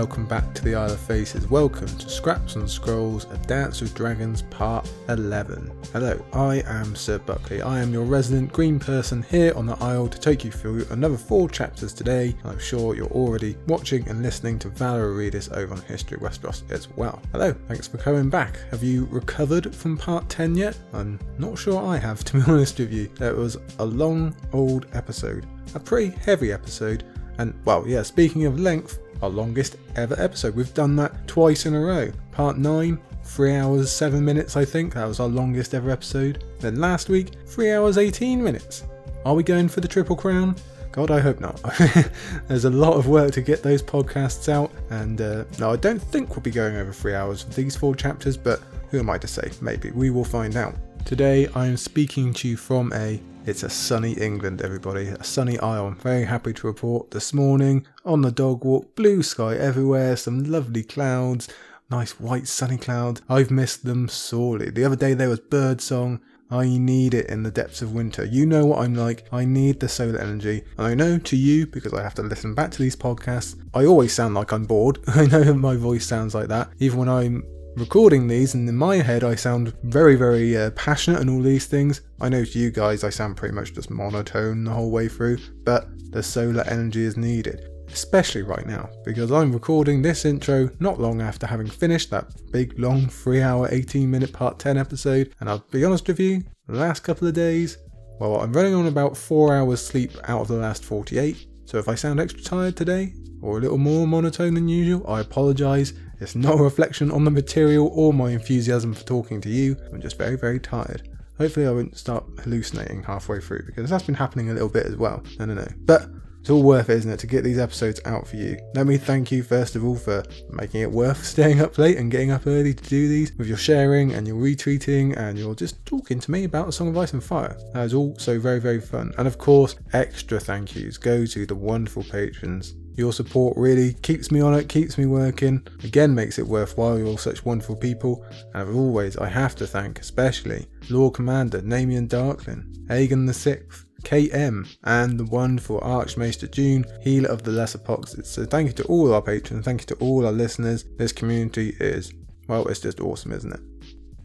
Welcome back to the Isle of Faces. Welcome to Scraps and Scrolls, A Dance with Dragons Part 11. Hello, I am Sir Buckley. I am your resident green person here on the Isle to take you through another four chapters today. I'm sure you're already watching and listening to Valerie read this over on History Westeros as well. Hello, thanks for coming back. Have you recovered from Part 10 yet? I'm not sure I have, to be honest with you. It was a long, old episode, a pretty heavy episode and well, yeah, speaking of length, our longest ever episode. We've done that twice in a row. Part 9, 3 hours 7 minutes, I think. That was our longest ever episode. Then last week, 3 hours 18 minutes. Are we going for the Triple Crown? God, I hope not. There's a lot of work to get those podcasts out, and uh, no, I don't think we'll be going over three hours for these four chapters, but who am I to say? Maybe. We will find out. Today, I am speaking to you from a it's a sunny England, everybody. A sunny Isle. I'm very happy to report this morning on the dog walk, blue sky everywhere, some lovely clouds, nice white sunny clouds. I've missed them sorely. The other day there was bird song. I need it in the depths of winter. You know what I'm like. I need the solar energy. And I know to you, because I have to listen back to these podcasts, I always sound like I'm bored. I know my voice sounds like that. Even when I'm recording these, and in my head, I sound very, very uh, passionate and all these things. I know to you guys, I sound pretty much just monotone the whole way through, but the solar energy is needed, especially right now, because I'm recording this intro not long after having finished that big, long, 3 hour, 18 minute part 10 episode, and I'll be honest with you, the last couple of days, well, I'm running on about 4 hours sleep out of the last 48, so if I sound extra tired today, or a little more monotone than usual, I apologise. It's not a reflection on the material or my enthusiasm for talking to you. I'm just very, very tired. Hopefully, I won't start hallucinating halfway through because that's been happening a little bit as well. I don't know. But it's all worth it, isn't it, to get these episodes out for you. Let me thank you first of all for making it worth staying up late and getting up early to do these with your sharing and your retweeting and your just talking to me about A Song of Ice and Fire. That is also very, very fun. And of course, extra thank yous go to the wonderful patrons your support really keeps me on it, keeps me working, again makes it worthwhile. You're all such wonderful people. And as always, I have to thank especially Lord Commander Namian Darklin, Aegon the Sixth, KM, and the wonderful Archmaester June, healer of the lesser poxes. So thank you to all our patrons, thank you to all our listeners. This community is, well, it's just awesome, isn't it?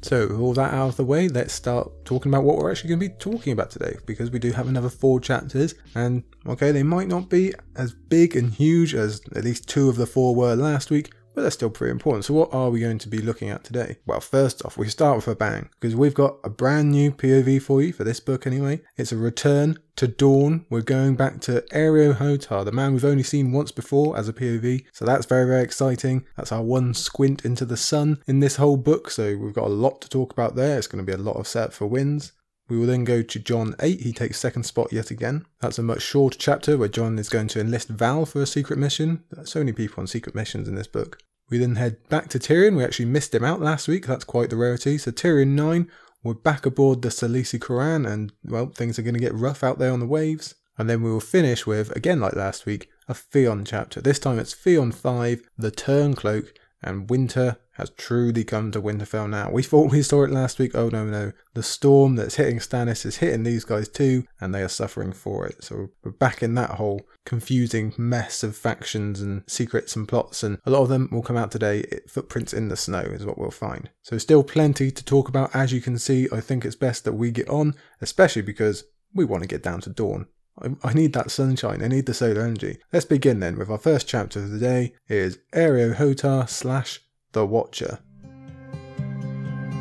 So, all that out of the way, let's start talking about what we're actually going to be talking about today because we do have another four chapters, and okay, they might not be as big and huge as at least two of the four were last week, but they're still pretty important. So, what are we going to be looking at today? Well, first off, we start with a bang because we've got a brand new POV for you for this book anyway. It's a return to Dorne. We're going back to Areo Hotah, the man we've only seen once before as a POV. So, that's very, very exciting. That's our one squint into the sun in this whole book. So, we've got a lot to talk about there. It's going to be a lot of set for Winds. We will then go to Jon 8. He takes second spot yet again. That's a much shorter chapter where Jon is going to enlist Val for a secret mission. So many people on secret missions in this book. We then head back to Tyrion. We actually missed him out last week. That's quite the rarity. So Tyrion 9, we're back aboard the Selaesori Qhoran and, well, things are going to get rough out there on the waves. And then we will finish with, again like last week, a Theon chapter. This time it's Theon 5, The Turncloak, and winter has truly come to Winterfell now. We thought we saw it last week. Oh no, no. The storm that's hitting Stannis is hitting these guys too, and they are suffering for it. So we're back in that whole confusing mess of factions and secrets and plots, and a lot of them will come out today. Footprints in the snow is what we'll find. So still plenty to talk about. As you can see, I think it's best that we get on, especially because we want to get down to Dorne. I, need that sunshine. I need the solar energy. Let's begin then with our first chapter of the day. Is Areo Hotah slash The Watcher.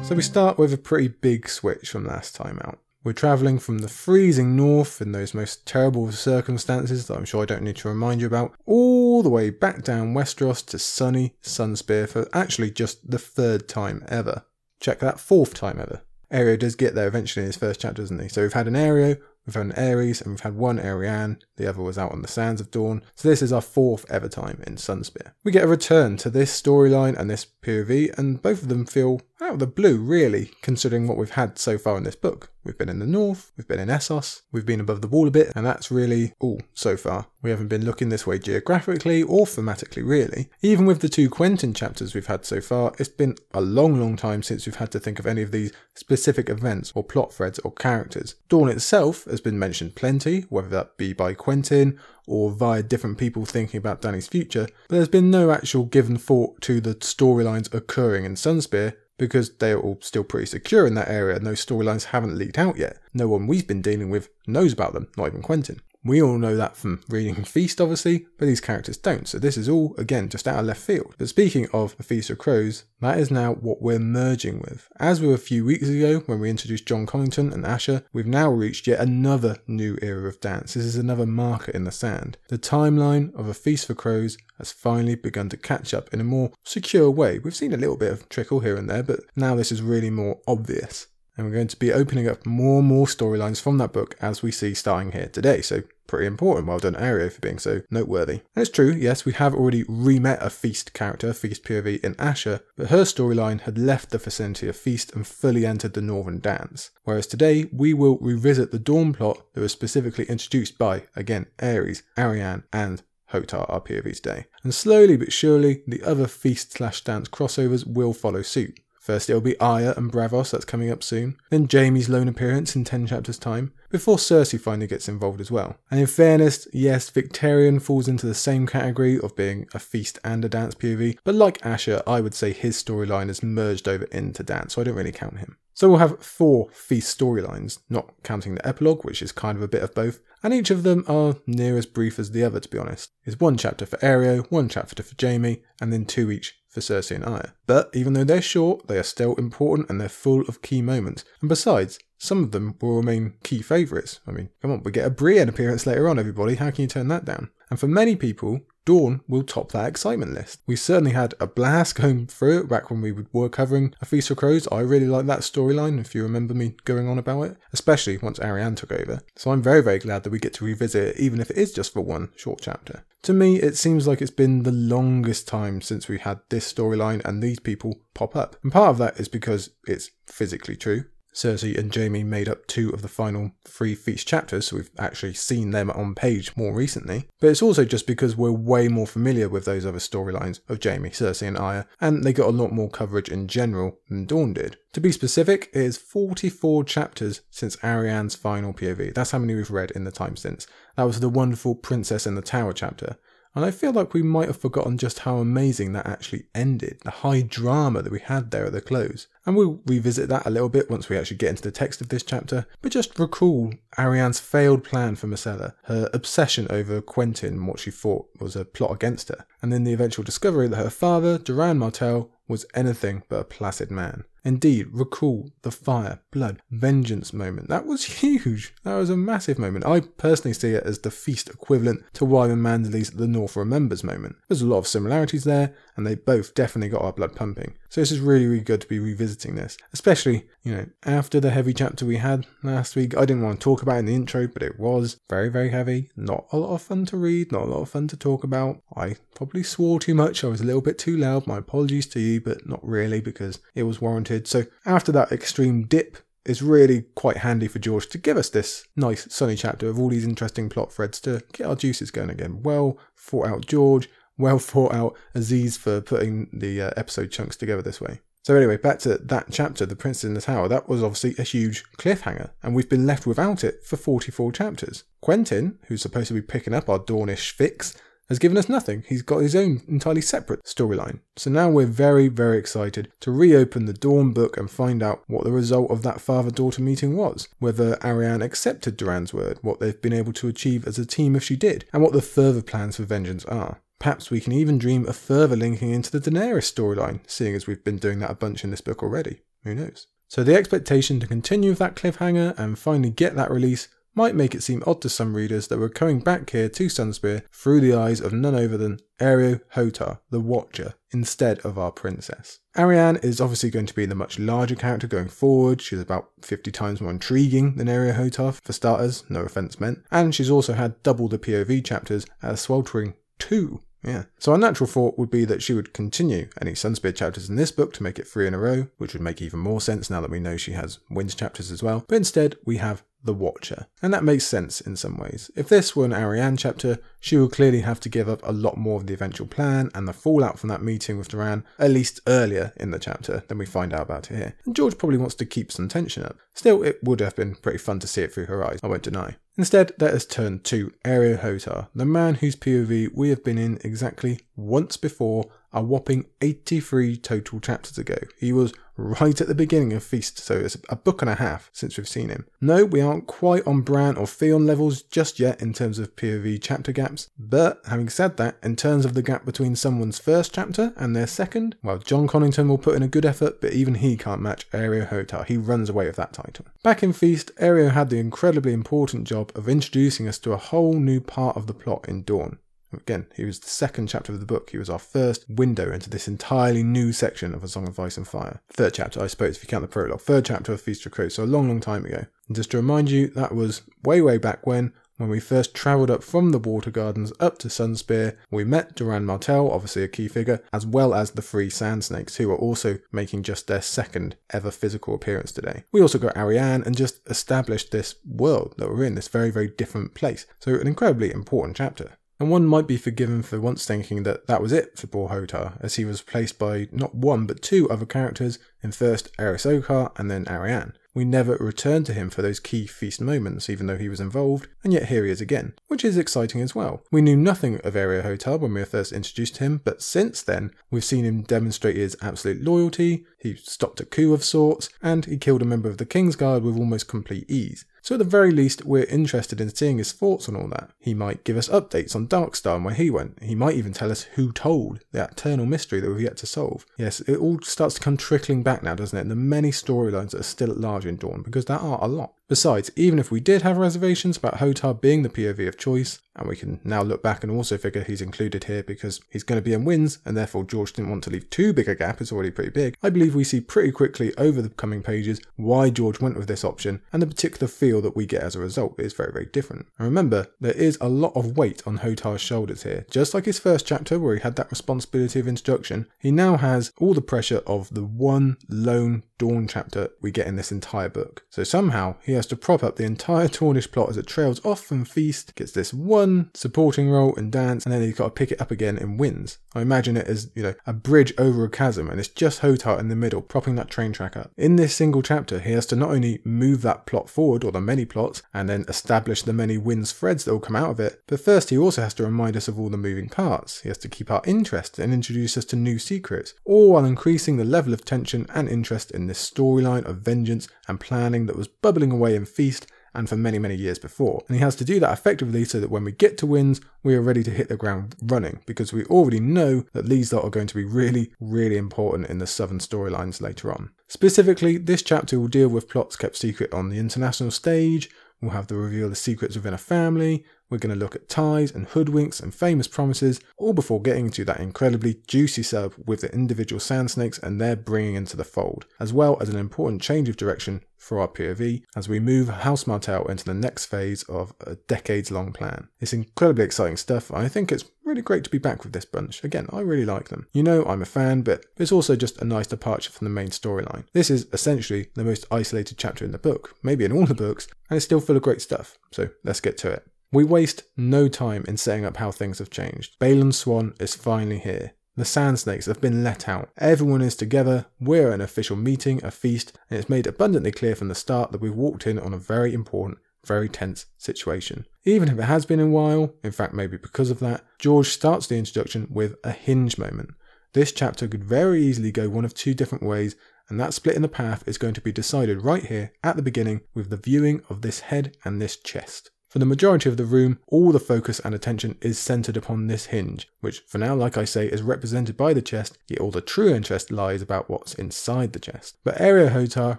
So we start with a pretty big switch from last time out. We're travelling from the freezing north in those most terrible circumstances that I'm sure I don't need to remind you about, all the way back down Westeros to sunny Sunspear for actually just the third time ever. Check that, fourth time ever. Areo does get there eventually in his first chapter, doesn't he? So we've had an Areo, we've had an Arys, and we've had one Arianne. The other was out on the sands of Dorne, So this is our fourth ever time in Sunspear. We get a return to this storyline and this POV, and both of them feel out of the blue, really, considering what we've had so far in this book. We've been in the north, we've been in Essos, we've been above the wall a bit, and that's really all so far. We haven't been looking this way geographically or thematically, really. Even with the two Quentyn chapters we've had so far, it's been a long, long time since we've had to think of any of these specific events or plot threads or characters. Dorne itself has been mentioned plenty, whether that be by Quentyn or via different people thinking about Dany's future, but there's been no actual given thought to the storylines occurring in Sunspear because they are all still pretty secure in that area and those storylines haven't leaked out yet. No one we've been dealing with knows about them, not even Quentyn. We all know that from reading Feast, obviously, but these characters don't, so this is all, again, just out of left field. But speaking of Feast of Crows, that is now what we're merging with. As were a few weeks ago when we introduced Jon Connington and Asha, we've now reached yet another new era of dance. This is another marker in the sand. The timeline of A Feast for Crows has finally begun to catch up in a more secure way. We've seen a little bit of trickle here and there, but now this is really more obvious and we're going to be opening up more and more storylines from that book as we see starting here today. So pretty important. Well done, Areo, for being so noteworthy. And it's true, yes, we have already re-met a Feast character, Feast POV, in Asha, but her storyline had left the vicinity of Feast and fully entered the Northern Dance. Whereas today, we will revisit the Dorne plot that was specifically introduced by, again, Arys, Arianne, and Hotah, our POV today. And slowly but surely, the other Feast slash Dance crossovers will follow suit. First, it'll be Arya and Braavos, that's coming up soon. Then Jaime's lone appearance in 10 chapters' time, before Cersei finally gets involved as well. And in fairness, yes, Victarion falls into the same category of being a feast and a dance POV, but like Asha, I would say his storyline has merged over into dance, so I don't really count him. So we'll have four feast storylines, not counting the epilogue, which is kind of a bit of both, and each of them are near as brief as the other, to be honest. It's one chapter for Areo, one chapter for Jaime, and then two each for Cersei and Arya. But even though they're short, they are still important and they're full of key moments. And besides, some of them will remain key favourites. I mean, come on, we get a Brienne appearance later on, everybody. How can you turn that down? And for many people, Dorne will top that excitement list. We certainly had a blast going through it back when we were covering A Feast for Crows. I really like that storyline, if you remember me going on about it, especially once Arianne took over. So I'm very, very glad that we get to revisit it, even if it is just for one short chapter. To me, it seems like it's been the longest time since we had this storyline and these people pop up. And part of that is because it's physically true. Cersei and Jaime made up two of the final three Feast chapters, so we've actually seen them on page more recently. But it's also just because we're way more familiar with those other storylines of Jaime, Cersei, and Arya, and they got a lot more coverage in general than Dorne did. To be specific, it is 44 chapters since Arianne's final POV. That's how many we've read in the time since. That was the wonderful Princess in the Tower chapter. And I feel like we might have forgotten just how amazing that actually ended, the high drama that we had there at the close. And we'll revisit that a little bit once we actually get into the text of this chapter, but just recall Arianne's failed plan for Myrcella, her obsession over Quentyn and what she thought was a plot against her, and then the eventual discovery that her father, Doran Martell, was anything but a placid man. Indeed, recall the fire, blood, vengeance moment. That was huge. That was a massive moment. I personally see it as the feast equivalent to Wyman Manderly's The North Remembers moment. There's a lot of similarities there, and they both definitely got our blood pumping. So this is really, really good to be revisiting this, especially, you know, after the heavy chapter we had last week. I didn't want to talk about in the intro, but it was very, very heavy. Not a lot of fun to read, not a lot of fun to talk about. I probably swore too much. I was a little bit too loud. My apologies to you, but not really because it was warranted. So after that extreme dip, it's really quite handy for George to give us this nice sunny chapter of all these interesting plot threads to get our juices going again. Well thought out George, well thought out Aziz for putting the uh, episode chunks together this way. So anyway, back to that chapter, The Prince in the Tower. That was obviously a huge cliffhanger, and we've been left without it for 44 chapters. Quentyn, who's supposed to be picking up our Dornish fix, has given us nothing. He's got his own entirely separate storyline. So now we're very, very excited to reopen the Dorne book and find out what the result of that father daughter meeting was. Whether Arianne accepted Doran's word, what they've been able to achieve as a team if she did, and what the further plans for vengeance are. Perhaps we can even dream of further linking into the Daenerys storyline, seeing as we've been doing that a bunch in this book already. Who knows? So the expectation to continue with that cliffhanger and finally get that release might make it seem odd to some readers that we're coming back here to Sunspear through the eyes of none other than Areo Hotah, the Watcher, instead of our princess. Arianne is obviously going to be the much larger character going forward. She's about 50 times more intriguing than Areo Hotah, for starters, no offence meant, and she's also had double the POV chapters at a sweltering two Yeah. So our natural thought would be that she would continue any Sunspear chapters in this book to make it three in a row, which would make even more sense now that we know she has Winds chapters as well. But instead, we have the Watcher. And that makes sense in some ways. If this were an Arianne chapter, she would clearly have to give up a lot more of the eventual plan and the fallout from that meeting with Doran, at least earlier in the chapter than we find out about here. And George probably wants to keep some tension up. Still, it would have been pretty fun to see it through her eyes, I won't deny. Instead, let us turn to Areo Hotah, the man whose POV we have been in exactly once before a whopping 83 total chapters ago. He was right at the beginning of Feast, so it's a book and a half since we've seen him. No, we aren't quite on Bran or Theon levels just yet in terms of POV chapter gaps, but having said that, in terms of the gap between someone's first chapter and their second, well, Jon Connington will put in a good effort, but even he can't match Areo Hotah. He runs away with that title. Back in Feast, Areo had the incredibly important job of introducing us to a whole new part of the plot in Dorne. Again, he was the second chapter of the book. He was our first window into this entirely new section of A Song of Ice and Fire. Third chapter, I suppose, if you count the prologue. Third chapter of Feast of Crows, so a long, long time ago. And just to remind you, that was way, way back when, when we first travelled up from the Water Gardens up to Sunspear. We met Doran Martell, obviously a key figure, as well as the three Sand Snakes, who are also making just their second ever physical appearance today. We also got Arianne and just established this world that we're in, this very, very different place. So, an incredibly important chapter. And one might be forgiven for once thinking that that was it for poor Hotah, as he was replaced by not one but two other characters in first Arys Oakheart and then Arianne. We never returned to him for those key feast moments, even though he was involved, and yet here he is again, which is exciting as well. We knew nothing of Areo Hotah when we were first introduced to him, but since then, we've seen him demonstrate his absolute loyalty, he stopped a coup of sorts, and he killed a member of the King's Guard with almost complete ease. So at the very least, we're interested in seeing his thoughts on all that. He might give us updates on Darkstar and where he went. He might even tell us who told that eternal mystery that we've yet to solve. Yes, it all starts to come trickling back now, doesn't it? And the many storylines that are still at large in Dorne, because there are a lot. Besides, even if we did have reservations about Hotah being the POV of choice, and we can now look back and also figure he's included here because he's going to be in Winds, and therefore George didn't want to leave too big a gap, it's already pretty big, I believe we see pretty quickly over the coming pages why George went with this option, and the particular feel that we get as a result is very, very different. And remember, there is a lot of weight on Hotah's shoulders here. Just like his first chapter, where he had that responsibility of introduction, he now has all the pressure of the one lone Dorne chapter we get in this entire book. So somehow he has to prop up the entire Dornish plot as it trails off from Feast, gets this one supporting role in Dance, and then he's got to pick it up again in Winds. I imagine it as, you know, a bridge over a chasm, and it's just Hotah in the middle, propping that train track up. In this single chapter, he has to not only move that plot forward, or the many plots, and then establish the many Winds threads that will come out of it, but first he also has to remind us of all the moving parts. He has to keep our interest and introduce us to new secrets, all while increasing the level of tension and interest in this storyline of vengeance and planning that was bubbling away in Feast and for many, many years before. And he has to do that effectively so that when we get to Winds, we are ready to hit the ground running because we already know that these lot are going to be really, really important in the Southern storylines later on. Specifically, this chapter will deal with plots kept secret on the international stage, we'll have the reveal of secrets within a family, we're going to look at ties and hoodwinks and famous promises, all before getting to that incredibly juicy sub with the individual sand snakes and their bringing into the fold, as well as an important change of direction for our POV as we move House Martell into the next phase of a decades long plan. It's incredibly exciting stuff. I think it's really great to be back with this bunch. Again, I really like them. You know, I'm a fan, but it's also just a nice departure from the main storyline. This is essentially the most isolated chapter in the book, maybe in all the books, and it's still full of great stuff. So let's get to it. We waste no time in setting up how things have changed. Balon Swann is finally here. The Sand Snakes have been let out. Everyone is together, we're at an official meeting, a feast, and it's made abundantly clear from the start that we've walked in on a very important, very tense situation. Even if it has been a while, in fact, maybe because of that, George starts the introduction with a hinge moment. This chapter could very easily go one of two different ways, and that split in the path is going to be decided right here at the beginning with the viewing of this head and this chest. For the majority of the room, all the focus and attention is centered upon this hinge, which for now, like I say, is represented by the chest, yet all the true interest lies about what's inside the chest. But Areo Hotah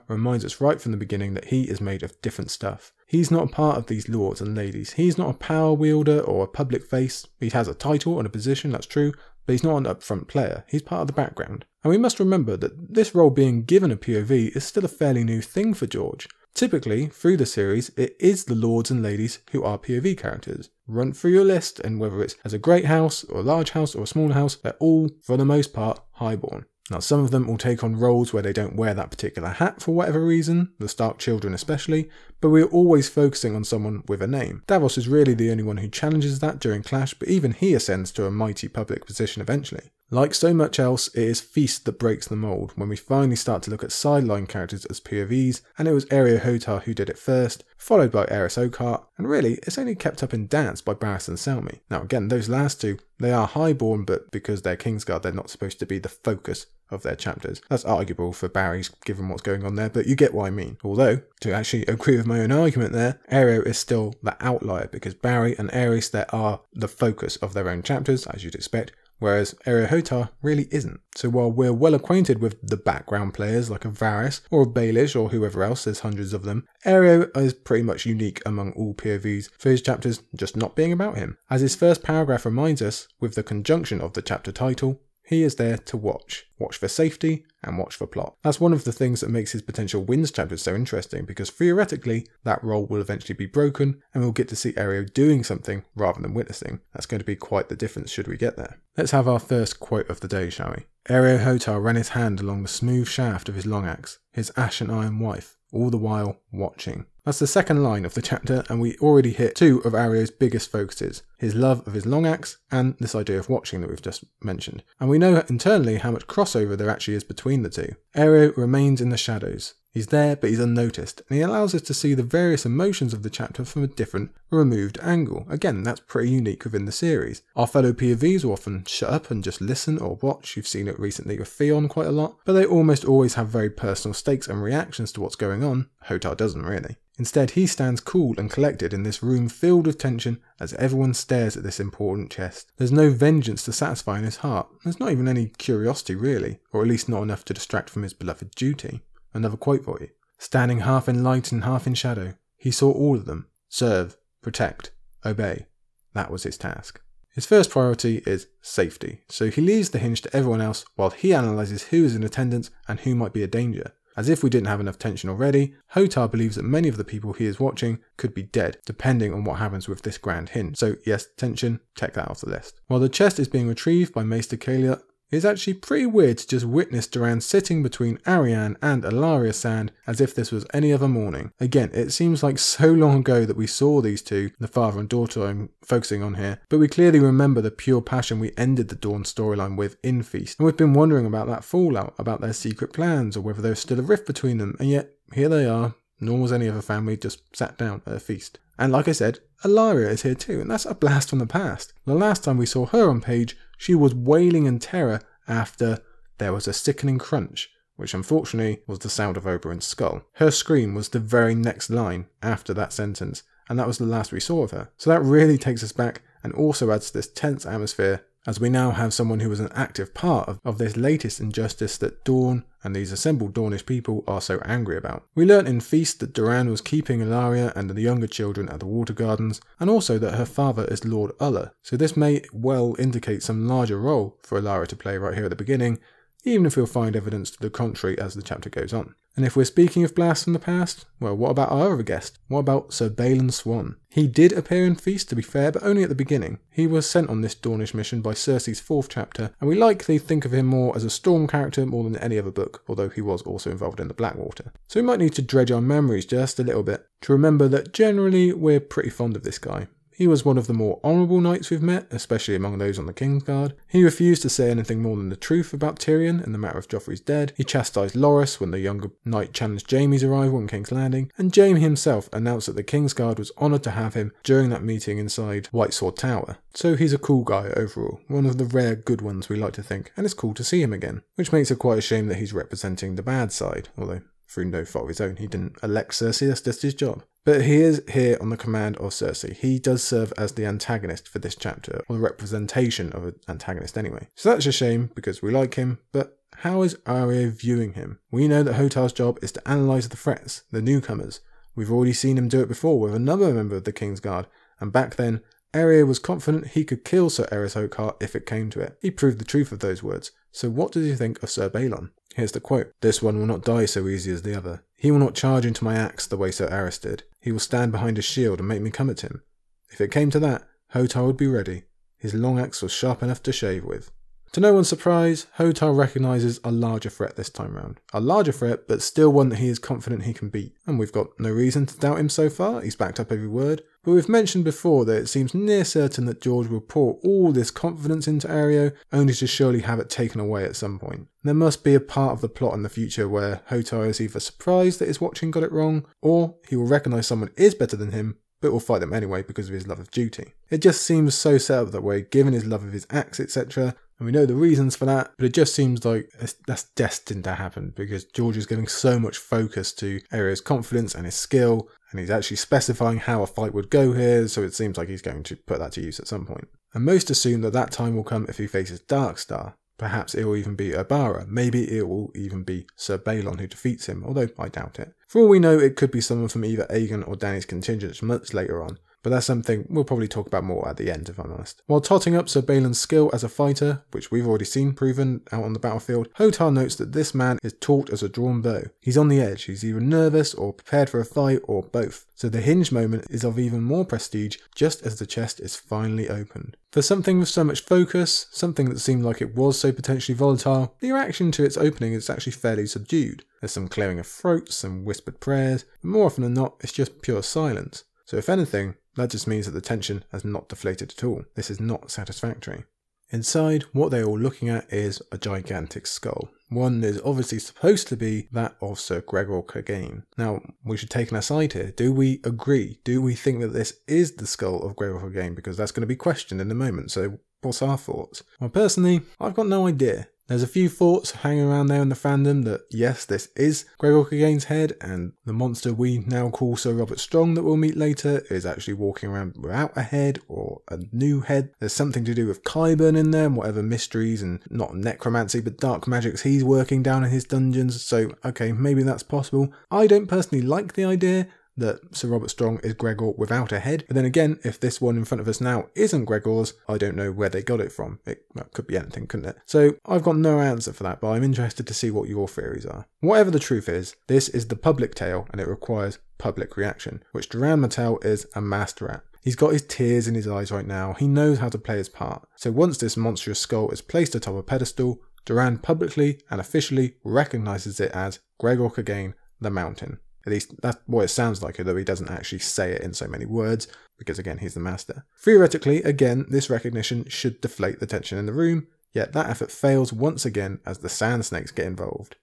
reminds us right from the beginning that he is made of different stuff. He's not a part of these lords and ladies. He's not a power wielder or a public face. He has a title and a position, that's true, but he's not an upfront player. He's part of the background. And we must remember that this role being given a POV is still a fairly new thing for George. Typically, through the series, it is the lords and ladies who are POV characters. Run through your list, and whether it's as a great house, or a large house, or a small house, they're all, for the most part, highborn. Now, some of them will take on roles where they don't wear that particular hat for whatever reason, the Stark children especially, but we're always focusing on someone with a name. Davos is really the only one who challenges that during Clash, but even he ascends to a mighty public position eventually. Like so much else, it is Feast that breaks the mould when we finally start to look at sideline characters as POVs, and it was Areo Hotar who did it first, followed by Arys Oakheart, and really, it's only kept up in dance by Barristan Selmy. Now again, those last two, they are highborn, but because they're Kingsguard, they're not supposed to be the focus of their chapters. That's arguable for Barry's given what's going on there, but you get what I mean. Although, to actually agree with my own argument there, Areo is still the outlier because Barry and Arys, there are the focus of their own chapters, as you'd expect, whereas Areo Hotar really isn't. So while we're well acquainted with the background players like a Varys or a Baelish or whoever else, there's hundreds of them, Areo is pretty much unique among all POVs for his chapters just not being about him. As his first paragraph reminds us, with the conjunction of the chapter title, he is there to watch. Watch for safety and watch for plot. That's one of the things that makes his potential Winds chapters so interesting because theoretically that role will eventually be broken and we'll get to see Areo doing something rather than witnessing. That's going to be quite the difference should we get there. Let's have our first quote of the day, shall we? Areo Hotar ran his hand along the smooth shaft of his long axe, his ashen iron wife, all the while watching. That's the second line of the chapter, and we already hit two of Areo's biggest focuses his love of his long axe and this idea of watching that we've just mentioned. And we know internally how much crossover there actually is between the two. Areo remains in the shadows, He's there, but he's unnoticed, and he allows us to see the various emotions of the chapter from a different, removed angle. Again, that's pretty unique within the series. Our fellow POVs will often shut up and just listen or watch. You've seen it recently with Theon quite a lot, but they almost always have very personal stakes and reactions to what's going on. Hotah doesn't really. Instead, he stands cool and collected in this room filled with tension as everyone stares at this important chest. There's no vengeance to satisfy in his heart. There's not even any curiosity, really, or at least not enough to distract from his beloved duty. Another quote for you. Standing half in light and half in shadow, he saw all of them serve, protect, obey. That was his task. His first priority is safety, so he leaves the hinge to everyone else while he analyses who is in attendance and who might be a danger. As if we didn't have enough tension already, Hotah believes that many of the people he is watching could be dead, depending on what happens with this grand hinge. So yes, tension, check that off the list. While the chest is being retrieved by Maester Caleotte, it's actually pretty weird to just witness Doran sitting between Arianne and Ellaria Sand as if this was any other morning. Again, it seems like so long ago that we saw these two, the father and daughter I'm focusing on here, but we clearly remember the pure passion we ended the Dorne storyline with in Feast, and we've been wondering about that fallout, about their secret plans, or whether there's still a rift between them, and yet here they are, nor was any other family, just sat down at a feast. And like I said, Ellaria is here too, and that's a blast from the past. The last time we saw her on page, she was wailing in terror after there was a sickening crunch, which unfortunately was the sound of Oberyn's skull. Her scream was the very next line after that sentence, and that was the last we saw of her. So that really takes us back and also adds to this tense atmosphere as we now have someone who was an active part of, of this latest injustice that Dorne and these assembled Dornish people are so angry about. We learn in Feast that Doran was keeping Ellaria and the younger children at the Water Gardens, and also that her father is Lord Uller, so this may well indicate some larger role for Ellaria to play right here at the beginning, even if we'll find evidence to the contrary as the chapter goes on. And if we're speaking of blasts from the past, well, what about our other guest? What about Sir Balon Swann? He did appear in Feast, to be fair, but only at the beginning. He was sent on this Dornish mission by Cersei's fourth chapter, and we likely think of him more as a Storm character more than any other book, although he was also involved in the Blackwater. So we might need to dredge our memories just a little bit to remember that generally we're pretty fond of this guy. He was one of the more honourable knights we've met, especially among those on the King's Guard. He refused to say anything more than the truth about Tyrion in the matter of Joffrey's dead. He chastised Loras when the younger knight challenged Jaime's arrival in King's Landing, and Jaime himself announced that the King's Guard was honoured to have him during that meeting inside White Sword Tower. So he's a cool guy overall, one of the rare good ones we like to think, and it's cool to see him again, which makes it quite a shame that he's representing the bad side, although through no fault of his own. He didn't elect Cersei, that's just his job. But he is here on the command of Cersei. He does serve as the antagonist for this chapter, or the representation of an antagonist anyway. So that's a shame because we like him, but how is Areo viewing him? We know that Hotah's job is to analyse the threats, the newcomers. We've already seen him do it before with another member of the King's Guard, and back then, Areo was confident he could kill Sir Arys Oakheart if it came to it. He proved the truth of those words. So what does he think of Sir Balon? Here's the quote This one will not die so easy as the other. He will not charge into my axe the way Sir Arys did. He will stand behind his shield and make me come at him. If it came to that, Hotah would be ready. His long axe was sharp enough to shave with. To no one's surprise, Hotah recognises a larger threat this time round. A larger threat, but still one that he is confident he can beat. And we've got no reason to doubt him so far, he's backed up every word. But we've mentioned before that it seems near certain that George will pour all this confidence into Areo, only to surely have it taken away at some point. There must be a part of the plot in the future where Hotah is either surprised that his watching got it wrong, or he will recognise someone is better than him, but will fight them anyway because of his love of duty. It just seems so set up that way, given his love of his axe, etc., and we know the reasons for that, but it just seems like that's destined to happen because George is giving so much focus to Areo's confidence and his skill, and he's actually specifying how a fight would go here, so it seems like he's going to put that to use at some point. And most assume that that time will come if he faces Darkstar. Perhaps it will even be Obara. Maybe it will even be Sir Balon who defeats him, although I doubt it. For all we know, it could be someone from either Aegon or Dany's contingent much later on, but that's something we'll probably talk about more at the end, if I'm honest. While totting up Sir Balon's skill as a fighter, which we've already seen proven out on the battlefield, Hotah notes that this man is taut as a drawn bow. He's on the edge, he's either nervous or prepared for a fight or both. So the hinge moment is of even more prestige just as the chest is finally opened. For something with so much focus, something that seemed like it was so potentially volatile, the reaction to its opening is actually fairly subdued. There's some clearing of throats, some whispered prayers, but more often than not, it's just pure silence. So if anything, that just means that the tension has not deflated at all. This is not satisfactory. Inside, what they're all looking at is a gigantic skull. One is obviously supposed to be that of Sir Gregor Clegane. Now, we should take an aside here. Do we agree? Do we think that this is the skull of Gregor Clegane? Because that's going to be questioned in a moment. So, what's our thoughts? Well, personally, I've got no idea. There's a few thoughts hanging around there in the fandom that yes, this is Gregor Clegane's head, and the monster we now call Sir Robert Strong that we'll meet later is actually walking around without a head or a new head. There's something to do with Qyburn in there and whatever mysteries and not necromancy but dark magics he's working down in his dungeons. So, okay, maybe that's possible. I don't personally like the idea, that Sir Robert Strong is Gregor without a head. But then again, if this one in front of us now isn't Gregor's, I don't know where they got it from. It could be anything, couldn't it? So I've got no answer for that, but I'm interested to see what your theories are. Whatever the truth is, this is the public tale and it requires public reaction, which Doran Martell is a master at. He's got his tears in his eyes right now. He knows how to play his part. So once this monstrous skull is placed atop a pedestal, Doran publicly and officially recognizes it as Gregor Clegane, the Mountain. At least that's what it sounds like, although he doesn't actually say it in so many words, because again, he's the master. Theoretically, again, this recognition should deflate the tension in the room, yet that effort fails once again as the sand snakes get involved.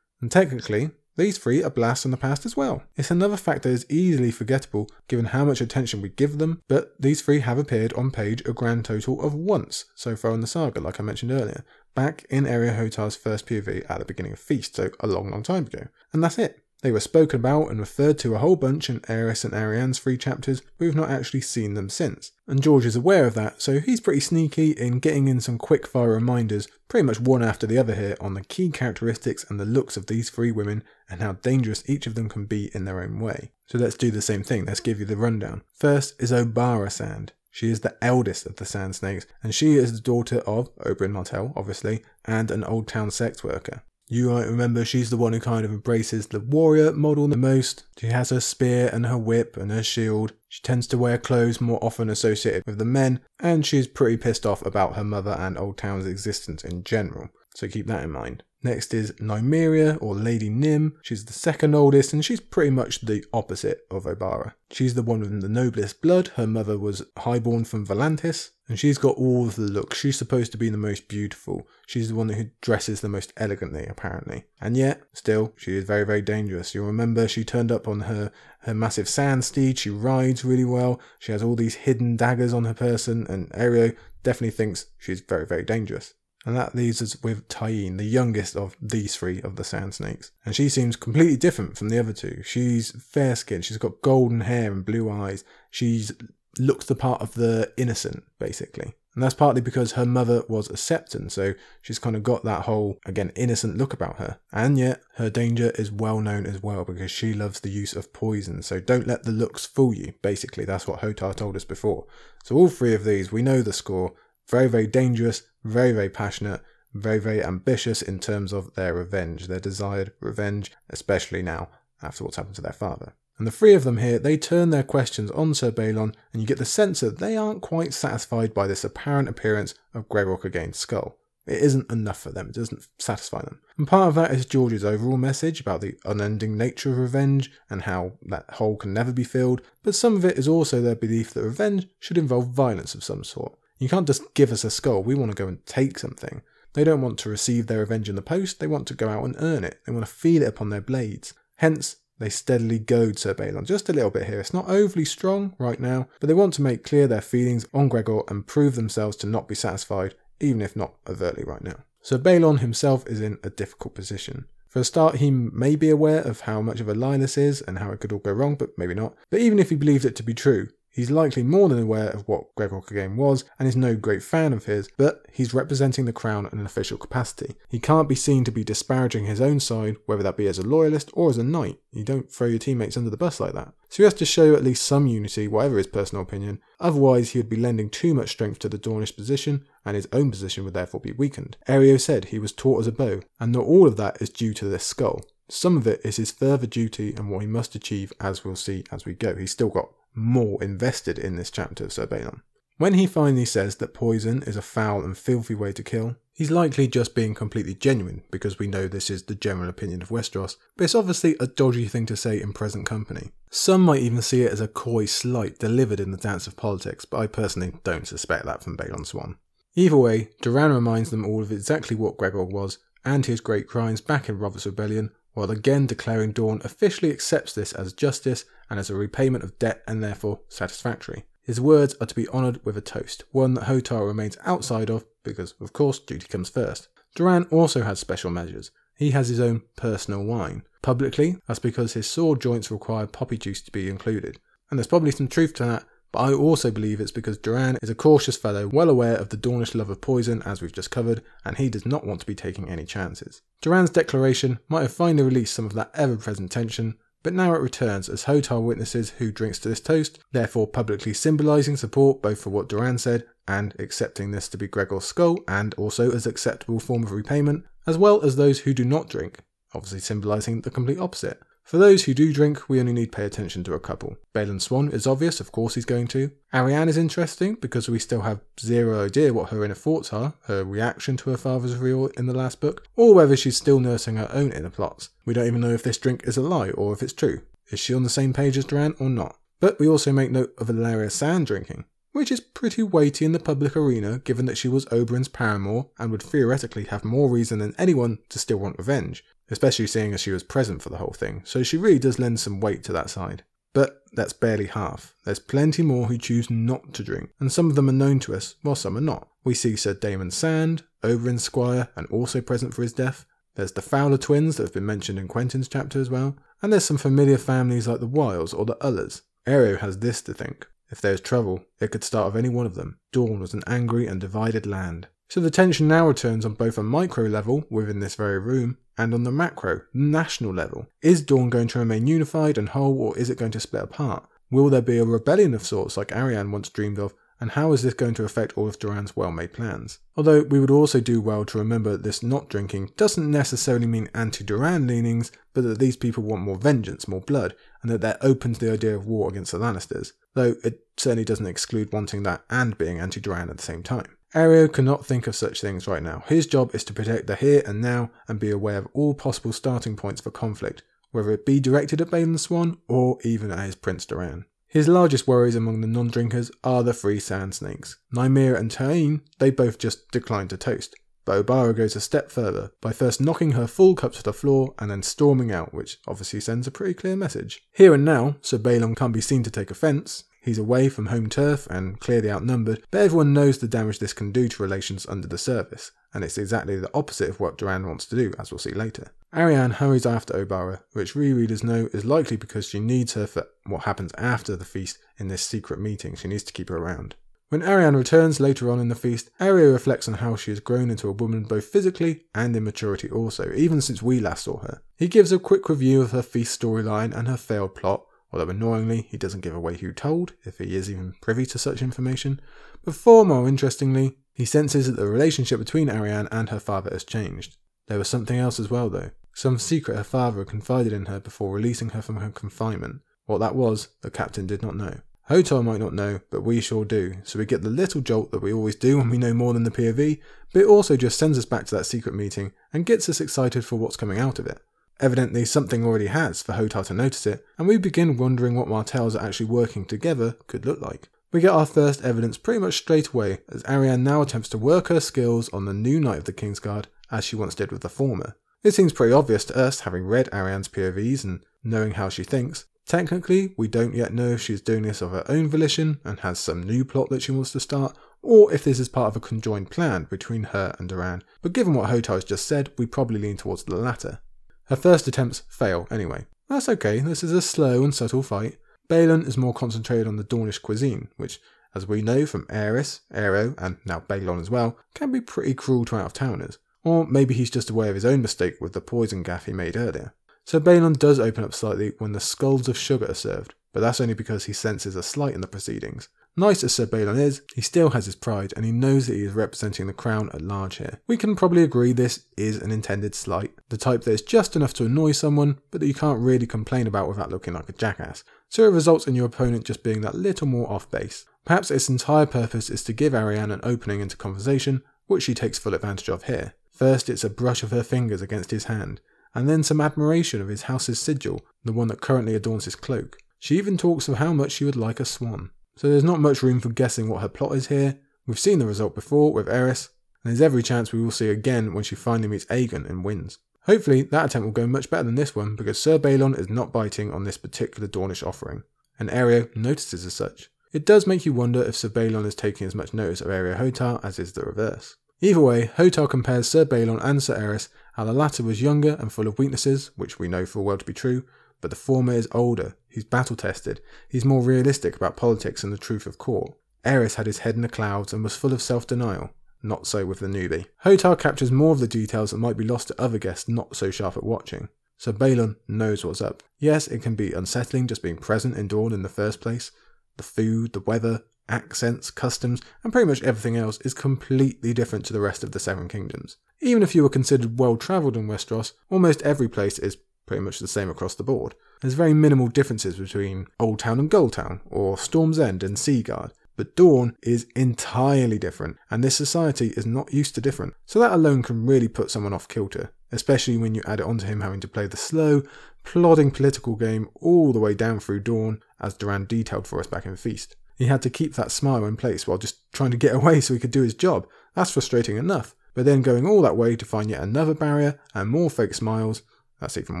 And technically, these three are blasts from the past as well. It's another fact that is easily forgettable given how much attention we give them, but these three have appeared on page a grand total of once so far in the saga, like I mentioned earlier, back in Areo Hotah's first POV at the beginning of Feast, so a long, long time ago. And that's it. They were spoken about and referred to a whole bunch in Arys and Arianne's three chapters, but we've not actually seen them since. And George is aware of that, so he's pretty sneaky in getting in some quick-fire reminders, pretty much one after the other here, on the key characteristics and the looks of these three women and how dangerous each of them can be in their own way. So let's do the same thing, let's give you the rundown. First is Obara Sand. She is the eldest of the Sand Snakes, and she is the daughter of Oberyn Martell, obviously, and an old town sex worker. You might remember she's the one who kind of embraces the warrior model the most. She has her spear and her whip and her shield. She tends to wear clothes more often associated with the men, and she's pretty pissed off about her mother and Old Town's existence in general. So keep that in mind. Next is Nymeria, or Lady Nim. She's the second oldest, and she's pretty much the opposite of Obara. She's the one with the noblest blood. Her mother was highborn from Volantis, and she's got all of the looks. She's supposed to be the most beautiful. She's the one who dresses the most elegantly, apparently. And yet, still, she is very, very dangerous. You'll remember she turned up on her, her massive sand steed. She rides really well. She has all these hidden daggers on her person, and Areo definitely thinks she's very, very dangerous. And that leaves us with Tyene, the youngest of these three of the Sand Snakes. And she seems completely different from the other two. She's fair skinned, she's got golden hair and blue eyes. She's looks the part of the innocent, basically. And that's partly because her mother was a Septon, so she's kind of got that whole, again, innocent look about her. And yet, her danger is well known as well because she loves the use of poison, so don't let the looks fool you. Basically, that's what Hotar told us before. So, all three of these, we know the score, very, very dangerous, very, very passionate, very, very ambitious in terms of their revenge, their desired revenge, especially now after what's happened to their father. And the three of them here, they turn their questions on Sir Balon, and you get the sense that they aren't quite satisfied by this apparent appearance of Gregor Clegane's skull. It isn't enough for them, it doesn't satisfy them. And part of that is George's overall message about the unending nature of revenge and how that hole can never be filled, but some of it is also their belief that revenge should involve violence of some sort. You can't just give us a skull, we want to go and take something. They don't want to receive their revenge in the post, they want to go out and earn it. They want to feel it upon their blades. Hence, they steadily goad Sir Balon just a little bit here. It's not overly strong right now, but they want to make clear their feelings on Gregor and prove themselves to not be satisfied, even if not overtly right now. So Balon himself is in a difficult position. For a start, he may be aware of how much of a lie this is and how it could all go wrong, but maybe not. But even if he believed it to be true, He's likely more than aware of what Gregor Clegane was and is no great fan of his, but he's representing the crown in an official capacity. He can't be seen to be disparaging his own side, whether that be as a loyalist or as a knight. You don't throw your teammates under the bus like that. So he has to show at least some unity, whatever his personal opinion, otherwise he would be lending too much strength to the Dornish position, and his own position would therefore be weakened. Areo said he was taut as a bow, and not all of that is due to this skull. Some of it is his further duty and what he must achieve, as we'll see as we go. He's still got more invested in this chapter of Sir Balon. When he finally says that poison is a foul and filthy way to kill, he's likely just being completely genuine because we know this is the general opinion of Westeros, but it's obviously a dodgy thing to say in present company. Some might even see it as a coy slight delivered in the dance of politics, but I personally don't suspect that from Balon Swann. Either way, Doran reminds them all of exactly what Gregor was and his great crimes back in Robert's Rebellion, while again declaring Dorne officially accepts this as justice and as a repayment of debt and therefore satisfactory. His words are to be honoured with a toast, one that Hotah remains outside of because, of course, duty comes first. Doran also has special measures. He has his own personal wine. Publicly, that's because his sore joints require poppy juice to be included. And there's probably some truth to that, but I also believe it's because Doran is a cautious fellow, well aware of the Dornish love of poison, as we've just covered, and he does not want to be taking any chances. Doran's declaration might have finally released some of that ever present tension, but now it returns as Hotah witnesses who drinks to this toast, therefore publicly symbolising support both for what Doran said and accepting this to be Gregor's skull and also as acceptable form of repayment, as well as those who do not drink, obviously symbolising the complete opposite. For those who do drink, we only need pay attention to a couple. Balon Swann is obvious, of course he's going to. Arianne is interesting because we still have zero idea what her inner thoughts are, her reaction to her father's reveal in the last book, or whether she's still nursing her own inner plots. We don't even know if this drink is a lie or if it's true. Is she on the same page as Doran or not? But we also make note of Ellaria Sand drinking, which is pretty weighty in the public arena given that she was Oberyn's paramour and would theoretically have more reason than anyone to still want revenge especially seeing as she was present for the whole thing, so she really does lend some weight to that side. But that's barely half. There's plenty more who choose not to drink, and some of them are known to us, while some are not. We see Sir Daemon Sand, Oberyn's Squire, and also present for his death. There's the Fowler twins that have been mentioned in Quentyn's chapter as well, and there's some familiar families like the Wyls or the Ullers. Areo has this to think. If there's trouble, it could start with any one of them. Dorne was an angry and divided land. So the tension now returns on both a micro level within this very room and on the macro, national level. Is Dorne going to remain unified and whole or is it going to split apart? Will there be a rebellion of sorts like Arianne once dreamed of? And how is this going to affect all of Doran's well made plans? Although we would also do well to remember that this not drinking doesn't necessarily mean anti Doran leanings, but that these people want more vengeance, more blood, and that they're open to the idea of war against the Lannisters, though it certainly doesn't exclude wanting that and being anti Doran at the same time. Areo cannot think of such things right now. His job is to protect the here and now and be aware of all possible starting points for conflict, whether it be directed at Balon Swann or even at his Prince Doran. His largest worries among the non-drinkers are the three sand snakes. Nymeria and Tyene, they both just decline to toast. But Obara goes a step further by first knocking her full cup to the floor and then storming out, which obviously sends a pretty clear message. Here and now, Sir Balon can't be seen to take offence, He's away from home turf and clearly outnumbered, but everyone knows the damage this can do to relations under the surface, and it's exactly the opposite of what Doran wants to do, as we'll see later. Arianne hurries after Obara, which rereaders know is likely because she needs her for what happens after the feast in this secret meeting. She needs to keep her around. When Arianne returns later on in the feast, Areo reflects on how she has grown into a woman both physically and in maturity also, even since we last saw her. He gives a quick review of her feast storyline and her failed plot, although annoyingly, he doesn't give away who told, if he is even privy to such information. But far more interestingly, he senses that the relationship between Arianne and her father has changed. There was something else as well, though. Some secret her father had confided in her before releasing her from her confinement. What that was, the captain did not know. Hotah might not know, but we sure do, so we get the little jolt that we always do when we know more than the POV, but it also just sends us back to that secret meeting and gets us excited for what's coming out of it. Evidently, something already has for Hotah to notice it, and we begin wondering what Martells are actually working together could look like. We get our first evidence pretty much straight away as Arianne now attempts to work her skills on the new Knight of the Kingsguard as she once did with the former. It seems pretty obvious to us, having read Arianne's POVs and knowing how she thinks. Technically, we don't yet know if she's doing this of her own volition and has some new plot that she wants to start, or if this is part of a conjoined plan between her and Doran, but given what Hotah has just said, we probably lean towards the latter. Her first attempts fail anyway. That's okay, this is a slow and subtle fight, Balon is more concentrated on the Dornish cuisine, which, as we know from Arys, Areo, and now Balon as well, can be pretty cruel to out-of-towners. Or maybe he's just aware of his own mistake with the poison gaff he made earlier. So Balon does open up slightly when the skulls of sugar are served, but that's only because he senses a slight in the proceedings. Nice as Sir Balon is, he still has his pride and he knows that he is representing the crown at large here. We can probably agree this is an intended slight, the type that is just enough to annoy someone, but that you can't really complain about without looking like a jackass. So it results in your opponent just being that little more off base. Perhaps its entire purpose is to give Arianne an opening into conversation, which she takes full advantage of here. First, it's a brush of her fingers against his hand, and then some admiration of his house's sigil, the one that currently adorns his cloak. She even talks of how much she would like a swan. So there's not much room for guessing what her plot is here. We've seen the result before with Arys, and there's every chance we will see again when she finally meets Aegon and Winds. Hopefully, that attempt will go much better than this one because Sir Balon is not biting on this particular Dornish offering, and Areo notices as such. It does make you wonder if Sir Balon is taking as much notice of Areo Hotah as is the reverse. Either way, Hotah compares Sir Balon and Sir Arys, how the latter was younger and full of weaknesses, which we know full well to be true, but the former is older, he's battle tested, he's more realistic about politics and the truth of court. Arys had his head in the clouds and was full of self denial. Not so with the newbie. Hotah captures more of the details that might be lost to other guests not so sharp at watching. So Balon knows what's up. Yes, it can be unsettling just being present in Dorne in the first place. The food, the weather, accents, customs, and pretty much everything else is completely different to the rest of the Seven Kingdoms. Even if you were considered well travelled in Westeros, almost every place is pretty much the same across the board. There's very minimal differences between Old Town and Gulltown, or Storm's End and Seaguard. But Dorne is entirely different, and this society is not used to different. So that alone can really put someone off kilter, especially when you add it onto him having to play the slow, plodding political game all the way down through Dorne, as Doran detailed for us back in Feast. He had to keep that smile in place while just trying to get away so he could do his job. That's frustrating enough. But then going all that way to find yet another barrier and more fake smiles, that's even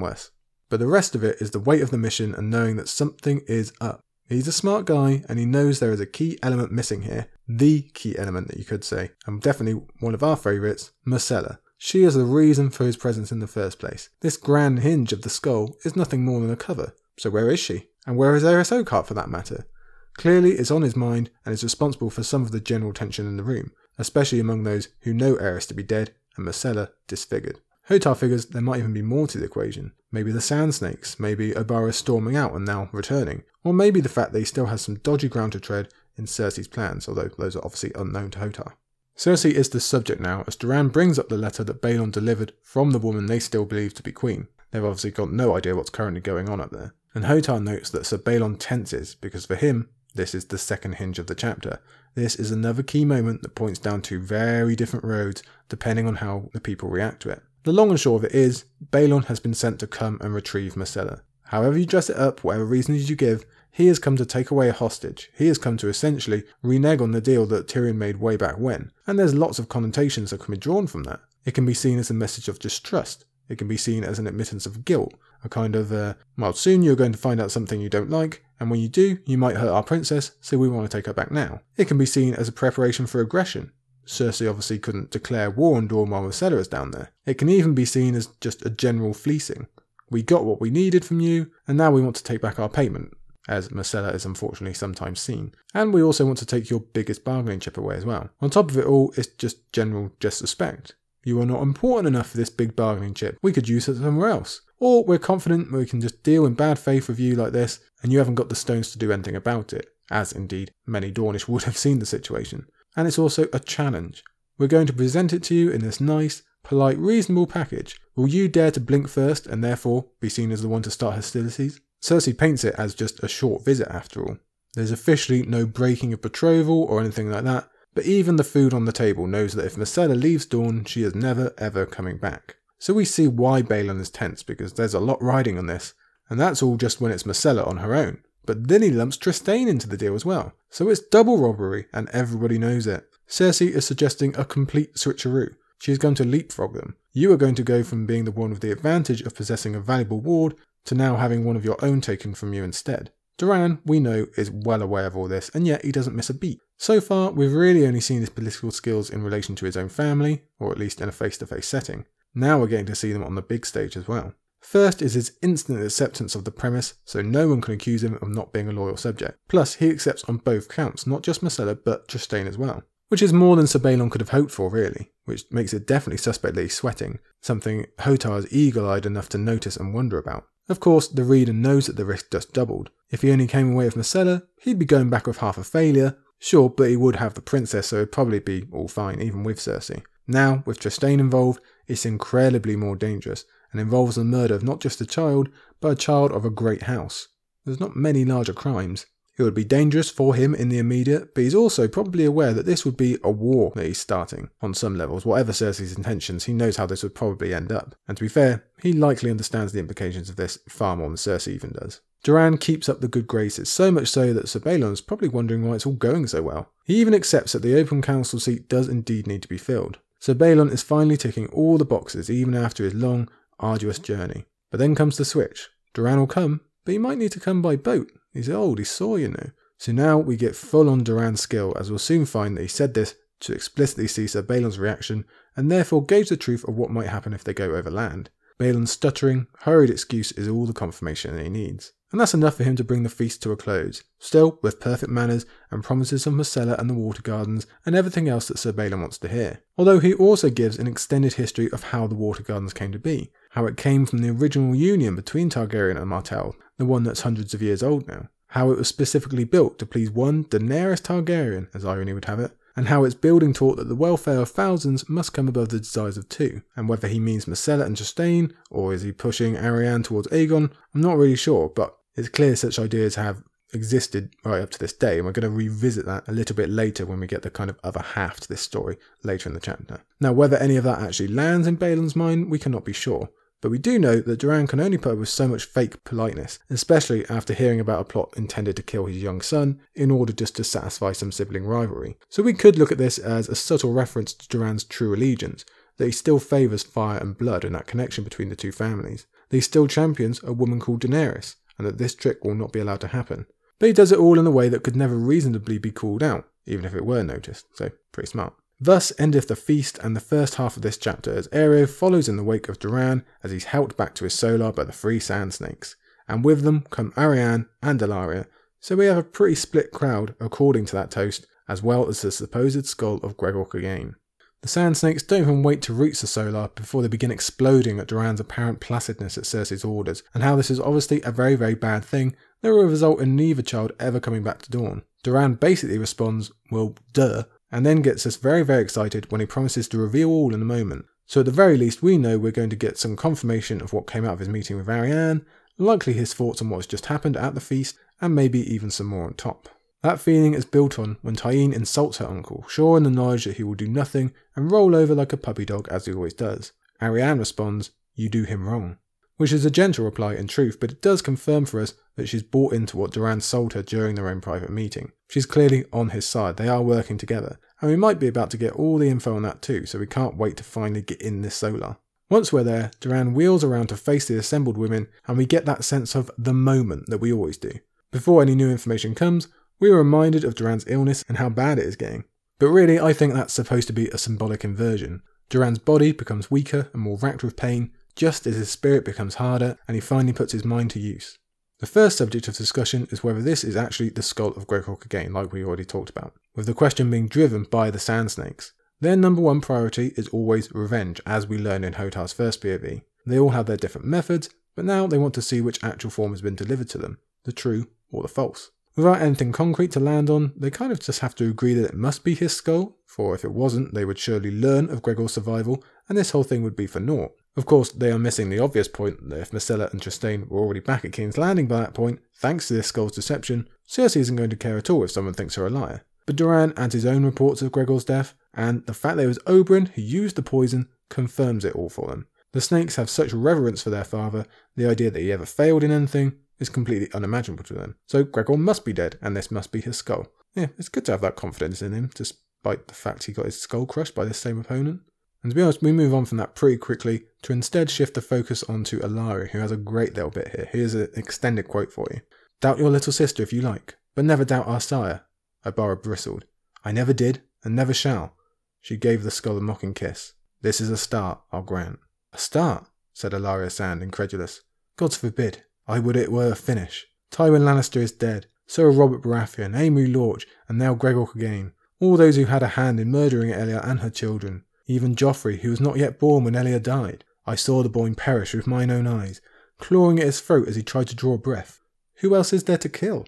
worse. But the rest of it is the weight of the mission and knowing that something is up. He's a smart guy and he knows there is a key element missing here. The key element that you could say, and definitely one of our favourites, Myrcella. She is the reason for his presence in the first place. This grand hinge of the skull is nothing more than a cover. So where is she? And where is Arys Oakheart for that matter? Clearly it's on his mind and is responsible for some of the general tension in the room, especially among those who know Arys to be dead and Myrcella disfigured. Hotah figures there might even be more to the equation. Maybe the Sand Snakes, maybe Obara storming out and now returning, or maybe the fact that he still has some dodgy ground to tread in Cersei's plans, although those are obviously unknown to Hotah. Cersei is the subject now as Doran brings up the letter that Balon delivered from the woman they still believe to be Queen. They've obviously got no idea what's currently going on up there. And Hotah notes that Sir Balon tenses because for him, this is the second hinge of the chapter. This is another key moment that points down to very different roads depending on how the people react to it. The long and short of it is, Balon has been sent to come and retrieve Myrcella. However you dress it up, whatever reasons you give, he has come to take away a hostage. He has come to essentially renege on the deal that Tyrion made way back when. And there's lots of connotations that can be drawn from that. It can be seen as a message of distrust. It can be seen as an admittance of guilt. A kind of, uh, well, soon you're going to find out something you don't like, and when you do, you might hurt our princess, so we want to take her back now. It can be seen as a preparation for aggression. Cersei obviously couldn't declare war on Dorne while Myrcella is down there. It can even be seen as just a general fleecing. We got what we needed from you, and now we want to take back our payment, as Myrcella is unfortunately sometimes seen. And we also want to take your biggest bargaining chip away as well. On top of it all, it's just general just disrespect. You are not important enough for this big bargaining chip. We could use it somewhere else. Or we're confident we can just deal in bad faith with you like this, and you haven't got the stones to do anything about it, as indeed many Dornish would have seen the situation and it's also a challenge. We're going to present it to you in this nice, polite, reasonable package. Will you dare to blink first and therefore be seen as the one to start hostilities? Cersei paints it as just a short visit after all. There's officially no breaking of betrothal or anything like that, but even the food on the table knows that if Myrcella leaves Dorne, she is never ever coming back. So we see why Balon is tense because there's a lot riding on this, and that's all just when it's Myrcella on her own. But then he lumps Trystane into the deal as well. So it's double robbery, and everybody knows it. Cersei is suggesting a complete switcheroo. She is going to leapfrog them. You are going to go from being the one with the advantage of possessing a valuable ward to now having one of your own taken from you instead. Doran, we know, is well aware of all this, and yet he doesn't miss a beat. So far, we've really only seen his political skills in relation to his own family, or at least in a face to face setting. Now we're getting to see them on the big stage as well. First is his instant acceptance of the premise, so no one can accuse him of not being a loyal subject. Plus, he accepts on both counts, not just Myrcella, but Trystane as well. Which is more than Sir Balon could have hoped for, really, which makes it definitely suspect that he's sweating, something Hotah is eagle eyed enough to notice and wonder about. Of course, the reader knows that the risk just doubled. If he only came away with Myrcella, he'd be going back with half a failure, sure, but he would have the princess, so it'd probably be all fine, even with Cersei. Now, with Trystane involved, it's incredibly more dangerous, and involves the murder of not just a child, but a child of a great house. There's not many larger crimes, it would be dangerous for him in the immediate, but he's also probably aware that this would be a war that he's starting on some levels. Whatever Cersei's intentions, he knows how this would probably end up. And to be fair, he likely understands the implications of this far more than Cersei even does. Doran keeps up the good graces, so much so that Sir Balon's probably wondering why it's all going so well. He even accepts that the open council seat does indeed need to be filled. Sir Balon is finally ticking all the boxes even after his long, arduous journey. But then comes the switch. Doran will come, but he might need to come by boat. He's old, he's sore, you know. So now we get full on Doran's skill, as we'll soon find that he said this to explicitly see Sir Balon's reaction, and therefore gauge the truth of what might happen if they go over land. Balon's stuttering, hurried excuse is all the confirmation he needs. And that's enough for him to bring the feast to a close, still with perfect manners and promises of Myrcella and the Water Gardens and everything else that Sir Balon wants to hear. Although he also gives an extended history of how the Water Gardens came to be, how it came from the original union between Targaryen and Martell, the one that's hundreds of years old now, how it was specifically built to please one Daenerys Targaryen, as irony would have it, and how its building taught that the welfare of thousands must come above the desires of two. And whether he means Myrcella and Trystane, or is he pushing Arianne towards Aegon, I'm not really sure, but it's clear such ideas have existed right up to this day, and we're going to revisit that a little bit later when we get the kind of other half to this story later in the chapter. Now, whether any of that actually lands in Balon's mind, we cannot be sure. But we do know that Doran can only put up with so much fake politeness, especially after hearing about a plot intended to kill his young son in order just to satisfy some sibling rivalry. So we could look at this as a subtle reference to Doran's true allegiance, that he still favours fire and blood and that connection between the two families. That he still champions a woman called Daenerys, and that this trick will not be allowed to happen. But he does it all in a way that could never reasonably be called out, even if it were noticed, so pretty smart. Thus endeth the feast and the first half of this chapter as Areo follows in the wake of Doran as he's helped back to his solar by the three sand snakes, and with them come Arianne and Ellaria, so we have a pretty split crowd according to that toast, as well as the supposed skull of Gregor Clegane. The sand snakes don't even wait to reach the solar before they begin exploding at Doran's apparent placidness at Cersei's orders, and how this is obviously a very, very bad thing that will result in neither child ever coming back to Dorne. Doran basically responds, well, duh, and then gets us very, very excited when he promises to reveal all in a moment. So at the very least, we know we're going to get some confirmation of what came out of his meeting with Arianne, likely his thoughts on what has just happened at the feast, and maybe even some more on top. That feeling is built on when Tyene insults her uncle, sure in the knowledge that he will do nothing and roll over like a puppy dog as he always does. Arianne responds, You do him wrong. Which is a gentle reply in truth, but it does confirm for us that she's bought into what Doran sold her during their own private meeting. She's clearly on his side, they are working together, and we might be about to get all the info on that too, so we can't wait to finally get in this solar. Once we're there, Doran wheels around to face the assembled women, and we get that sense of the moment that we always do. Before any new information comes, we are reminded of Doran's illness and how bad it is getting. But really, I think that's supposed to be a symbolic inversion. Doran's body becomes weaker and more racked with pain, just as his spirit becomes harder and he finally puts his mind to use. The first subject of discussion is whether this is actually the skull of Gregor again, like we already talked about, with the question being driven by the Sand Snakes. Their number one priority is always revenge, as we learn in Hotah's first POV. They all have their different methods, but now they want to see which actual form has been delivered to them, the true or the false. Without anything concrete to land on, they kind of just have to agree that it must be his skull, for if it wasn't, they would surely learn of Gregor's survival, and this whole thing would be for naught. Of course, they are missing the obvious point that if Myrcella and Trystane were already back at King's Landing by that point, thanks to this skull's deception, Cersei isn't going to care at all if someone thinks her a liar. But Doran adds his own reports of Gregor's death, and the fact that it was Oberyn who used the poison confirms it all for them. The snakes have such reverence for their father, the idea that he ever failed in anything is completely unimaginable to them. So Gregor must be dead, and this must be his skull. Yeah, it's good to have that confidence in him, despite the fact he got his skull crushed by this same opponent. And to be honest, we move on from that pretty quickly to instead shift the focus onto Ellaria, who has a great little bit here. Here's an extended quote for you. Doubt your little sister if you like, but never doubt our sire. Obara bristled. I never did, and never shall. She gave the skull a mocking kiss. This is a start, I'll grant. A start? said Ellaria Sand, incredulous. Gods forbid. I would it were a finish. Tywin Lannister is dead. So are Robert Baratheon, Aemon Lorch, and now Gregor Clegane. All those who had a hand in murdering Elia and her children. Even Joffrey, who was not yet born when Elia died. I saw the boy perish with mine own eyes, clawing at his throat as he tried to draw breath. Who else is there to kill?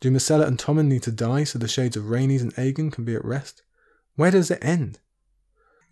Do Myrcella and Tommen need to die so the shades of Rhaenys and Aegon can be at rest? Where does it end?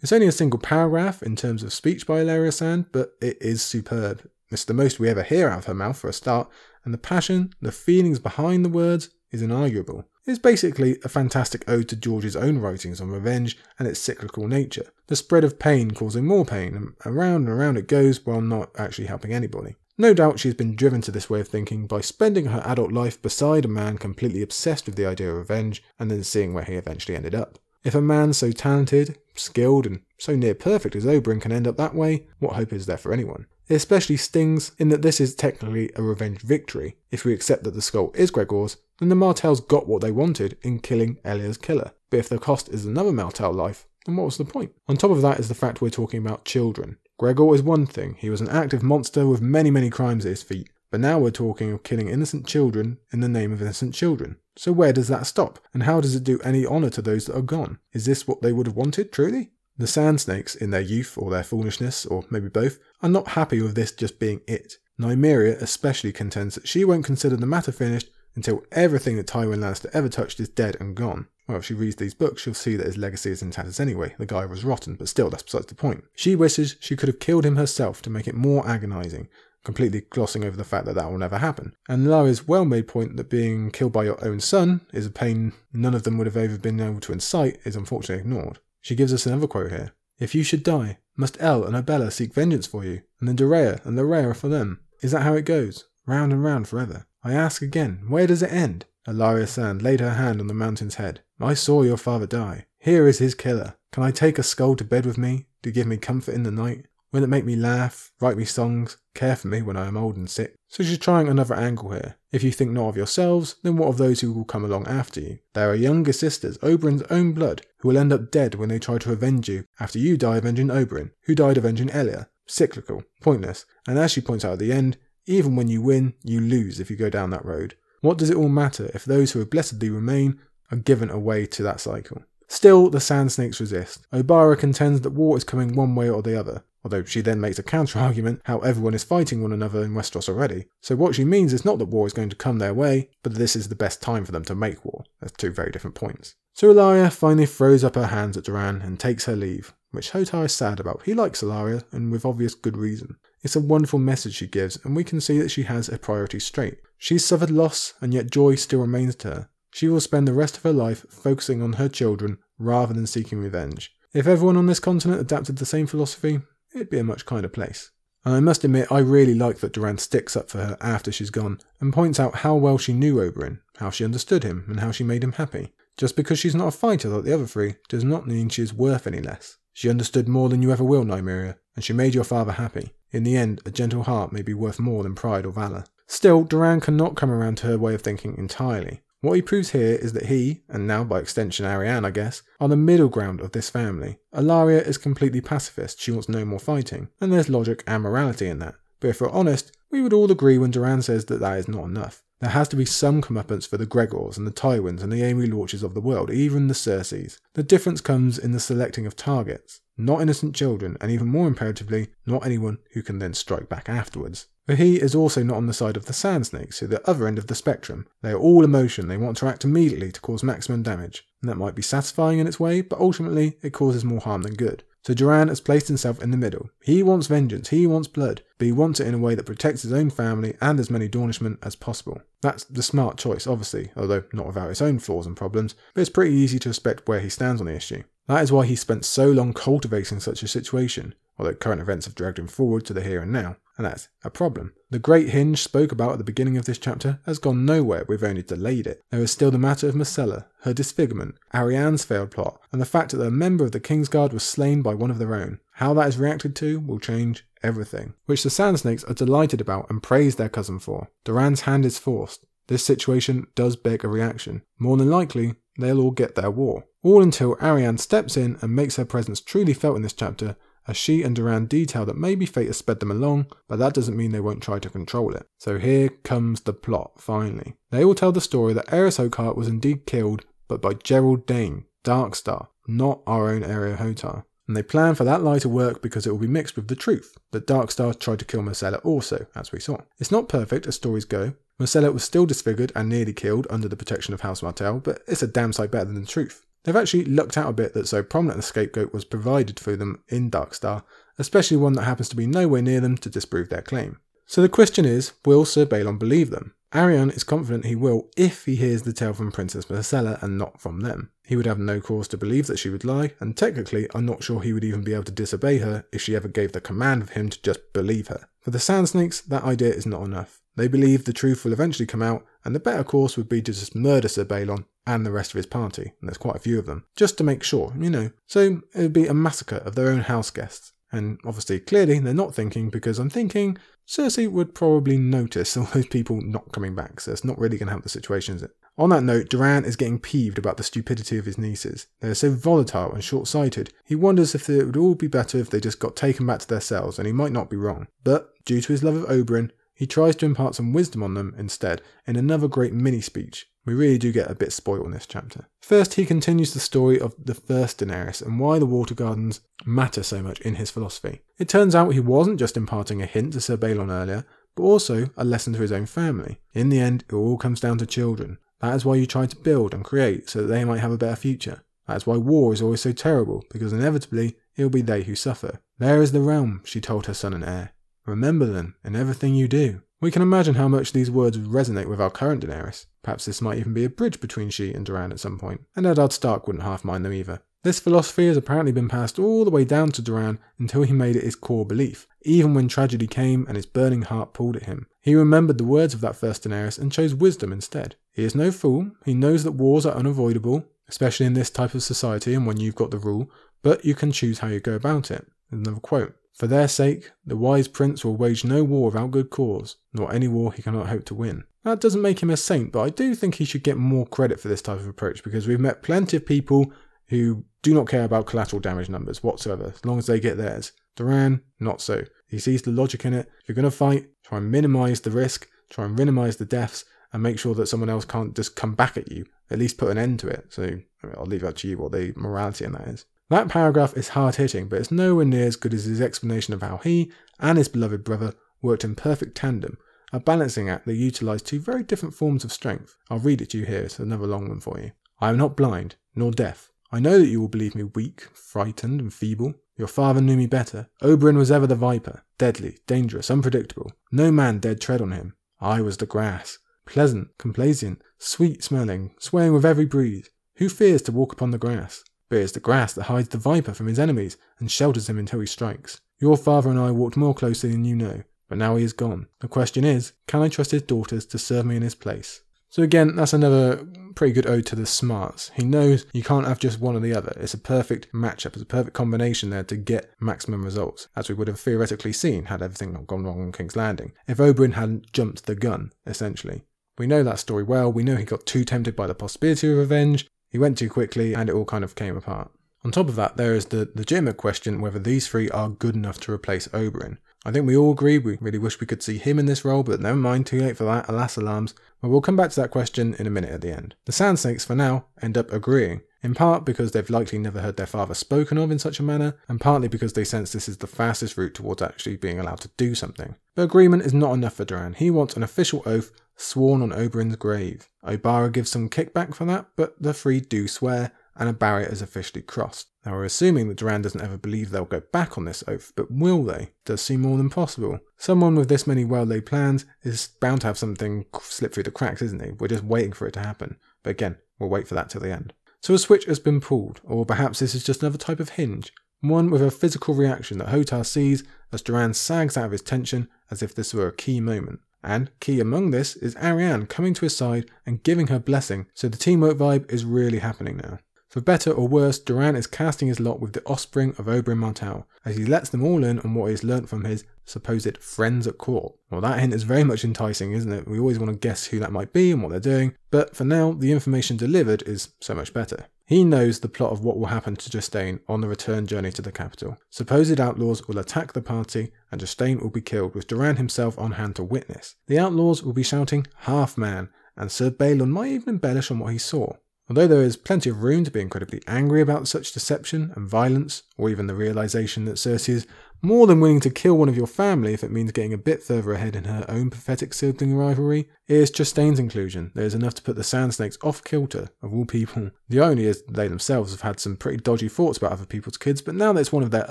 It's only a single paragraph in terms of speech by Ellaria Sand, but it is superb. It's the most we ever hear out of her mouth for a start, and the passion, the feelings behind the words is inarguable. It's basically a fantastic ode to George's own writings on revenge and its cyclical nature. The spread of pain causing more pain, and around and around it goes while not actually helping anybody. No doubt she's been driven to this way of thinking by spending her adult life beside a man completely obsessed with the idea of revenge and then seeing where he eventually ended up. If a man so talented, skilled, and so near perfect as Oberyn can end up that way, what hope is there for anyone? It especially stings in that this is technically a revenge victory. If we accept that the skull is Gregor's, then the Martells got what they wanted in killing Elia's killer. But if the cost is another Martell life, then what was the point? On top of that is the fact we're talking about children. Gregor is one thing, he was an active monster with many, many crimes at his feet. But now we're talking of killing innocent children in the name of innocent children. So where does that stop? And how does it do any honour to those that are gone? Is this what they would have wanted, truly? The Sand Snakes, in their youth or their foolishness, or maybe both, are not happy with this just being it. Nymeria especially contends that she won't consider the matter finished until everything that Tywin Lannister ever touched is dead and gone. Well, if she reads these books, she'll see that his legacy is in tatters anyway. The guy was rotten, but still, that's besides the point. She wishes she could have killed him herself to make it more agonising, completely glossing over the fact that that will never happen. Ellaria's well made point that being killed by your own son is a pain none of them would have ever been able to incite is unfortunately ignored. She gives us another quote here. If you should die, must El and Obella seek vengeance for you, and then Dorea and Rhaegar for them? Is that how it goes? Round and round forever. I ask again, where does it end? Ellaria Sand laid her hand on the mountain's head. I saw your father die. Here is his killer. Can I take a skull to bed with me, to give me comfort in the night? Will it make me laugh, write me songs, care for me when I am old and sick? So she's trying another angle here. If you think not of yourselves, then what of those who will come along after you? There are younger sisters, Oberyn's own blood, who will end up dead when they try to avenge you after you die avenging Oberyn, who died avenging Elia. Cyclical, pointless, and as she points out at the end, even when you win, you lose if you go down that road. What does it all matter if those who have blessedly remain are given away to that cycle? Still, the Sand Snakes resist. Obara contends that war is coming one way or the other, although she then makes a counter argument how everyone is fighting one another in Westeros already. So what she means is not that war is going to come their way, but this is the best time for them to make war. That's two very different points. So Ellaria finally throws up her hands at Doran and takes her leave, which Hotah is sad about. He likes Ellaria, and with obvious good reason. It's a wonderful message she gives, and we can see that she has her priorities straight. She's suffered loss, and yet joy still remains to her. She will spend the rest of her life focusing on her children rather than seeking revenge. If everyone on this continent adapted the same philosophy, it'd be a much kinder place. And I must admit, I really like that Doran sticks up for her after she's gone and points out how well she knew Oberyn, how she understood him, and how she made him happy. Just because she's not a fighter like the other three does not mean she is worth any less. She understood more than you ever will, Nymeria, and she made your father happy. In the end, a gentle heart may be worth more than pride or valour. Still, Doran cannot come around to her way of thinking entirely. What he proves here is that he, and now by extension Arianne, I guess, are the middle ground of this family. Ellaria is completely pacifist, she wants no more fighting, and there's logic and morality in that. But if we're honest, we would all agree when Doran says that that is not enough. There has to be some comeuppance for the Gregors and the Tywins and the Aemon Lorches of the world, even the Cerseis. The difference comes in the selecting of targets. Not innocent children, and even more imperatively, not anyone who can then strike back afterwards. But he is also not on the side of the Sand Snakes, are the other end of the spectrum. They are all emotion, they want to act immediately to cause maximum damage. And that might be satisfying in its way, but ultimately it causes more harm than good. So Doran has placed himself in the middle. He wants vengeance, he wants blood, but he wants it in a way that protects his own family and as many Dornishmen as possible. That's the smart choice, obviously, although not without its own flaws and problems, but it's pretty easy to respect where he stands on the issue. That is why he spent so long cultivating such a situation, although current events have dragged him forward to the here and now and that's a problem. The great hinge spoke about at the beginning of this chapter has gone nowhere, we've only delayed it. There is still the matter of Myrcella, her disfigurement, Arianne's failed plot, and the fact that a member of the Kingsguard was slain by one of their own. How that is reacted to will change everything, which the Sand Snakes are delighted about and praise their cousin for. Doran's hand is forced. This situation does beg a reaction. More than likely, they'll all get their war. All until Arianne steps in and makes her presence truly felt in this chapter as she and Doran detail that maybe fate has sped them along, but that doesn't mean they won't try to control it. So here comes the plot, finally. They all tell the story that Arys Oakheart was indeed killed, but by Gerold Dayne, Darkstar, not our own Areo Hotah. And they plan for that lie to work because it will be mixed with the truth that Darkstar tried to kill Myrcella also, as we saw. It's not perfect as stories go. Myrcella was still disfigured and nearly killed under the protection of House Martell, but it's a damn sight better than the truth. They've actually lucked out a bit that so prominent a scapegoat was provided for them in Darkstar, especially one that happens to be nowhere near them to disprove their claim. So the question is, will Sir Balon believe them? Arianne is confident he will if he hears the tale from Princess Myrcella and not from them. He would have no cause to believe that she would lie, and technically I'm not sure he would even be able to disobey her if she ever gave the command of him to just believe her. For the Sand Snakes, that idea is not enough. They believe the truth will eventually come out, and the better course would be to just murder Sir Balon and the rest of his party, and there's quite a few of them, just to make sure, you know. So it would be a massacre of their own house guests. And obviously, clearly, they're not thinking because I'm thinking Cersei would probably notice all those people not coming back, so it's not really going to help the situation, is it? On that note, Doran is getting peeved about the stupidity of his nieces. They are so volatile and short sighted, he wonders if it would all be better if they just got taken back to their cells, and he might not be wrong. But, due to his love of Oberyn, he tries to impart some wisdom on them instead in another great mini speech. We really do get a bit spoiled in this chapter. First, he continues the story of the first Daenerys and why the Water Gardens matter so much in his philosophy. It turns out he wasn't just imparting a hint to Sir Balon earlier, but also a lesson to his own family. In the end, it all comes down to children. That is why you try to build and create so that they might have a better future. That is why war is always so terrible, because inevitably it will be they who suffer. There is the realm, she told her son and heir. Remember them in everything you do. We can imagine how much these words would resonate with our current Daenerys. Perhaps this might even be a bridge between she and Doran at some point, and Eddard Stark wouldn't half mind them either. This philosophy has apparently been passed all the way down to Doran until he made it his core belief, even when tragedy came and his burning heart pulled at him. He remembered the words of that first Daenerys and chose wisdom instead. He is no fool, he knows that wars are unavoidable, especially in this type of society and when you've got the rule, but you can choose how you go about it. Another quote. For their sake, the wise prince will wage no war without good cause, nor any war he cannot hope to win. That doesn't make him a saint, but I do think he should get more credit for this type of approach because we've met plenty of people who do not care about collateral damage numbers whatsoever, as long as they get theirs. Doran, not so. He sees the logic in it. If you're going to fight, try and minimize the risk, try and minimize the deaths, and make sure that someone else can't just come back at you. At least put an end to it. So I'll leave that to you what the morality in that is. That paragraph is hard hitting, but it's nowhere near as good as his explanation of how he and his beloved brother worked in perfect tandem, a balancing act that utilised two very different forms of strength. I'll read it to you here, it's another long one for you. I am not blind, nor deaf. I know that you will believe me weak, frightened, and feeble. Your father knew me better. Oberyn was ever the viper, deadly, dangerous, unpredictable. No man dared tread on him. I was the grass, pleasant, complaisant, sweet smelling, swaying with every breeze. Who fears to walk upon the grass? Is the grass that hides the viper from his enemies and shelters him until he strikes. Your father and I walked more closely than you know, but now he is gone. The question is, can I trust his daughters to serve me in his place? So again, that's another pretty good ode to the smarts. He knows you can't have just one or the other. It's a perfect matchup. It's a perfect combination there to get maximum results, as we would have theoretically seen had everything not gone wrong on King's Landing. If Oberyn hadn't jumped the gun, essentially. We know that story well. We know he got too tempted by the possibility of revenge, he went too quickly and it all kind of came apart. On top of that, there is the legitimate question whether these three are good enough to replace Oberyn. I think we all agree we really wish we could see him in this role, but never mind, too late for that, alas alarms. But we'll come back to that question in a minute at the end. The Sand Snakes, for now, end up agreeing, in part because they've likely never heard their father spoken of in such a manner, and partly because they sense this is the fastest route towards actually being allowed to do something. But agreement is not enough for Doran. He wants an official oath sworn on Oberyn's grave. Obara gives some kickback for that, but the three do swear, and a barrier is officially crossed. Now we're assuming that Doran doesn't ever believe they'll go back on this oath, but will they? Does seem more than possible. Someone with this many well laid plans is bound to have something slip through the cracks, isn't he? We're just waiting for it to happen. But again, we'll wait for that till the end. So a switch has been pulled, or perhaps this is just another type of hinge. One with a physical reaction that Hotah sees as Doran sags out of his tension as if this were a key moment. And key among this is Arianne coming to his side and giving her blessing, so the teamwork vibe is really happening now. For better or worse, Doran is casting his lot with the offspring of Oberyn Martell, as he lets them all in on what he's learnt from his supposed friends at court. Well, that hint is very much enticing, isn't it? We always want to guess who that might be and what they're doing, but for now, the information delivered is so much better. He knows the plot of what will happen to Trystane on the return journey to the capital. Supposed outlaws will attack the party, and Trystane will be killed, with Doran himself on hand to witness. The outlaws will be shouting, half man, and Sir Balon might even embellish on what he saw. Although there is plenty of room to be incredibly angry about such deception and violence, or even the realization that Cersei is more than willing to kill one of your family if it means getting a bit further ahead in her own pathetic sibling rivalry, is Trystane's inclusion. There is enough to put the Sand Snakes off kilter, of all people. The only is they themselves have had some pretty dodgy thoughts about other people's kids, but now that it's one of their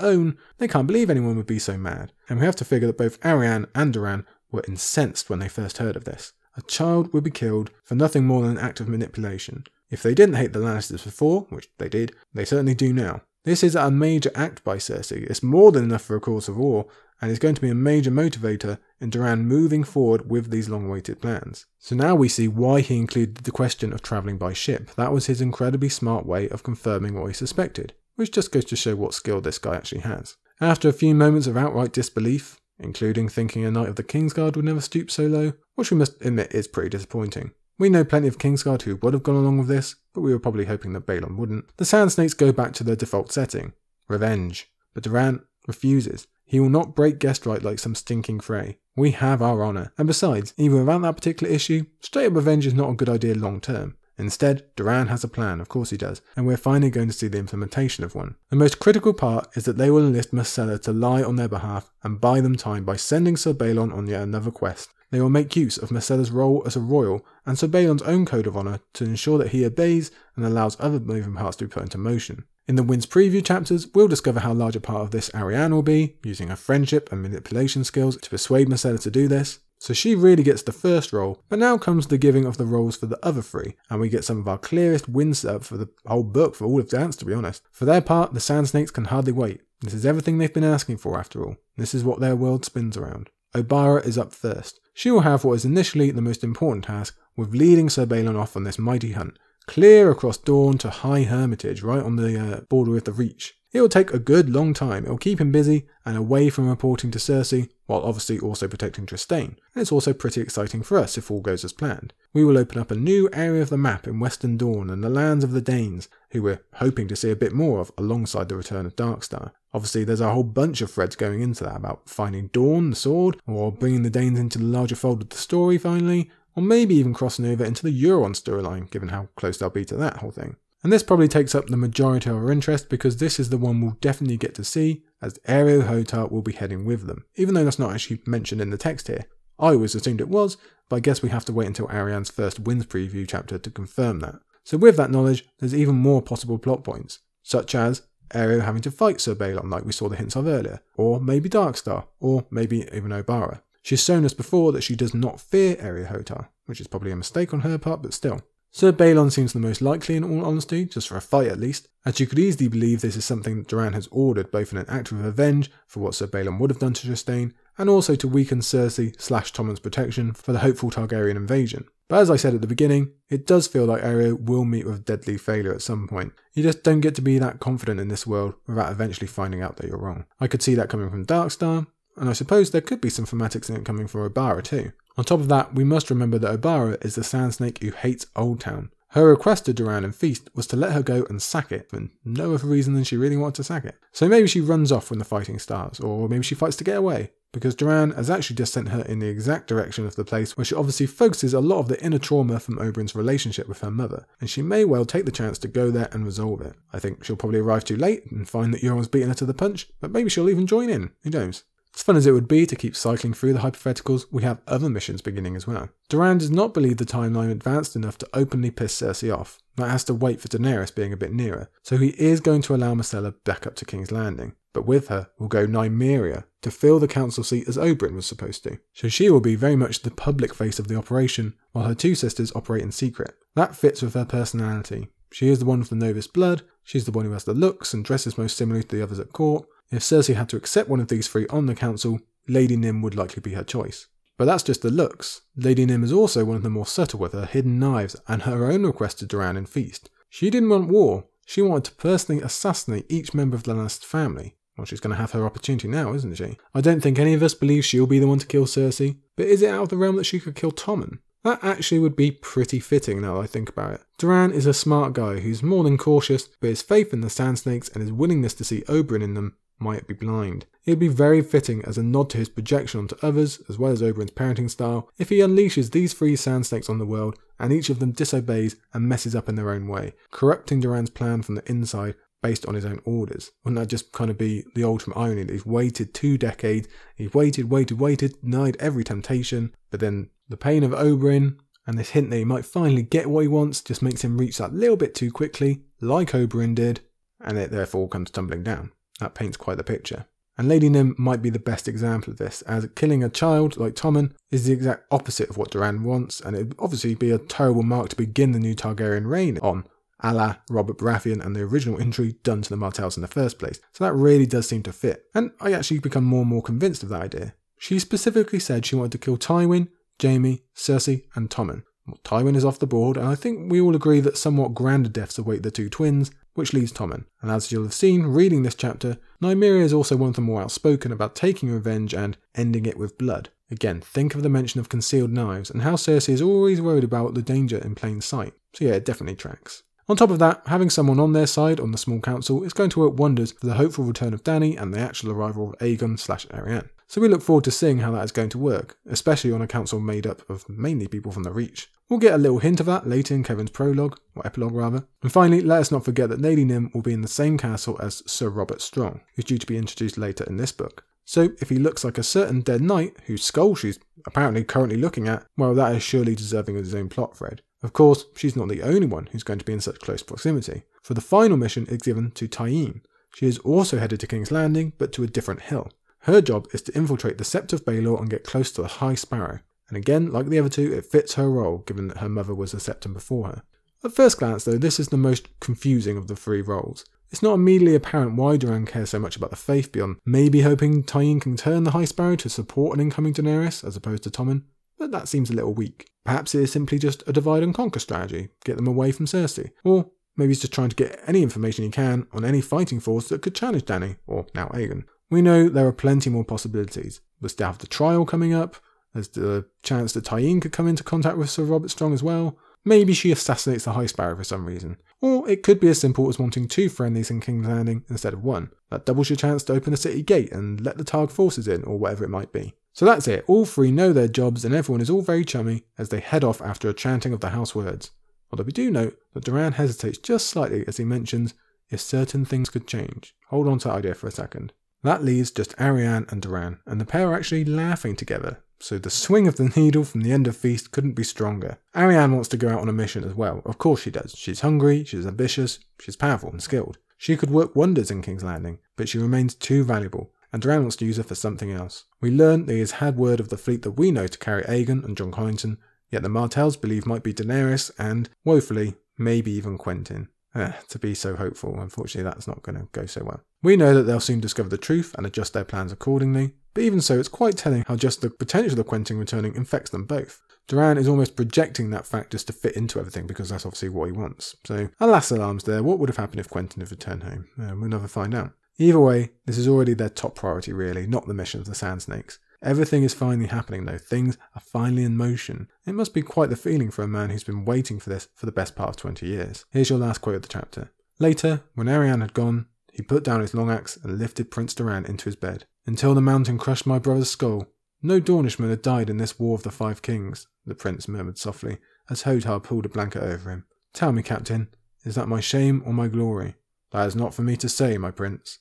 own, they can't believe anyone would be so mad. And we have to figure that both Arianne and Doran were incensed when they first heard of this. A child would be killed for nothing more than an act of manipulation. If they didn't hate the Lannisters before, which they did, they certainly do now. This is a major act by Cersei. It's more than enough for a cause of war, and is going to be a major motivator in Doran moving forward with these long awaited plans. So now we see why he included the question of travelling by ship. That was his incredibly smart way of confirming what he suspected, which just goes to show what skill this guy actually has. After a few moments of outright disbelief, including thinking a knight of the Kingsguard would never stoop so low, which we must admit is pretty disappointing. We know plenty of Kingsguard who would have gone along with this, but we were probably hoping that Balon wouldn't. The Sand Snakes go back to their default setting revenge. But Doran refuses. He will not break guest right like some stinking Frey. We have our honour. And besides, even without that particular issue, straight up revenge is not a good idea long term. Instead, Doran has a plan, of course he does, and we're finally going to see the implementation of one. The most critical part is that they will enlist Myrcella to lie on their behalf and buy them time by sending Sir Balon on yet another quest. They will make use of Myrcella's role as a royal and Sir Balon's own code of honour to ensure that he obeys and allows other moving parts to be put into motion. In the Winds preview chapters, we'll discover how large a part of this Arianne will be, using her friendship and manipulation skills to persuade Marcella to do this. So she really gets the first role, but now comes the giving of the roles for the other three, and we get some of our clearest win setup for the whole book, for all of Dance to be honest. For their part, the Sand Snakes can hardly wait. This is everything they've been asking for after all. This is what their world spins around. Obara is up first. She will have what is initially the most important task, with leading Sir Balon off on this mighty hunt, clear across Dorne to High Hermitage, right on the uh, border with the Reach. It will take a good long time. It will keep him busy and away from reporting to Cersei, while obviously also protecting Trystane. And it's also pretty exciting for us if all goes as planned. We will open up a new area of the map in Western Dorne and the lands of the Daynes, who we're hoping to see a bit more of alongside the return of Darkstar. Obviously, there's a whole bunch of threads going into that about finding Dawn, the sword, or bringing the Daynes into the larger fold of the story finally, or maybe even crossing over into the Euron storyline, given how close they'll be to that whole thing. And this probably takes up the majority of our interest because this is the one we'll definitely get to see, as Areo Hotah will be heading with them, even though that's not actually mentioned in the text here. I always assumed it was, but I guess we have to wait until Arianne's first Winds preview chapter to confirm that. So with that knowledge, there's even more possible plot points, such as Areo having to fight Sir Balon like we saw the hints of earlier, or maybe Darkstar, or maybe even Obara. She's shown us before that she does not fear Areo Hotah, which is probably a mistake on her part, but still. Sir Balon seems the most likely in all honesty, just for a fight at least, as you could easily believe this is something that Doran has ordered both in an act of revenge for what Sir Balon would have done to Trystane, and also to weaken Cersei slash Tommen's protection for the hopeful Targaryen invasion. But as I said at the beginning, it does feel like Areo will meet with deadly failure at some point. You just don't get to be that confident in this world without eventually finding out that you're wrong. I could see that coming from Darkstar, and I suppose there could be some thematics in it coming from Obara too. On top of that, we must remember that Obara is the Sand Snake who hates Old Town. Her request to Doran and Feast was to let her go and sack it, for no other reason than she really wanted to sack it. So maybe she runs off when the fighting starts, or maybe she fights to get away, because Doran has actually just sent her in the exact direction of the place where she obviously focuses a lot of the inner trauma from Oberyn's relationship with her mother, and she may well take the chance to go there and resolve it. I think she'll probably arrive too late and find that Euron's beaten her to the punch, but maybe she'll even join in, who knows. As fun as it would be to keep cycling through the hypotheticals, we have other missions beginning as well. Doran does not believe the timeline advanced enough to openly piss Cersei off. That has to wait for Daenerys being a bit nearer, so he is going to allow Myrcella back up to King's Landing. But with her will go Nymeria to fill the council seat as Oberyn was supposed to. So she will be very much the public face of the operation, while her two sisters operate in secret. That fits with her personality. She is the one with the Novus blood, she's the one who has the looks and dresses most similarly to the others at court, if Cersei had to accept one of these three on the council, Lady Nim would likely be her choice. But that's just the looks. Lady Nim is also one of the more subtle with her hidden knives and her own request to Doran and Feast. She didn't want war, she wanted to personally assassinate each member of the Lannister family. Well, she's going to have her opportunity now, isn't she? I don't think any of us believe she'll be the one to kill Cersei, but is it out of the realm that she could kill Tommen? That actually would be pretty fitting now that I think about it. Doran is a smart guy who's more than cautious, but his faith in the Sand Snakes and his willingness to see Oberyn in them might be blind. It would be very fitting as a nod to his projection onto others, as well as Oberyn's parenting style, if he unleashes these three sand snakes on the world and each of them disobeys and messes up in their own way, corrupting Doran's plan from the inside based on his own orders. Wouldn't that just kind of be the ultimate irony that he's waited two decades, he's waited, waited, waited, denied every temptation, but then the pain of Oberyn and this hint that he might finally get what he wants just makes him reach that little bit too quickly, like Oberyn did, and it therefore comes tumbling down. That paints quite the picture. And Lady Nim might be the best example of this, as killing a child like Tommen is the exact opposite of what Doran wants, and it would obviously be a terrible mark to begin the new Targaryen reign on, a la Robert Baratheon and the original injury done to the Martells in the first place. So that really does seem to fit, and I actually become more and more convinced of that idea. She specifically said she wanted to kill Tywin, Jaime, Cersei, and Tommen. Well, Tywin is off the board, and I think we all agree that somewhat grander deaths await the two twins, which leaves Tommen. And as you'll have seen reading this chapter, Nymeria is also one of the more outspoken about taking revenge and ending it with blood. Again, think of the mention of concealed knives and how Cersei is always worried about the danger in plain sight. So yeah, it definitely tracks. On top of that, having someone on their side on the small council is going to work wonders for the hopeful return of Danny and the actual arrival of Aegon slash Arianne. So we look forward to seeing how that is going to work, especially on a council made up of mainly people from the Reach. We'll get a little hint of that later in Kevan's prologue, or epilogue rather. And finally, let us not forget that Lady Nym will be in the same castle as Sir Robert Strong, who's due to be introduced later in this book. So if he looks like a certain dead knight whose skull she's apparently currently looking at, well, that is surely deserving of his own plot thread. Of course, she's not the only one who's going to be in such close proximity, for the final mission is given to Tyene. She is also headed to King's Landing, but to a different hill. Her job is to infiltrate the Sept of Baelor and get close to the High Sparrow. And again, like the other two, it fits her role, given that her mother was a Septon before her. At first glance, though, this is the most confusing of the three roles. It's not immediately apparent why Doran cares so much about the faith beyond maybe hoping Tyene can turn the High Sparrow to support an incoming Daenerys as opposed to Tommen, but that seems a little weak. Perhaps it is simply just a divide and conquer strategy, get them away from Cersei. Or maybe he's just trying to get any information he can on any fighting force that could challenge Dany, or now Aegon. We know there are plenty more possibilities. We still have the trial coming up. There's the chance that Tyene could come into contact with Sir Robert Strong as well. Maybe she assassinates the High Sparrow for some reason. Or it could be as simple as wanting two friendlies in King's Landing instead of one. That doubles your chance to open the city gate and let the Targ forces in, or whatever it might be. So that's it. All three know their jobs, and everyone is all very chummy as they head off after a chanting of the house words. Although we do note that Doran hesitates just slightly as he mentions if certain things could change. Hold on to that idea for a second. That leaves just Arianne and Doran, and the pair are actually laughing together. So the swing of the needle from the end of Feast couldn't be stronger. Arianne wants to go out on a mission as well. Of course she does. She's hungry, she's ambitious, she's powerful and skilled. She could work wonders in King's Landing, but she remains too valuable, and Doran wants to use her for something else. We learn that he has had word of the fleet that we know to carry Aegon and Jon Connington, yet the Martells believe might be Daenerys and, woefully, maybe even Quentyn. Eh, to be so hopeful, unfortunately that's not going to go so well. We know that they'll soon discover the truth and adjust their plans accordingly, but even so, it's quite telling how just the potential of Quentyn returning infects them both. Doran is almost projecting that fact just to fit into everything because that's obviously what he wants. So, alas alarms there, what would have happened if Quentyn had returned home? Uh, we'll never find out. Either way, this is already their top priority really, not the mission of the Sand Snakes. Everything is finally happening, though. Things are finally in motion. It must be quite the feeling for a man who's been waiting for this for the best part of 20 years. Here's your last quote of the chapter. Later, when Arianne had gone, he put down his long axe and lifted Prince Doran into his bed. Until the mountain crushed my brother's skull, no Dornishman had died in this war of the five kings, the prince murmured softly, as Hotah pulled a blanket over him. Tell me, captain, is that my shame or my glory? That is not for me to say, my prince.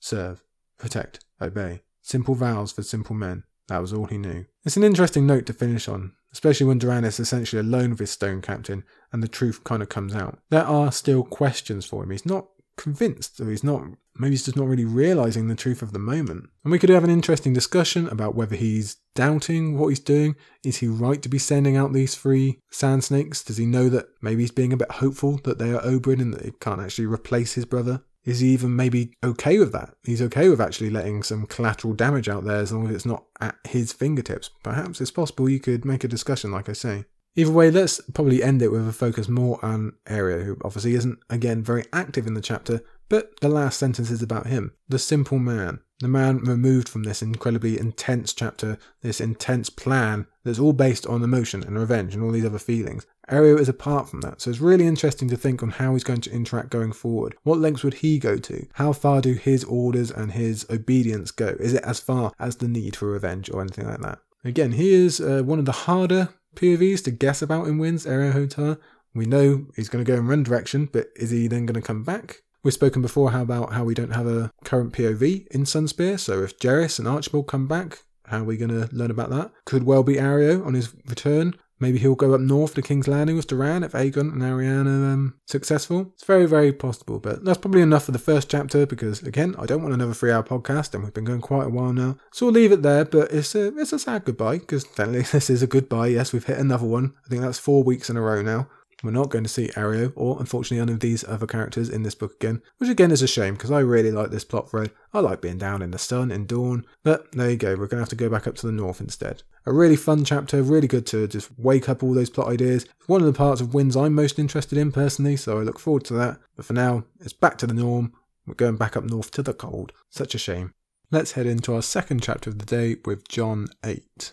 Serve, protect, obey. Simple vows for simple men. That was all he knew. It's an interesting note to finish on, especially when Doran is essentially alone with his stone captain and the truth kind of comes out. There are still questions for him. He's not convinced, or he's not, maybe he's just not really realizing the truth of the moment. And we could have an interesting discussion about whether he's doubting what he's doing. Is he right to be sending out these three sand snakes? Does he know that maybe he's being a bit hopeful that they are Oberyn and that he can't actually replace his brother? Is he even maybe okay with that? He's okay with actually letting some collateral damage out there as long as it's not at his fingertips. Perhaps it's possible you could make a discussion, like I say. Either way, let's probably end it with a focus more on Areo, who obviously isn't, again, very active in the chapter, but the last sentence is about him, the simple man, the man removed from this incredibly intense chapter, this intense plan that's all based on emotion and revenge and all these other feelings. Areo is apart from that, so it's really interesting to think on how he's going to interact going forward. What lengths would he go to? How far do his orders and his obedience go? Is it as far as the need for revenge or anything like that? Again, he is uh, one of the harder POVs to guess about in Winds, Areo Hotah. We know he's going to go in one direction, but is he then going to come back? We've spoken before how about how we don't have a current POV in Sunspear, so if Gerris and Archibald come back, how are we going to learn about that? Could well be Areo on his return. Maybe he'll go up north to King's Landing with Doran if Aegon and Arianne are um, successful. It's very, very possible, but that's probably enough for the first chapter because, again, I don't want another three-hour podcast, and we've been going quite a while now. So we'll leave it there, but it's a it's a sad goodbye because technically this is a goodbye. Yes, we've hit another one. I think that's four weeks in a row now. We're not going to see Areo or, unfortunately, any of these other characters in this book again, which again is a shame because I really like this plot thread. I like being down in the sun in Dorne, but there you go, we're going to have to go back up to the north instead. A really fun chapter, really good to just wake up all those plot ideas. one of the parts of Winds I'm most interested in personally, so I look forward to that. But for now, it's back to the norm. We're going back up north to the cold. Such a shame. Let's head into our second chapter of the day with Jon 8.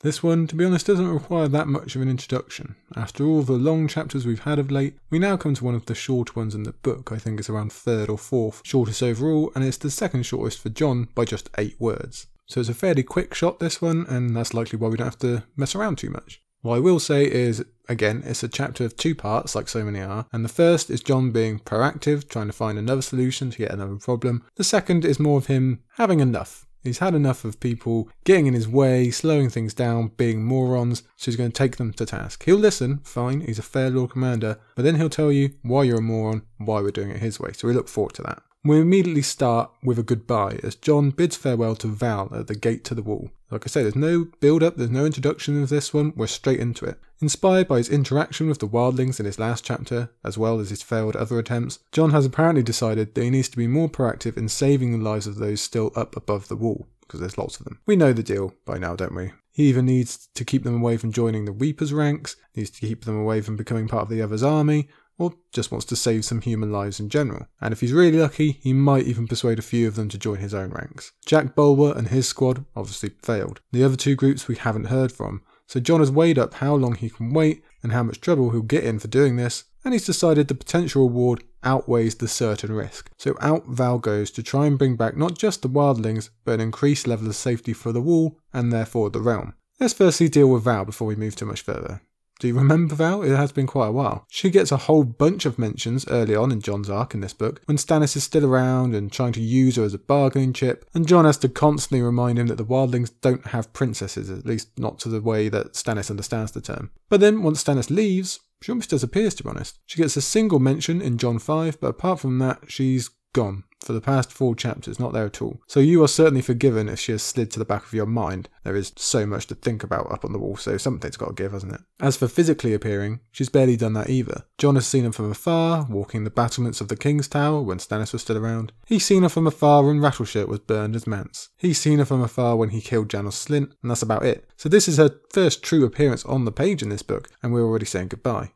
This one, to be honest, doesn't require that much of an introduction. After all the long chapters we've had of late, we now come to one of the shorter ones in the book. I think it's around third or fourth shortest overall, and it's the second shortest for Jon by just eight words. So it's a fairly quick shot, this one, and that's likely why we don't have to mess around too much. What I will say is, again, it's a chapter of two parts, like so many are, and the first is Jon being proactive, trying to find another solution to yet another problem. The second is more of him having enough, He's had enough of people getting in his way, slowing things down, being morons, so he's going to take them to task. He'll listen, fine, he's a fair Lord Commander, but then he'll tell you why you're a moron, why we're doing it his way. So we look forward to that. We immediately start with a goodbye as Jon bids farewell to Val at the gate to the wall. Like I said, there's no build up, there's no introduction of this one, we're straight into it. Inspired by his interaction with the wildlings in his last chapter, as well as his failed other attempts, Jon has apparently decided that he needs to be more proactive in saving the lives of those still up above the wall, because there's lots of them. We know the deal by now, don't we? He even needs to keep them away from joining the Weeper's ranks, needs to keep them away from becoming part of the other's army, or just wants to save some human lives in general. And if he's really lucky, he might even persuade a few of them to join his own ranks. Jack Bulwer and his squad obviously failed. The other two groups we haven't heard from, so Jon has weighed up how long he can wait and how much trouble he'll get in for doing this, and he's decided the potential reward outweighs the certain risk. So out Val goes to try and bring back not just the wildlings, but an increased level of safety for the wall and therefore the realm. Let's firstly deal with Val before we move too much further. Do you remember Val? It has been quite a while. She gets a whole bunch of mentions early on in Jon's arc in this book, when Stannis is still around and trying to use her as a bargaining chip, and Jon has to constantly remind him that the wildlings don't have princesses, at least not to the way that Stannis understands the term. But then, once Stannis leaves, she almost disappears, to be honest. She gets a single mention in Jon 5, but apart from that, she's gone for the past four chapters, not there at all. So you are certainly forgiven if she has slid to the back of your mind. There is so much to think about up on the wall, so something's got to give, hasn't it? As for physically appearing, she's barely done that either. Jon has seen her from afar, walking the battlements of the King's Tower when Stannis was still around. He's seen her from afar when Rattleshirt was burned as Mance. He's seen her from afar when he killed Janos Slynt, and that's about it. So this is her first true appearance on the page in this book, and we're already saying goodbye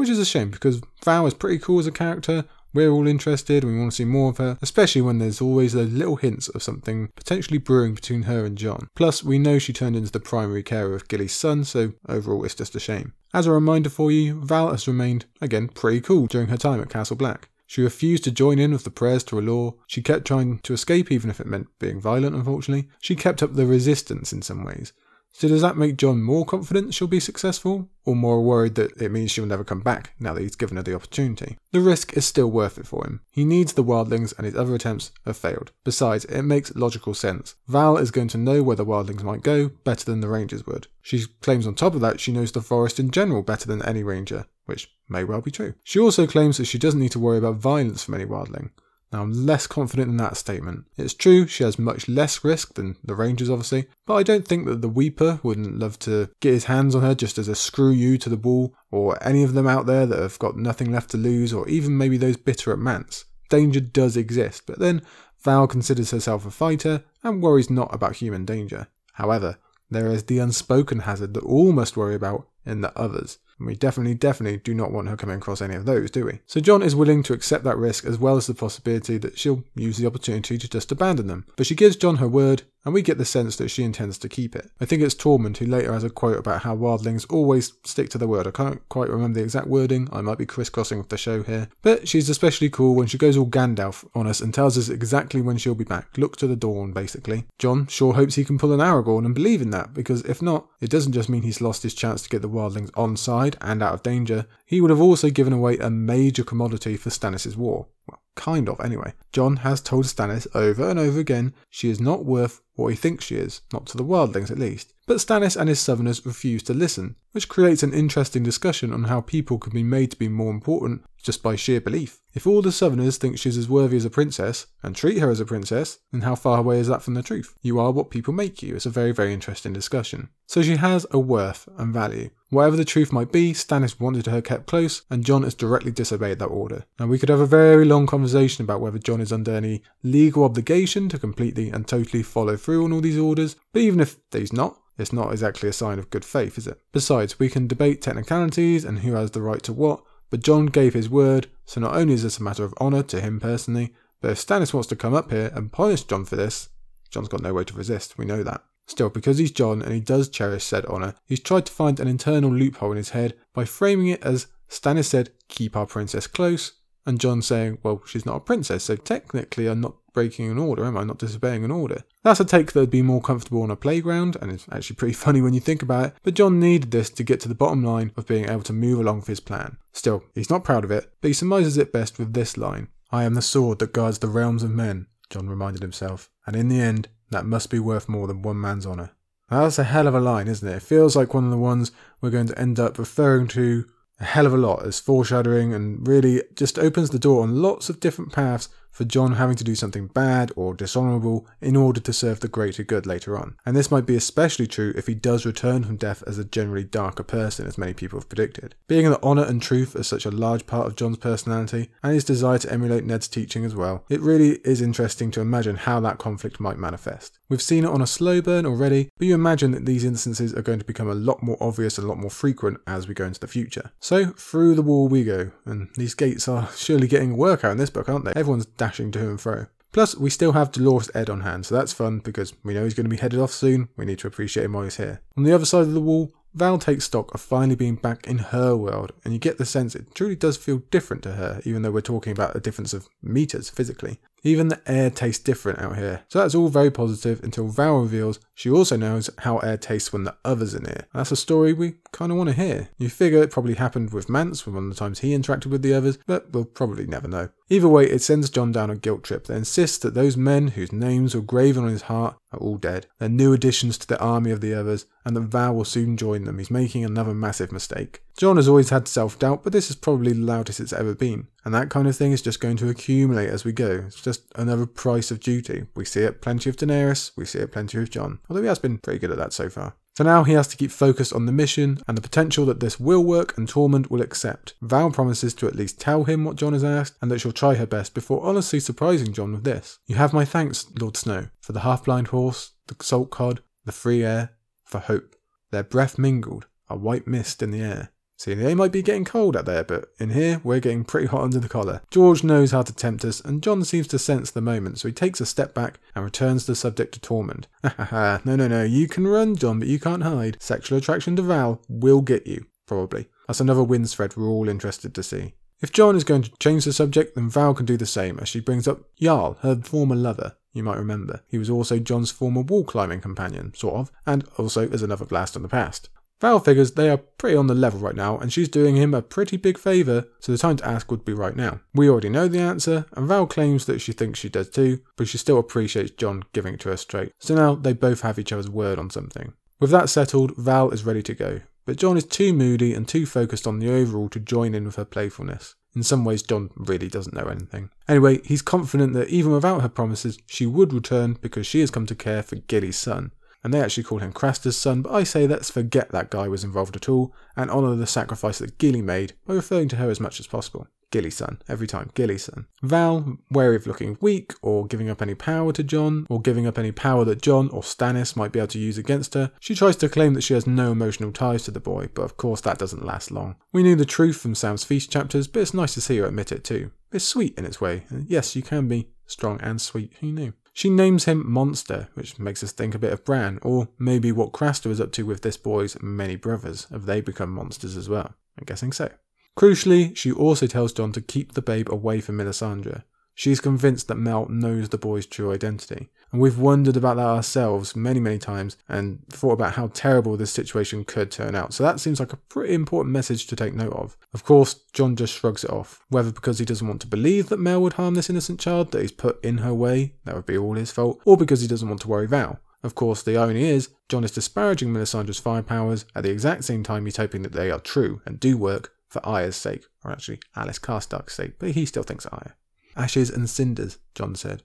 which is a shame because Val is pretty cool as a character. We're all interested we want to see more of her, especially when there's always those little hints of something potentially brewing between her and Jon. Plus, we know she turned into the primary carer of Gilly's son, so overall it's just a shame. As a reminder for you, Val has remained, again, pretty cool during her time at Castle Black. She refused to join in with the prayers to R'hllor. She kept trying to escape, even if it meant being violent, unfortunately. She kept up the resistance in some ways. So does that make Jon more confident she'll be successful, or more worried that it means she'll never come back now that he's given her the opportunity? The risk is still worth it for him. He needs the wildlings and his other attempts have failed. Besides, it makes logical sense. Val is going to know where the wildlings might go better than the rangers would. She claims on top of that she knows the forest in general better than any ranger, which may well be true. She also claims that she doesn't need to worry about violence from any wildling. Now, I'm less confident in that statement. It's true, she has much less risk than the Rangers, obviously, but I don't think that the Weeper wouldn't love to get his hands on her just as a screw you to the bull, or any of them out there that have got nothing left to lose, or even maybe those bitter at Mance. Danger does exist, but then Val considers herself a fighter and worries not about human danger. However, there is the unspoken hazard that all must worry about in the others. And we definitely, definitely do not want her coming across any of those, do we? So Jon is willing to accept that risk as well as the possibility that she'll use the opportunity to just abandon them. But she gives Jon her word and we get the sense that she intends to keep it. I think it's Tormund who later has a quote about how wildlings always stick to their word. I can't quite remember the exact wording, I might be crisscrossing with the show here, but she's especially cool when she goes all Gandalf on us and tells us exactly when she'll be back. Look to the dawn, basically. Jon sure hopes he can pull an Aragorn and believe in that, because if not, it doesn't just mean he's lost his chance to get the wildlings on side and out of danger, he would have also given away a major commodity for Stannis' war. Well, kind of, anyway. Jon has told Stannis over and over again she is not worth what he thinks she is, not to the wildlings at least. But Stannis and his southerners refuse to listen, which creates an interesting discussion on how people can be made to be more important just by sheer belief. If all the southerners think she's as worthy as a princess and treat her as a princess, then how far away is that from the truth? You are what people make you. It's a very, very interesting discussion. So she has a worth and value. Whatever the truth might be, Stannis wanted her kept close, and Jon has directly disobeyed that order. Now, we could have a very long conversation about whether Jon is under any legal obligation to completely and totally follow through on all these orders, but even if he's not, it's not exactly a sign of good faith, is it? Besides, we can debate technicalities and who has the right to what, but Jon gave his word, so not only is this a matter of honour to him personally, but if Stannis wants to come up here and punish Jon for this, Jon's got no way to resist, we know that. Still, because he's Jon and he does cherish said honour, he's tried to find an internal loophole in his head by framing it as Stannis said, keep our princess close, and Jon saying, well, she's not a princess, so technically I'm not breaking an order, am I? Not disobeying an order. That's a take that would be more comfortable on a playground, and it's actually pretty funny when you think about it, but Jon needed this to get to the bottom line of being able to move along with his plan. Still, he's not proud of it, but he surmises it best with this line I am the sword that guards the realms of men, Jon reminded himself, and in the end, that must be worth more than one man's honour. that's a hell of a line, isn't it? It feels like one of the ones we're going to end up referring to a hell of a lot. As foreshadowing and really just opens the door on lots of different paths for Jon having to do something bad or dishonourable in order to serve the greater good later on. And this might be especially true if he does return from death as a generally darker person, as many people have predicted. Being that honour and truth are such a large part of Jon's personality, and his desire to emulate Ned's teaching as well, it really is interesting to imagine how that conflict might manifest. We've seen it on a slow burn already, but you imagine that these instances are going to become a lot more obvious and a lot more frequent as we go into the future. So, through the wall we go, and these gates are surely getting a workout in this book, aren't they? Everyone's dashing to and fro. Plus, we still have Dolorous Edd on hand, so that's fun because we know he's going to be headed off soon. We need to appreciate him while he's here. On the other side of the wall, Val takes stock of finally being back in her world, and you get the sense it truly does feel different to her, even though we're talking about a difference of meters physically. Even the air tastes different out here. So that's all very positive until Val reveals she also knows how air tastes when the others are near. That's a story we kind of want to hear. You figure it probably happened with Mance when one of the times he interacted with the others, but we'll probably never know. Either way, it sends Jon down a guilt trip that insists that those men whose names were graven on his heart are all dead. They're new additions to the army of the others, and that Val will soon join them. He's making another massive mistake. Jon has always had self doubt, but this is probably the loudest it's ever been. And that kind of thing is just going to accumulate as we go. It's just another price of duty. We see it plenty of Daenerys, we see it plenty of Jon, although he has been pretty good at that so far. For now, he has to keep focused on the mission and the potential that this will work and Tormund will accept. Val promises to at least tell him what Jon has asked and that she'll try her best before honestly surprising Jon with this. You have my thanks, Lord Snow, for the half blind horse, the salt cod, the free air, for hope. Their breath mingled, a white mist in the air. See, they might be getting cold out there, but in here, we're getting pretty hot under the collar. George knows how to tempt us, and Jon seems to sense the moment, so he takes a step back and returns the subject to Tormund. Ha ha ha, no, no, no, you can run, Jon, but you can't hide. Sexual attraction to Val will get you, probably. That's another Winds thread we're all interested to see. If Jon is going to change the subject, then Val can do the same, as she brings up Jarl, her former lover. You might remember. He was also Jon's former wall climbing companion, sort of, and also as another blast from the past. Val figures they are pretty on the level right now, and she's doing him a pretty big favour, so the time to ask would be right now. We already know the answer, and Val claims that she thinks she does too, but she still appreciates Jon giving it to her straight. So now they both have each other's word on something. With that settled, Val is ready to go, but Jon is too moody and too focused on the overall to join in with her playfulness. In some ways, Jon really doesn't know anything. Anyway, he's confident that even without her promises, she would return because she has come to care for Gilly's son, and they actually call him Craster's son, but I say let's forget that guy was involved at all and honour the sacrifice that Gilly made by referring to her as much as possible. Gilly's son, every time, Gilly's son. Val, wary of looking weak or giving up any power to Jon, or giving up any power that Jon or Stannis might be able to use against her, she tries to claim that she has no emotional ties to the boy, but of course that doesn't last long. We knew the truth from Sam's Feast chapters, but it's nice to see her admit it too. It's sweet in its way. Yes, you can be strong and sweet, who knew? She names him Monster, which makes us think a bit of Bran, or maybe what Craster is up to with this boy's many brothers. Have they become monsters as well? I'm guessing so. Crucially, she also tells Jon to keep the babe away from Melisandre. She's convinced that Mel knows the boy's true identity. And we've wondered about that ourselves many, many times and thought about how terrible this situation could turn out. So that seems like a pretty important message to take note of. Of course, Jon just shrugs it off, whether because he doesn't want to believe that Mel would harm this innocent child that he's put in her way, that would be all his fault, or because he doesn't want to worry Val. Of course, the irony is, Jon is disparaging Melisandre's fire powers at the exact same time he's hoping that they are true and do work for Arya's sake, or actually Alys Karstark's sake, but he still thinks Arya. Ashes and cinders, Jon said.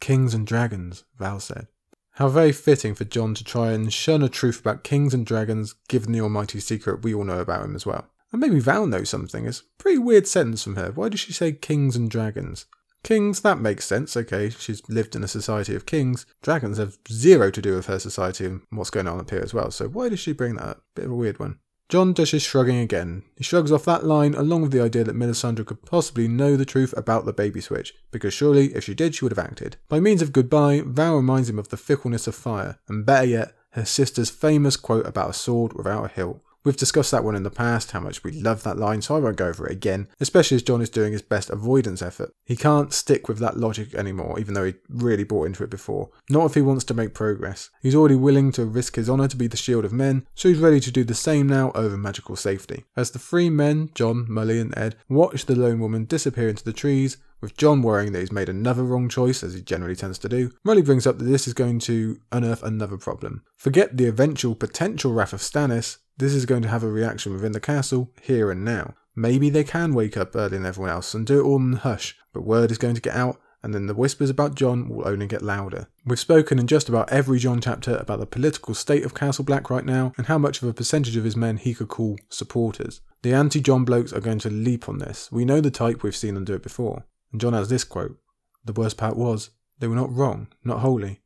Kings and dragons, Val said. How very fitting for Jon to try and shun a truth about kings and dragons, given the almighty secret we all know about him as well. And maybe Val knows something. It's a pretty weird sentence from her. Why does she say kings and dragons? Kings, that makes sense, okay, she's lived in a society of kings. Dragons have zero to do with her society and what's going on up here as well, so why does she bring that up? Bit of a weird one. Jon does his shrugging again. He shrugs off that line along with the idea that Melisandre could possibly know the truth about the baby switch, because surely if she did, she would have acted. By means of goodbye, Val reminds him of the fickleness of fire, and better yet, her sister's famous quote about a sword without a hilt. We've discussed that one in the past, how much we love that line, so I won't go over it again, especially as Jon is doing his best avoidance effort. He can't stick with that logic anymore, even though he really bought into it before. Not if he wants to make progress. He's already willing to risk his honour to be the shield of men, so he's ready to do the same now over magical safety. As the three men, Jon, Mully, and Edd, watch the lone woman disappear into the trees, with Jon worrying that he's made another wrong choice, as he generally tends to do, Mully brings up that this is going to unearth another problem. Forget the eventual potential wrath of Stannis, this is going to have a reaction within the castle, here and now. Maybe they can wake up early and everyone else and do it all in hush, but word is going to get out, and then the whispers about Jon will only get louder. We've spoken in just about every Jon chapter about the political state of Castle Black right now and how much of a percentage of his men he could call supporters. The anti Jon blokes are going to leap on this. We know the type, we've seen them do it before. And Jon has this quote The worst part was, they were not wrong, not wholly.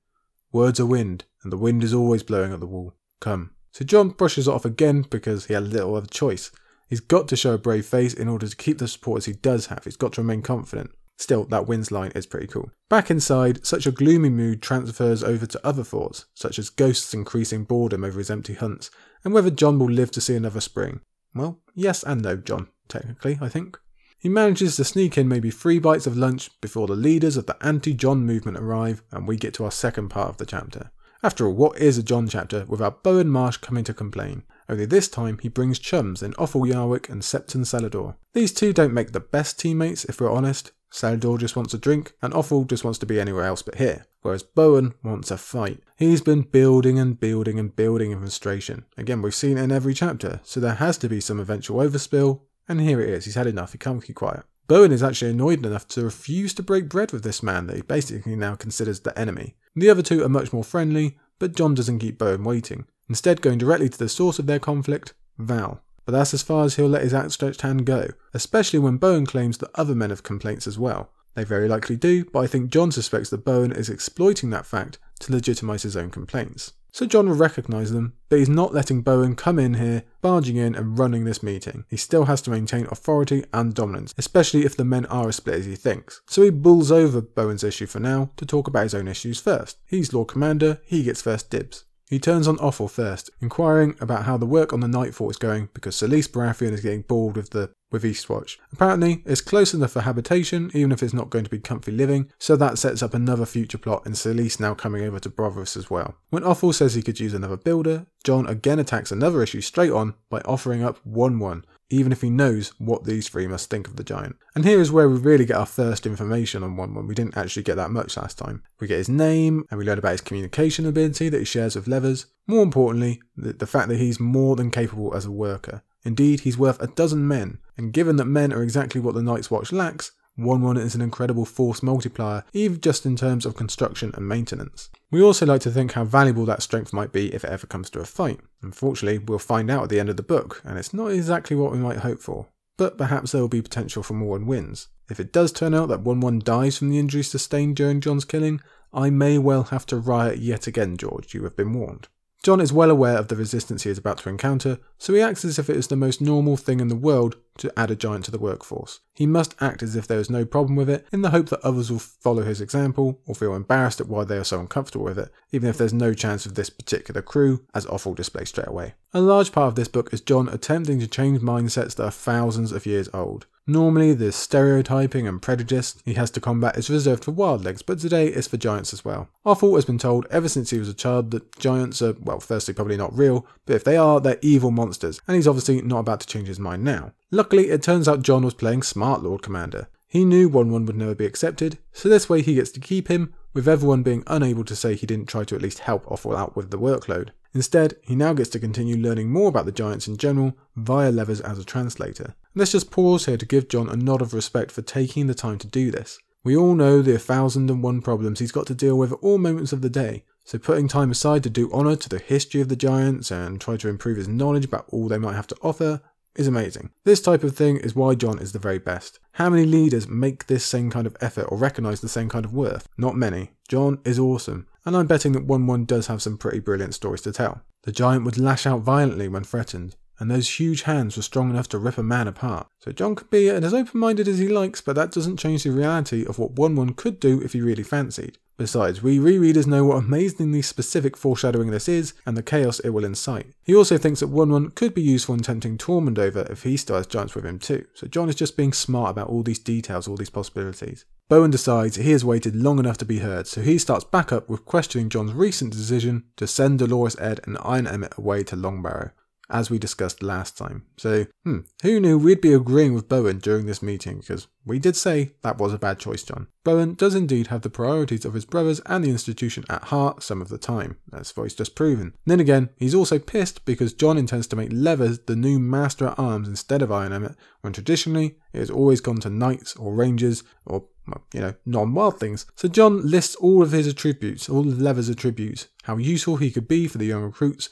Words are wind, and the wind is always blowing at the wall. Come, so Jon brushes it off again because he had little other choice. He's got to show a brave face in order to keep the supporters he does have. He's got to remain confident. Still, that wins line is pretty cool. Back inside, such a gloomy mood transfers over to other thoughts, such as Ghost's increasing boredom over his empty hunts, and whether Jon will live to see another spring. Well, yes and no, Jon, technically, I think. He manages to sneak in maybe three bites of lunch before the leaders of the anti Jon movement arrive, and we get to our second part of the chapter. After all, what is a Jon chapter without Bowen Marsh coming to complain? Only this time he brings chums in Othell Yarwick and Septon Cellador. These two don't make the best teammates, if we're honest. Cellador just wants a drink, and Othell just wants to be anywhere else but here. Whereas Bowen wants a fight. He's been building and building and building in frustration. Again, we've seen it in every chapter, so there has to be some eventual overspill, and here it is. He's had enough, he can't keep quiet. Bowen is actually annoyed enough to refuse to break bread with this man that he basically now considers the enemy. The other two are much more friendly, but Jon doesn't keep Bowen waiting, instead going directly to the source of their conflict, Val. But that's as far as he'll let his outstretched hand go, especially when Bowen claims that other men have complaints as well. They very likely do, but I think Jon suspects that Bowen is exploiting that fact to legitimise his own complaints. So Jon will recognise them, but he's not letting Bowen come in here, barging in and running this meeting. He still has to maintain authority and dominance, especially if the men are as split as he thinks. So he bulls over Bowen's issue for now to talk about his own issues first. He's Lord Commander, he gets first dibs. He turns on Othell first, inquiring about how the work on the Nightfort is going because Selyse Baratheon is getting bored with the with Eastwatch. Apparently, it's close enough for habitation, even if it's not going to be comfy living, so that sets up another future plot in Selyse now coming over to Braavos as well. When Othell says he could use another builder, Jon again attacks another issue straight on by offering up Wun Wun, even if he knows what these three must think of the giant. And here is where we really get our first information on Wun Wun. We didn't actually get that much last time. We get his name, and we learn about his communication ability that he shares with Leathers. More importantly, the, the fact that he's more than capable as a worker. Indeed, he's worth a dozen men, and given that men are exactly what the Night's Watch lacks, Wun Wun is an incredible force multiplier, even just in terms of construction and maintenance. We also like to think how valuable that strength might be if it ever comes to a fight. Unfortunately, we'll find out at the end of the book, and it's not exactly what we might hope for. But perhaps there will be potential for more wins. If it does turn out that Wun Wun dies from the injuries sustained during Jon's killing, I may well have to riot yet again, George, you have been warned. Jon is well aware of the resistance he is about to encounter, so he acts as if it is the most normal thing in the world to add a giant to the workforce. He must act as if there is no problem with it, in the hope that others will follow his example or feel embarrassed at why they are so uncomfortable with it, even if there's no chance of this particular crew, as Othell displays straight away. A large part of this book is Jon attempting to change mindsets that are thousands of years old. Normally, the stereotyping and prejudice he has to combat is reserved for wildlings, but today it's for giants as well. Othell has been told ever since he was a child that giants are, well, firstly, probably not real, but if they are, they're evil monsters, and he's obviously not about to change his mind now. Luckily, it turns out Jon was playing smart Lord Commander. He knew Wun Wun would never be accepted, so this way he gets to keep him, with everyone being unable to say he didn't try to at least help Othell out with the workload. Instead, he now gets to continue learning more about the Giants in general via Leathers as a translator. Let's just pause here to give Jon a nod of respect for taking the time to do this. We all know the thousand and one problems he's got to deal with at all moments of the day, so putting time aside to do honour to the history of the Giants and try to improve his knowledge about all they might have to offer is amazing. This type of thing is why Jon is the very best. How many leaders make this same kind of effort or recognise the same kind of worth? Not many. Jon is awesome, and I'm betting that Wun Wun does have some pretty brilliant stories to tell. The giant would lash out violently when threatened, and those huge hands were strong enough to rip a man apart. So Jon could be as open minded as he likes, but that doesn't change the reality of what Wun Wun could do if he really fancied. Besides, we rereaders know what amazingly specific foreshadowing this is and the chaos it will incite. He also thinks that Wun Wun could be useful in tempting Tormund over if he has giants with him too, so Jon is just being smart about all these details, all these possibilities. Bowen decides he has waited long enough to be heard, so he starts back up with questioning Jon's recent decision to send Dolorous Edd and Iron Emmett away to Longbarrow as we discussed last time. So, hmm, who knew we'd be agreeing with Bowen during this meeting, because we did say that was a bad choice, Jon. Bowen does indeed have the priorities of his brothers and the institution at heart some of the time, as Voice just proven. Then again, he's also pissed because Jon intends to make Leathers the new Master at Arms instead of Iron Emmett, when traditionally it has always gone to Knights or Rangers or well, you know, non-wild things. So Jon lists all of his attributes, all of Leathers' attributes, how useful he could be for the young recruits,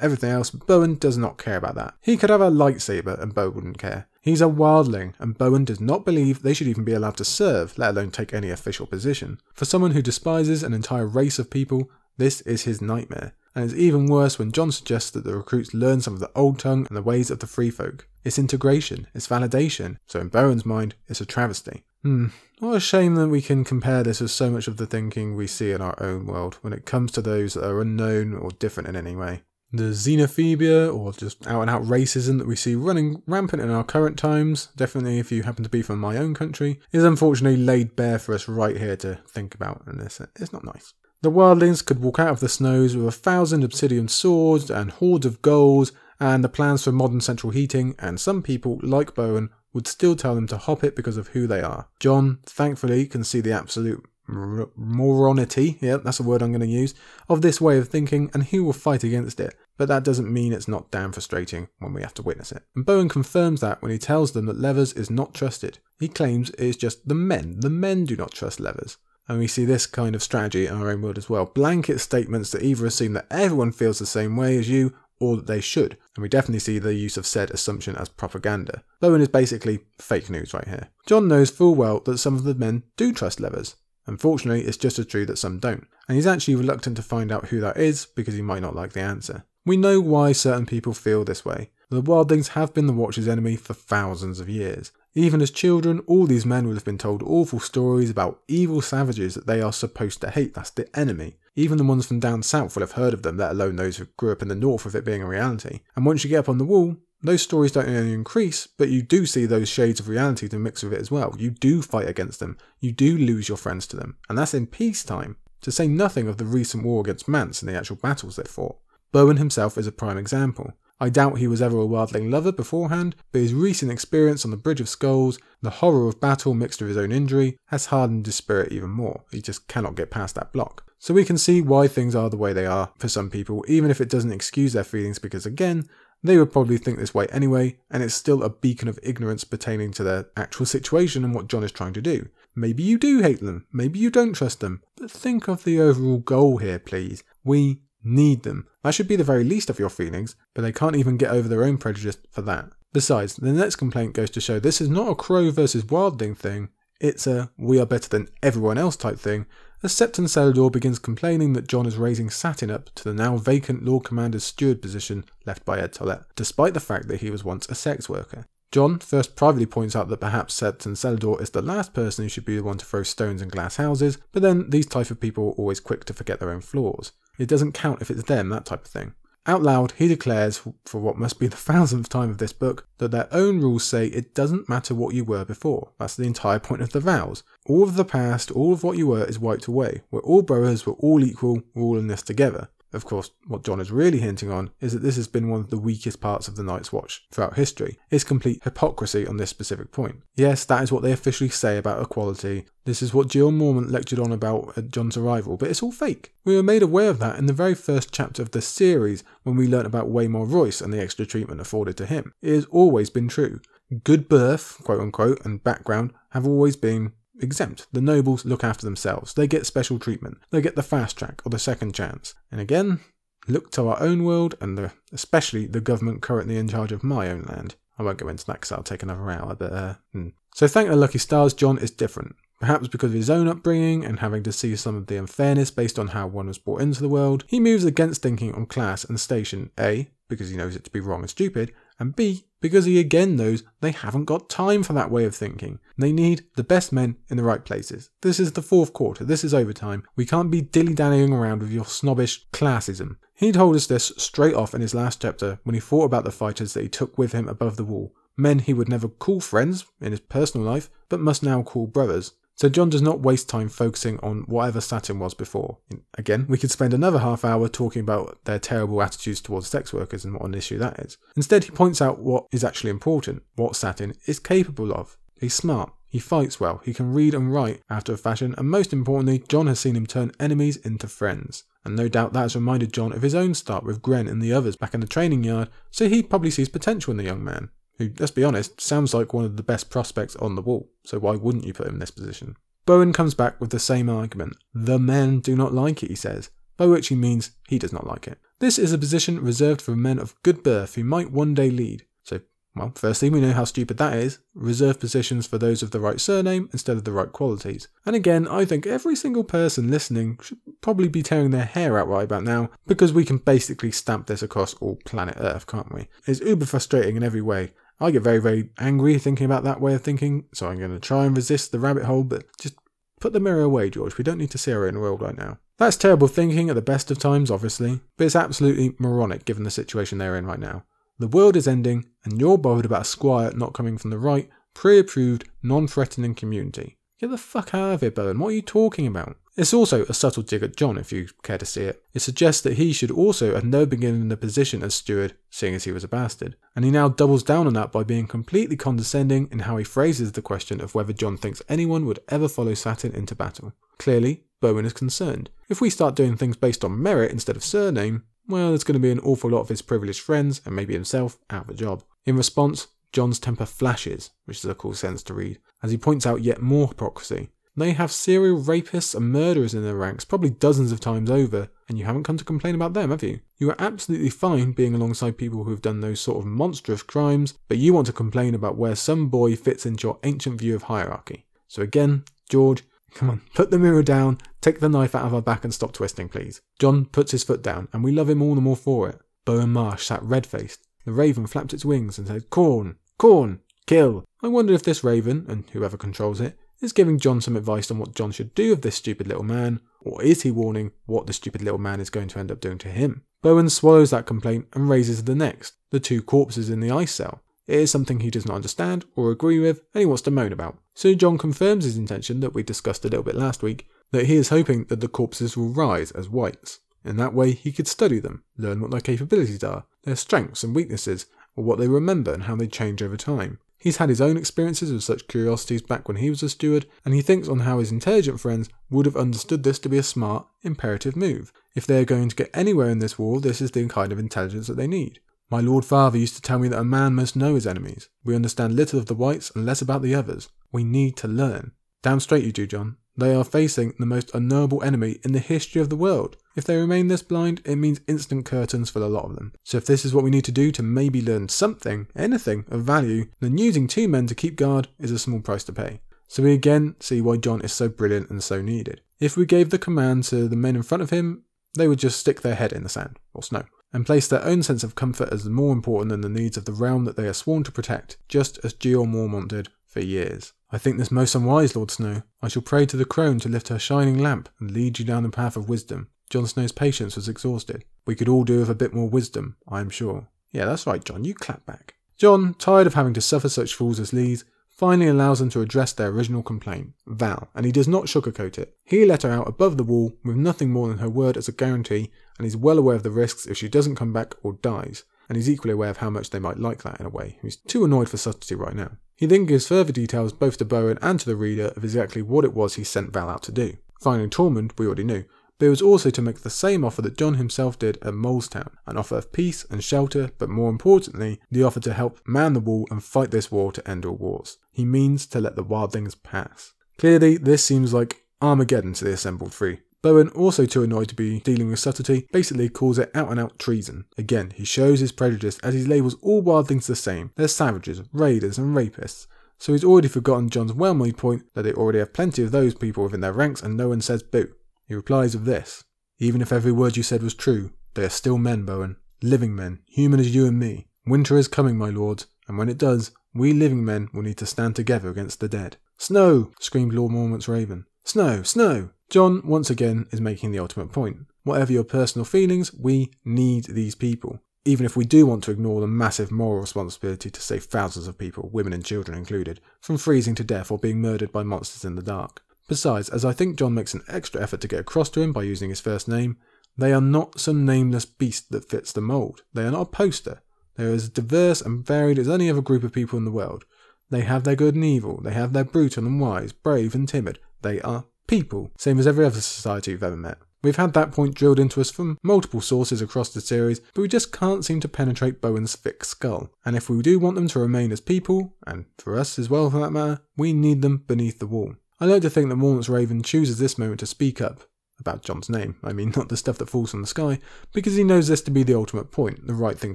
everything else, Bowen does not care about that. He could have a lightsaber and Bo wouldn't care. He's a wildling, and Bowen does not believe they should even be allowed to serve, let alone take any official position. For someone who despises an entire race of people, this is his nightmare. And it's even worse when Jon suggests that the recruits learn some of the old tongue and the ways of the free folk. It's integration, it's validation, so in Bowen's mind, it's a travesty. Hmm, what a shame that we can compare this with so much of the thinking we see in our own world when it comes to those that are unknown or different in any way. The xenophobia or just out and out racism that we see running rampant in our current times, definitely if you happen to be from my own country, is unfortunately laid bare for us right here to think about, and it's, it's not nice. The wildlings could walk out of the snows with a thousand obsidian swords and hordes of gold and the plans for modern central heating, and some people, like Bowen, would still tell them to hop it because of who they are. Jon, thankfully, can see the absolute moronity, yeah, that's a word I'm going to use, of this way of thinking, and he will fight against it. But that doesn't mean it's not damn frustrating when we have to witness it. And Bowen confirms that when he tells them that Leathers is not trusted. He claims it is just the men. The men do not trust Leathers. And we see this kind of strategy in our own world as well. Blanket statements that either assume that everyone feels the same way as you or that they should. And we definitely see the use of said assumption as propaganda. Bowen is basically fake news right here. Jon knows full well that some of the men do trust Leathers, Unfortunately, it's just as true that some don't, and he's actually reluctant to find out who that is because he might not like the answer. We know why certain people feel this way. The wildlings have been the Watcher's enemy for thousands of years. Even as children, all these men would have been told awful stories about evil savages that they are supposed to hate. That's the enemy. Even the ones from down south will have heard of them, let alone those who grew up in the north with it being a reality. And once you get up on the wall, those stories don't only increase, but you do see those shades of reality to mix with it as well. You do fight against them. You do lose your friends to them. And that's in peacetime. To say nothing of the recent war against Mance and the actual battles they fought. Bowen himself is a prime example. I doubt he was ever a wildling lover beforehand, but his recent experience on the Bridge of Skulls, the horror of battle mixed with his own injury, has hardened his spirit even more. He just cannot get past that block. So we can see why things are the way they are for some people, even if it doesn't excuse their feelings, because again, they would probably think this way anyway, and it's still a beacon of ignorance pertaining to their actual situation and what Jon is trying to do. Maybe you do hate them, maybe you don't trust them, but think of the overall goal here, please. We need them. That should be the very least of your feelings, but they can't even get over their own prejudice for that. Besides, the next complaint goes to show this is not a crow versus wildling thing, it's a we are better than everyone else type thing, as Septon Cellador begins complaining that Jon is raising Satin up to the now vacant Lord Commander's steward position left by Edd Tollett, despite the fact that he was once a sex worker. Jon first privately points out that perhaps Septon Cellador is the last person who should be the one to throw stones in glass houses, but then these type of people are always quick to forget their own flaws. It doesn't count if it's them, that type of thing. Out loud, he declares, for what must be the thousandth time of this book, that their own rules say it doesn't matter what you were before. That's the entire point of the vows. All of the past, all of what you were is wiped away. We're all brothers, we're all equal, we're all in this together. Of course, what Jon is really hinting on is that this has been one of the weakest parts of the Night's Watch throughout history. It's complete hypocrisy on this specific point. Yes, that is what they officially say about equality. This is what Jeor Mormont lectured on about at Jon's arrival, but it's all fake. We were made aware of that in the very first chapter of the series when we learnt about Waymar Royce and the extra treatment afforded to him. It has always been true. Good birth, quote unquote, and background have always been exempt. The nobles look after themselves. They get special treatment. They get the fast track or the second chance. And again, look to our own world and the, especially the government currently in charge of my own land. I won't go into that because that'll take another hour, but uh, hmm. so thank the lucky stars, Jon is different. Perhaps because of his own upbringing and having to see some of the unfairness based on how one was brought into the world, he moves against thinking on class and station A, because he knows it to be wrong and stupid, and B, because he again knows they haven't got time for that way of thinking. They need the best men in the right places. This is the fourth quarter, this is overtime. We can't be dilly dallying around with your snobbish classism. He told us this straight off in his last chapter when he thought about the fighters that he took with him above the wall. Men he would never call friends in his personal life, but must now call brothers. So Jon does not waste time focusing on whatever Satin was before. Again, we could spend another half hour talking about their terrible attitudes towards sex workers and what an issue that is. Instead, he points out what is actually important, what Satin is capable of. He's smart, he fights well, he can read and write after a fashion, and most importantly, Jon has seen him turn enemies into friends. And no doubt that has reminded Jon of his own start with Grenn and the others back in the training yard, so he probably sees potential in the young man who, let's be honest, sounds like one of the best prospects on the wall, so why wouldn't you put him in this position? Bowen comes back with the same argument. The men do not like it, he says, by which he means he does not like it. This is a position reserved for men of good birth who might one day lead. So, well, firstly, we know how stupid that is. Reserve positions for those of the right surname instead of the right qualities. And again, I think every single person listening should probably be tearing their hair out right about now because we can basically stamp this across all planet Earth, can't we? It's uber frustrating in every way. I get very, very angry thinking about that way of thinking, so I'm going to try and resist the rabbit hole, but just put the mirror away, George. We don't need to see our own world right now. That's terrible thinking at the best of times, obviously, but it's absolutely moronic given the situation they're in right now. The world is ending, and you're bothered about a squire not coming from the right, pre approved, non threatening community. Get the fuck out of here, Bowen. What are you talking about? It's also a subtle dig at Jon, if you care to see it. It suggests that he should also have never been given the position as steward, seeing as he was a bastard. And he now doubles down on that by being completely condescending in how he phrases the question of whether Jon thinks anyone would ever follow Satin into battle. Clearly, Bowen is concerned. If we start doing things based on merit instead of surname, well, there's going to be an awful lot of his privileged friends, and maybe himself, out of a job. In response, Jon's temper flashes, which is a cool sentence to read, as he points out yet more hypocrisy. They have serial rapists and murderers in their ranks, probably dozens of times over, and you haven't come to complain about them, have you? You are absolutely fine being alongside people who have done those sort of monstrous crimes, but you want to complain about where some boy fits into your ancient view of hierarchy. So again, George, Come on, put the mirror down, take the knife out of our back and stop twisting, please. Jon puts his foot down, and we love him all the more for it. Bowen Marsh sat red faced. The raven flapped its wings and said, Corn, corn, kill. I wonder if this raven, and whoever controls it, is giving Jon some advice on what Jon should do with this stupid little man, or is he warning what the stupid little man is going to end up doing to him? Bowen swallows that complaint and raises the next the two corpses in the ice cell. It is something he does not understand or agree with, and he wants to moan about. So Jon confirms his intention that we discussed a little bit last week that he is hoping that the corpses will rise as whites. In that way, he could study them, learn what their capabilities are, their strengths and weaknesses, or what they remember and how they change over time. He's had his own experiences with such curiosities back when he was a steward, and he thinks on how his intelligent friends would have understood this to be a smart, imperative move. If they are going to get anywhere in this war, this is the kind of intelligence that they need. My Lord Father used to tell me that a man must know his enemies. We understand little of the whites and less about the others. We need to learn. Damn straight you do, Jon. They are facing the most unknowable enemy in the history of the world. If they remain this blind, it means instant curtains for a lot of them. So if this is what we need to do to maybe learn something, anything of value, then using two men to keep guard is a small price to pay. So we again see why Jon is so brilliant and so needed. If we gave the command to the men in front of him, they would just stick their head in the sand or snow and place their own sense of comfort as more important than the needs of the realm that they are sworn to protect, just as Jeor Mormont did for years. I think this most unwise, Lord Snow. I shall pray to the crone to lift her shining lamp and lead you down the path of wisdom. Jon Snow's patience was exhausted. We could all do with a bit more wisdom, I am sure. Yeah, that's right, Jon, you clap back. Jon, tired of having to suffer such fools as these, finally allows them to address their original complaint, Val, and he does not sugarcoat it. He let her out above the wall with nothing more than her word as a guarantee, and he's well aware of the risks if she doesn't come back or dies, and he's equally aware of how much they might like that in a way. He's too annoyed for subtlety right now. He then gives further details both to Bowen and to the reader of exactly what it was he sent Val out to do. Finding Tormund, we already knew, but it was also to make the same offer that Jon himself did at Molestown an offer of peace and shelter, but more importantly, the offer to help man the wall and fight this war to end all wars. He means to let the wildlings pass. Clearly, this seems like Armageddon to the assembled three. Bowen, also too annoyed to be dealing with subtlety, basically calls it out and out treason. Again, he shows his prejudice as he labels all wild things the same. They're savages, raiders, and rapists. So he's already forgotten Jon's well made point that they already have plenty of those people within their ranks and no one says boo. He replies with this Even if every word you said was true, they are still men, Bowen. Living men, human as you and me. Winter is coming, my lords, and when it does, we living men will need to stand together against the dead. Snow! screamed Lord Mormont's raven. Snow! Snow! Jon, once again, is making the ultimate point. Whatever your personal feelings, we need these people. Even if we do want to ignore the massive moral responsibility to save thousands of people, women and children included, from freezing to death or being murdered by monsters in the dark. Besides, as I think Jon makes an extra effort to get across to him by using his first name, they are not some nameless beast that fits the mould. They are not a poster. They are as diverse and varied as any other group of people in the world. They have their good and evil. They have their brutal and wise, brave and timid. They are people, same as every other society you've ever met. We've had that point drilled into us from multiple sources across the series, but we just can't seem to penetrate Bowen's thick skull. And if we do want them to remain as people, and for us as well for that matter, we need them beneath the wall. I like to think that Mormont's Raven chooses this moment to speak up about Jon's name. I mean, not the stuff that falls from the sky, because he knows this to be the ultimate point, the right thing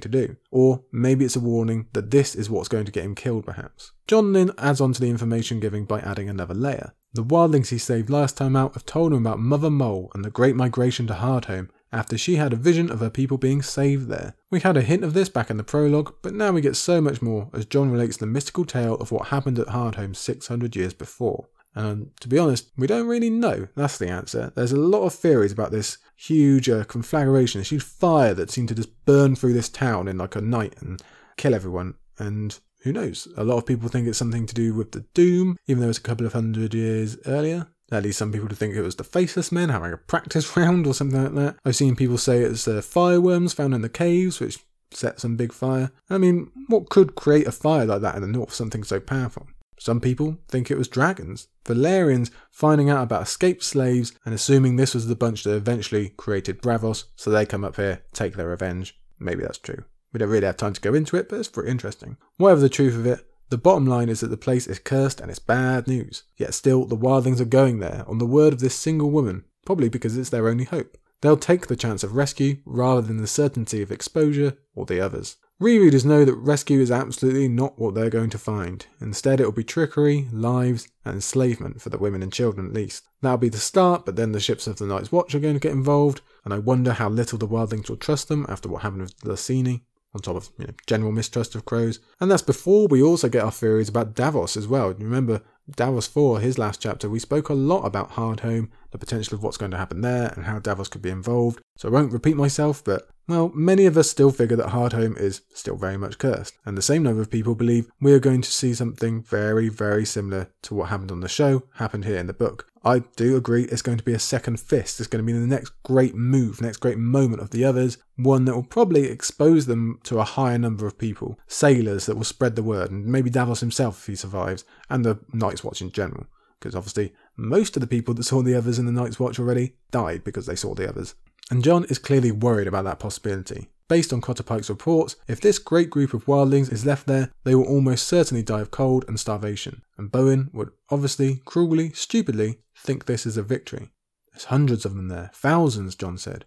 to do. Or maybe it's a warning that this is what's going to get him killed, perhaps. Jon then adds on to the information giving by adding another layer. The wildlings he saved last time out have told him about Mother Mole and the great migration to Hardhome after she had a vision of her people being saved there. We had a hint of this back in the prologue, but now we get so much more as Jon relates the mystical tale of what happened at Hardhome 600 years before. And to be honest, we don't really know. That's the answer. There's a lot of theories about this huge uh, conflagration, this huge fire that seemed to just burn through this town in like a night and kill everyone. And who knows? A lot of people think it's something to do with the Doom, even though it's a couple of hundred years earlier. At least some people think it was the Faceless Men having a practice round or something like that. I've seen people say it's the fireworms found in the caves, which set some big fire. I mean, what could create a fire like that in the north, something so powerful? Some people think it was dragons. Valyrians finding out about escaped slaves and assuming this was the bunch that eventually created Braavos, so they come up here, take their revenge. Maybe that's true. We don't really have time to go into it, but it's pretty interesting. Whatever the truth of it, the bottom line is that the place is cursed and it's bad news. Yet still, the wildlings are going there on the word of this single woman, probably because it's their only hope. They'll take the chance of rescue rather than the certainty of exposure or the others. Rereaders know that rescue is absolutely not what they're going to find. Instead, it'll be trickery, lives, and enslavement for the women and children at least. That'll be the start, but then the ships of the Night's Watch are going to get involved, and I wonder how little the wildlings will trust them after what happened with Lyseni on top of you know, general mistrust of crows. And that's before we also get our theories about Davos as well. Remember, Davos 4, his last chapter, we spoke a lot about Hardhome, the potential of what's going to happen there, and how Davos could be involved. So I won't repeat myself, but well, many of us still figure that Hardhome is still very much cursed, and the same number of people believe we are going to see something very, very similar to what happened on the show happened here in the book. I do agree it's going to be a second fist. It's going to be the next great move, next great moment of the others, one that will probably expose them to a higher number of people, sailors that will spread the word, and maybe Davos himself if he survives, and the Night's Watch in general. Because obviously, most of the people that saw the others in the Night's Watch already died because they saw the others. And Jon is clearly worried about that possibility. Based on Cotter Pike's reports, if this great group of wildlings is left there, they will almost certainly die of cold and starvation. And Bowen would obviously, cruelly, stupidly think this is a victory. There's hundreds of them there, thousands, Jon said.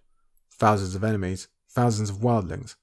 Thousands of enemies, thousands of wildlings.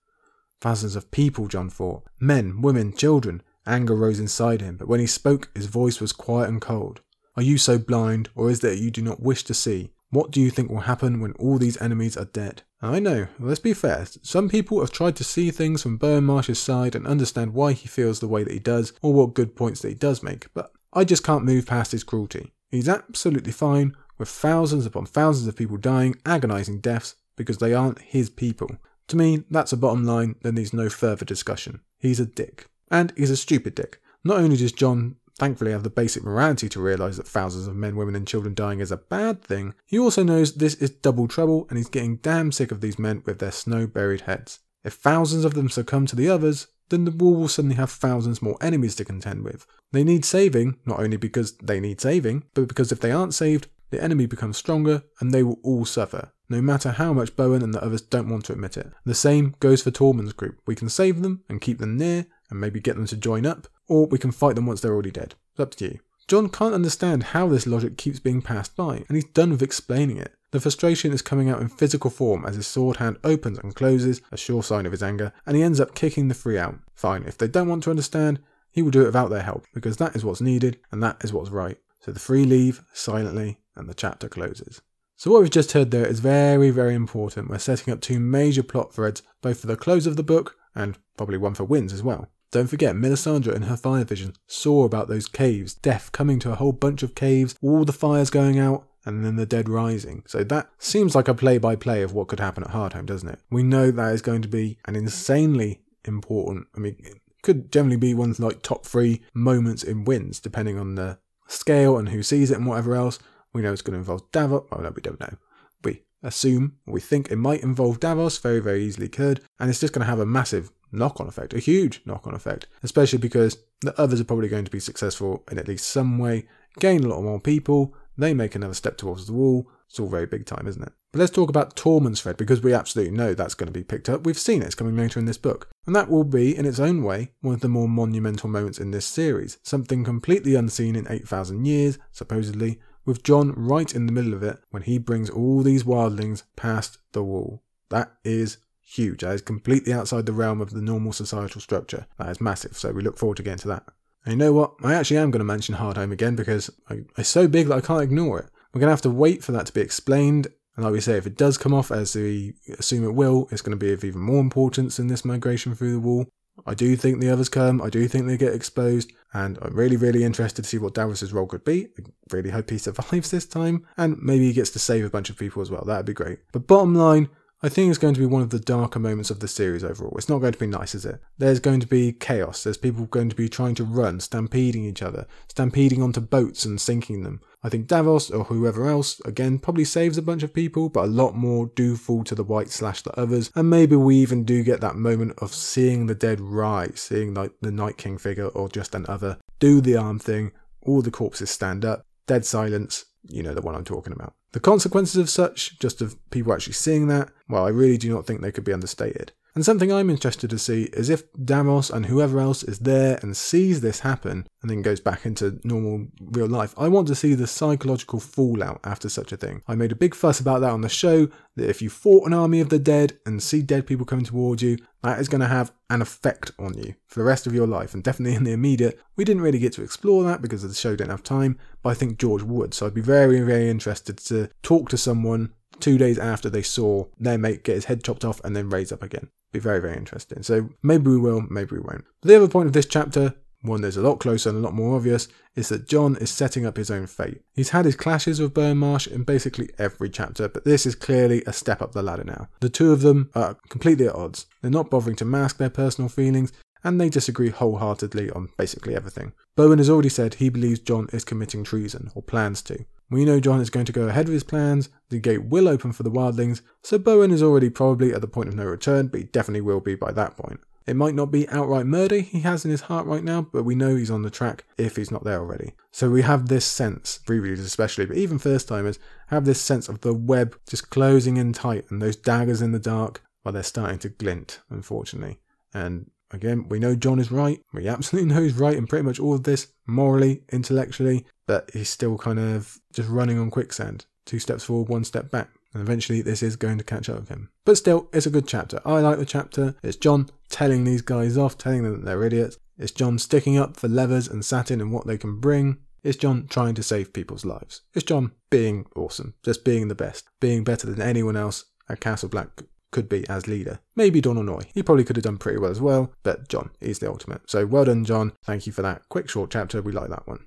Thousands of people, Jon thought. Men, women, children. Anger rose inside him, but when he spoke, his voice was quiet and cold. Are you so blind, or is that you do not wish to see? What do you think will happen when all these enemies are dead? I know, let's be fair, some people have tried to see things from Bowen Marsh's side and understand why he feels the way that he does or what good points that he does make, but I just can't move past his cruelty. He's absolutely fine with thousands upon thousands of people dying agonising deaths because they aren't his people. To me, that's a bottom line that needs no further discussion. He's a dick. And he's a stupid dick. Not only does Jon thankfully have the basic morality to realise that thousands of men, women, and children dying is a bad thing, he also knows this is double trouble and he's getting damn sick of these men with their snow buried heads. If thousands of them succumb to the others, then the wall will suddenly have thousands more enemies to contend with. They need saving, not only because they need saving, but because if they aren't saved, the enemy becomes stronger and they will all suffer, no matter how much Bowen and the others don't want to admit it. The same goes for Tormund's group. We can save them and keep them near and maybe get them to join up, or we can fight them once they're already dead. It's up to you. Jon can't understand how this logic keeps being passed by, and he's done with explaining it. The frustration is coming out in physical form as his sword hand opens and closes, a sure sign of his anger, and he ends up kicking the three out. Fine, if they don't want to understand, he will do it without their help, because that is what's needed, and that is what's right. So the three leave silently, and the chapter closes. So what we've just heard there is very, very important. We're setting up two major plot threads, both for the close of the book, and probably one for Winds as well. Don't forget, Melisandre in her fire vision saw about those caves, death coming to a whole bunch of caves, all the fires going out, and then the dead rising. So that seems like a play by play of what could happen at Hardhome, doesn't it? We know that is going to be an insanely important, I mean, could generally be one's like top three moments in Winds, depending on the scale and who sees it and whatever else. We know it's going to involve Davos. Well, no, we don't know. We assume, we think it might involve Davos, very, very easily could, and it's just going to have a massive knock on effect, a huge knock on effect, especially because the others are probably going to be successful in at least some way, gain a lot more people, they make another step towards the wall. It's all very big time, isn't it? But let's talk about Tormund's thread because we absolutely know that's going to be picked up. We've seen it, it's coming later in this book. And that will be, in its own way, one of the more monumental moments in this series. Something completely unseen in 8,000 years, supposedly, with Jon right in the middle of it when he brings all these wildlings past the wall. That is huge. That is completely outside the realm of the normal societal structure. That is massive, so we look forward to getting to that. And you know what? I actually am going to mention Hardhome again because it's so big that I can't ignore it. We're going to have to wait for that to be explained. And like we say, if it does come off as we assume it will, it's going to be of even more importance in this migration through the wall. I do think the others come. I do think they get exposed, and I'm really, really interested to see what Davos's role could be. I really hope he survives this time, and maybe he gets to save a bunch of people as well. That'd be great. But bottom line, I think it's going to be one of the darker moments of the series overall. It's not going to be nice, is it? There's going to be chaos. There's people going to be trying to run, stampeding each other, stampeding onto boats and sinking them. I think Davos or whoever else, again, probably saves a bunch of people, but a lot more do fall to the white slash the others. And maybe we even do get that moment of seeing the dead rise, seeing like the Night King figure or just another do the arm thing, all the corpses stand up, dead silence, you know the one I'm talking about. The consequences of such, just of people actually seeing that, well, I really do not think they could be understated. And something I'm interested to see is if Davos and whoever else is there and sees this happen and then goes back into normal real life. I want to see the psychological fallout after such a thing. I made a big fuss about that on the show that if you fought an army of the dead and see dead people coming towards you, that is going to have an effect on you for the rest of your life and definitely in the immediate. We didn't really get to explore that because the show didn't have time, but I think George would. So I'd be very, very interested to talk to someone two days after they saw their mate get his head chopped off and then raise up again. Be very, very interesting. So maybe we will, maybe we won't. The other point of this chapter one that's a lot closer and a lot more obvious is that Jon is setting up his own fate. He's had his clashes with Bowen Marsh in basically every chapter, but this is clearly a step up the ladder now. The two of them are completely at odds. They're not bothering to mask their personal feelings, and they disagree wholeheartedly on basically everything. Bowen has already said he believes Jon is committing treason, or plans to. We know Jon is going to go ahead with his plans, the gate will open for the wildlings, so Bowen is already probably at the point of no return, but he definitely will be by that point. It might not be outright murder he has in his heart right now, but we know he's on the track if he's not there already. So we have this sense, rereaders especially, but even first timers, have this sense of the web just closing in tight and those daggers in the dark, while they're starting to glint, unfortunately. And again, we know Jon is right. We absolutely know he's right in pretty much all of this, morally, intellectually, but he's still kind of just running on quicksand. Two steps forward, one step back. And eventually this is going to catch up with him. But still, it's a good chapter. I like the chapter. It's Jon telling these guys off, telling them that they're idiots. It's Jon sticking up for Leathers and satin and what they can bring. It's Jon trying to save people's lives. It's Jon being awesome, just being the best, being better than anyone else at Castle Black could be as leader. Maybe Donal Noye. He probably could have done pretty well as well, but Jon is the ultimate. So well done, Jon. Thank you for that quick short chapter. We like that one.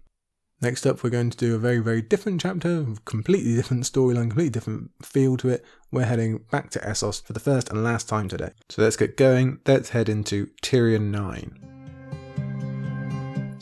Next up, we're going to do a very, very different chapter, completely different storyline, completely different feel to it. We're heading back to Essos for the first and last time today. So let's get going. Let's head into Tyrion 9.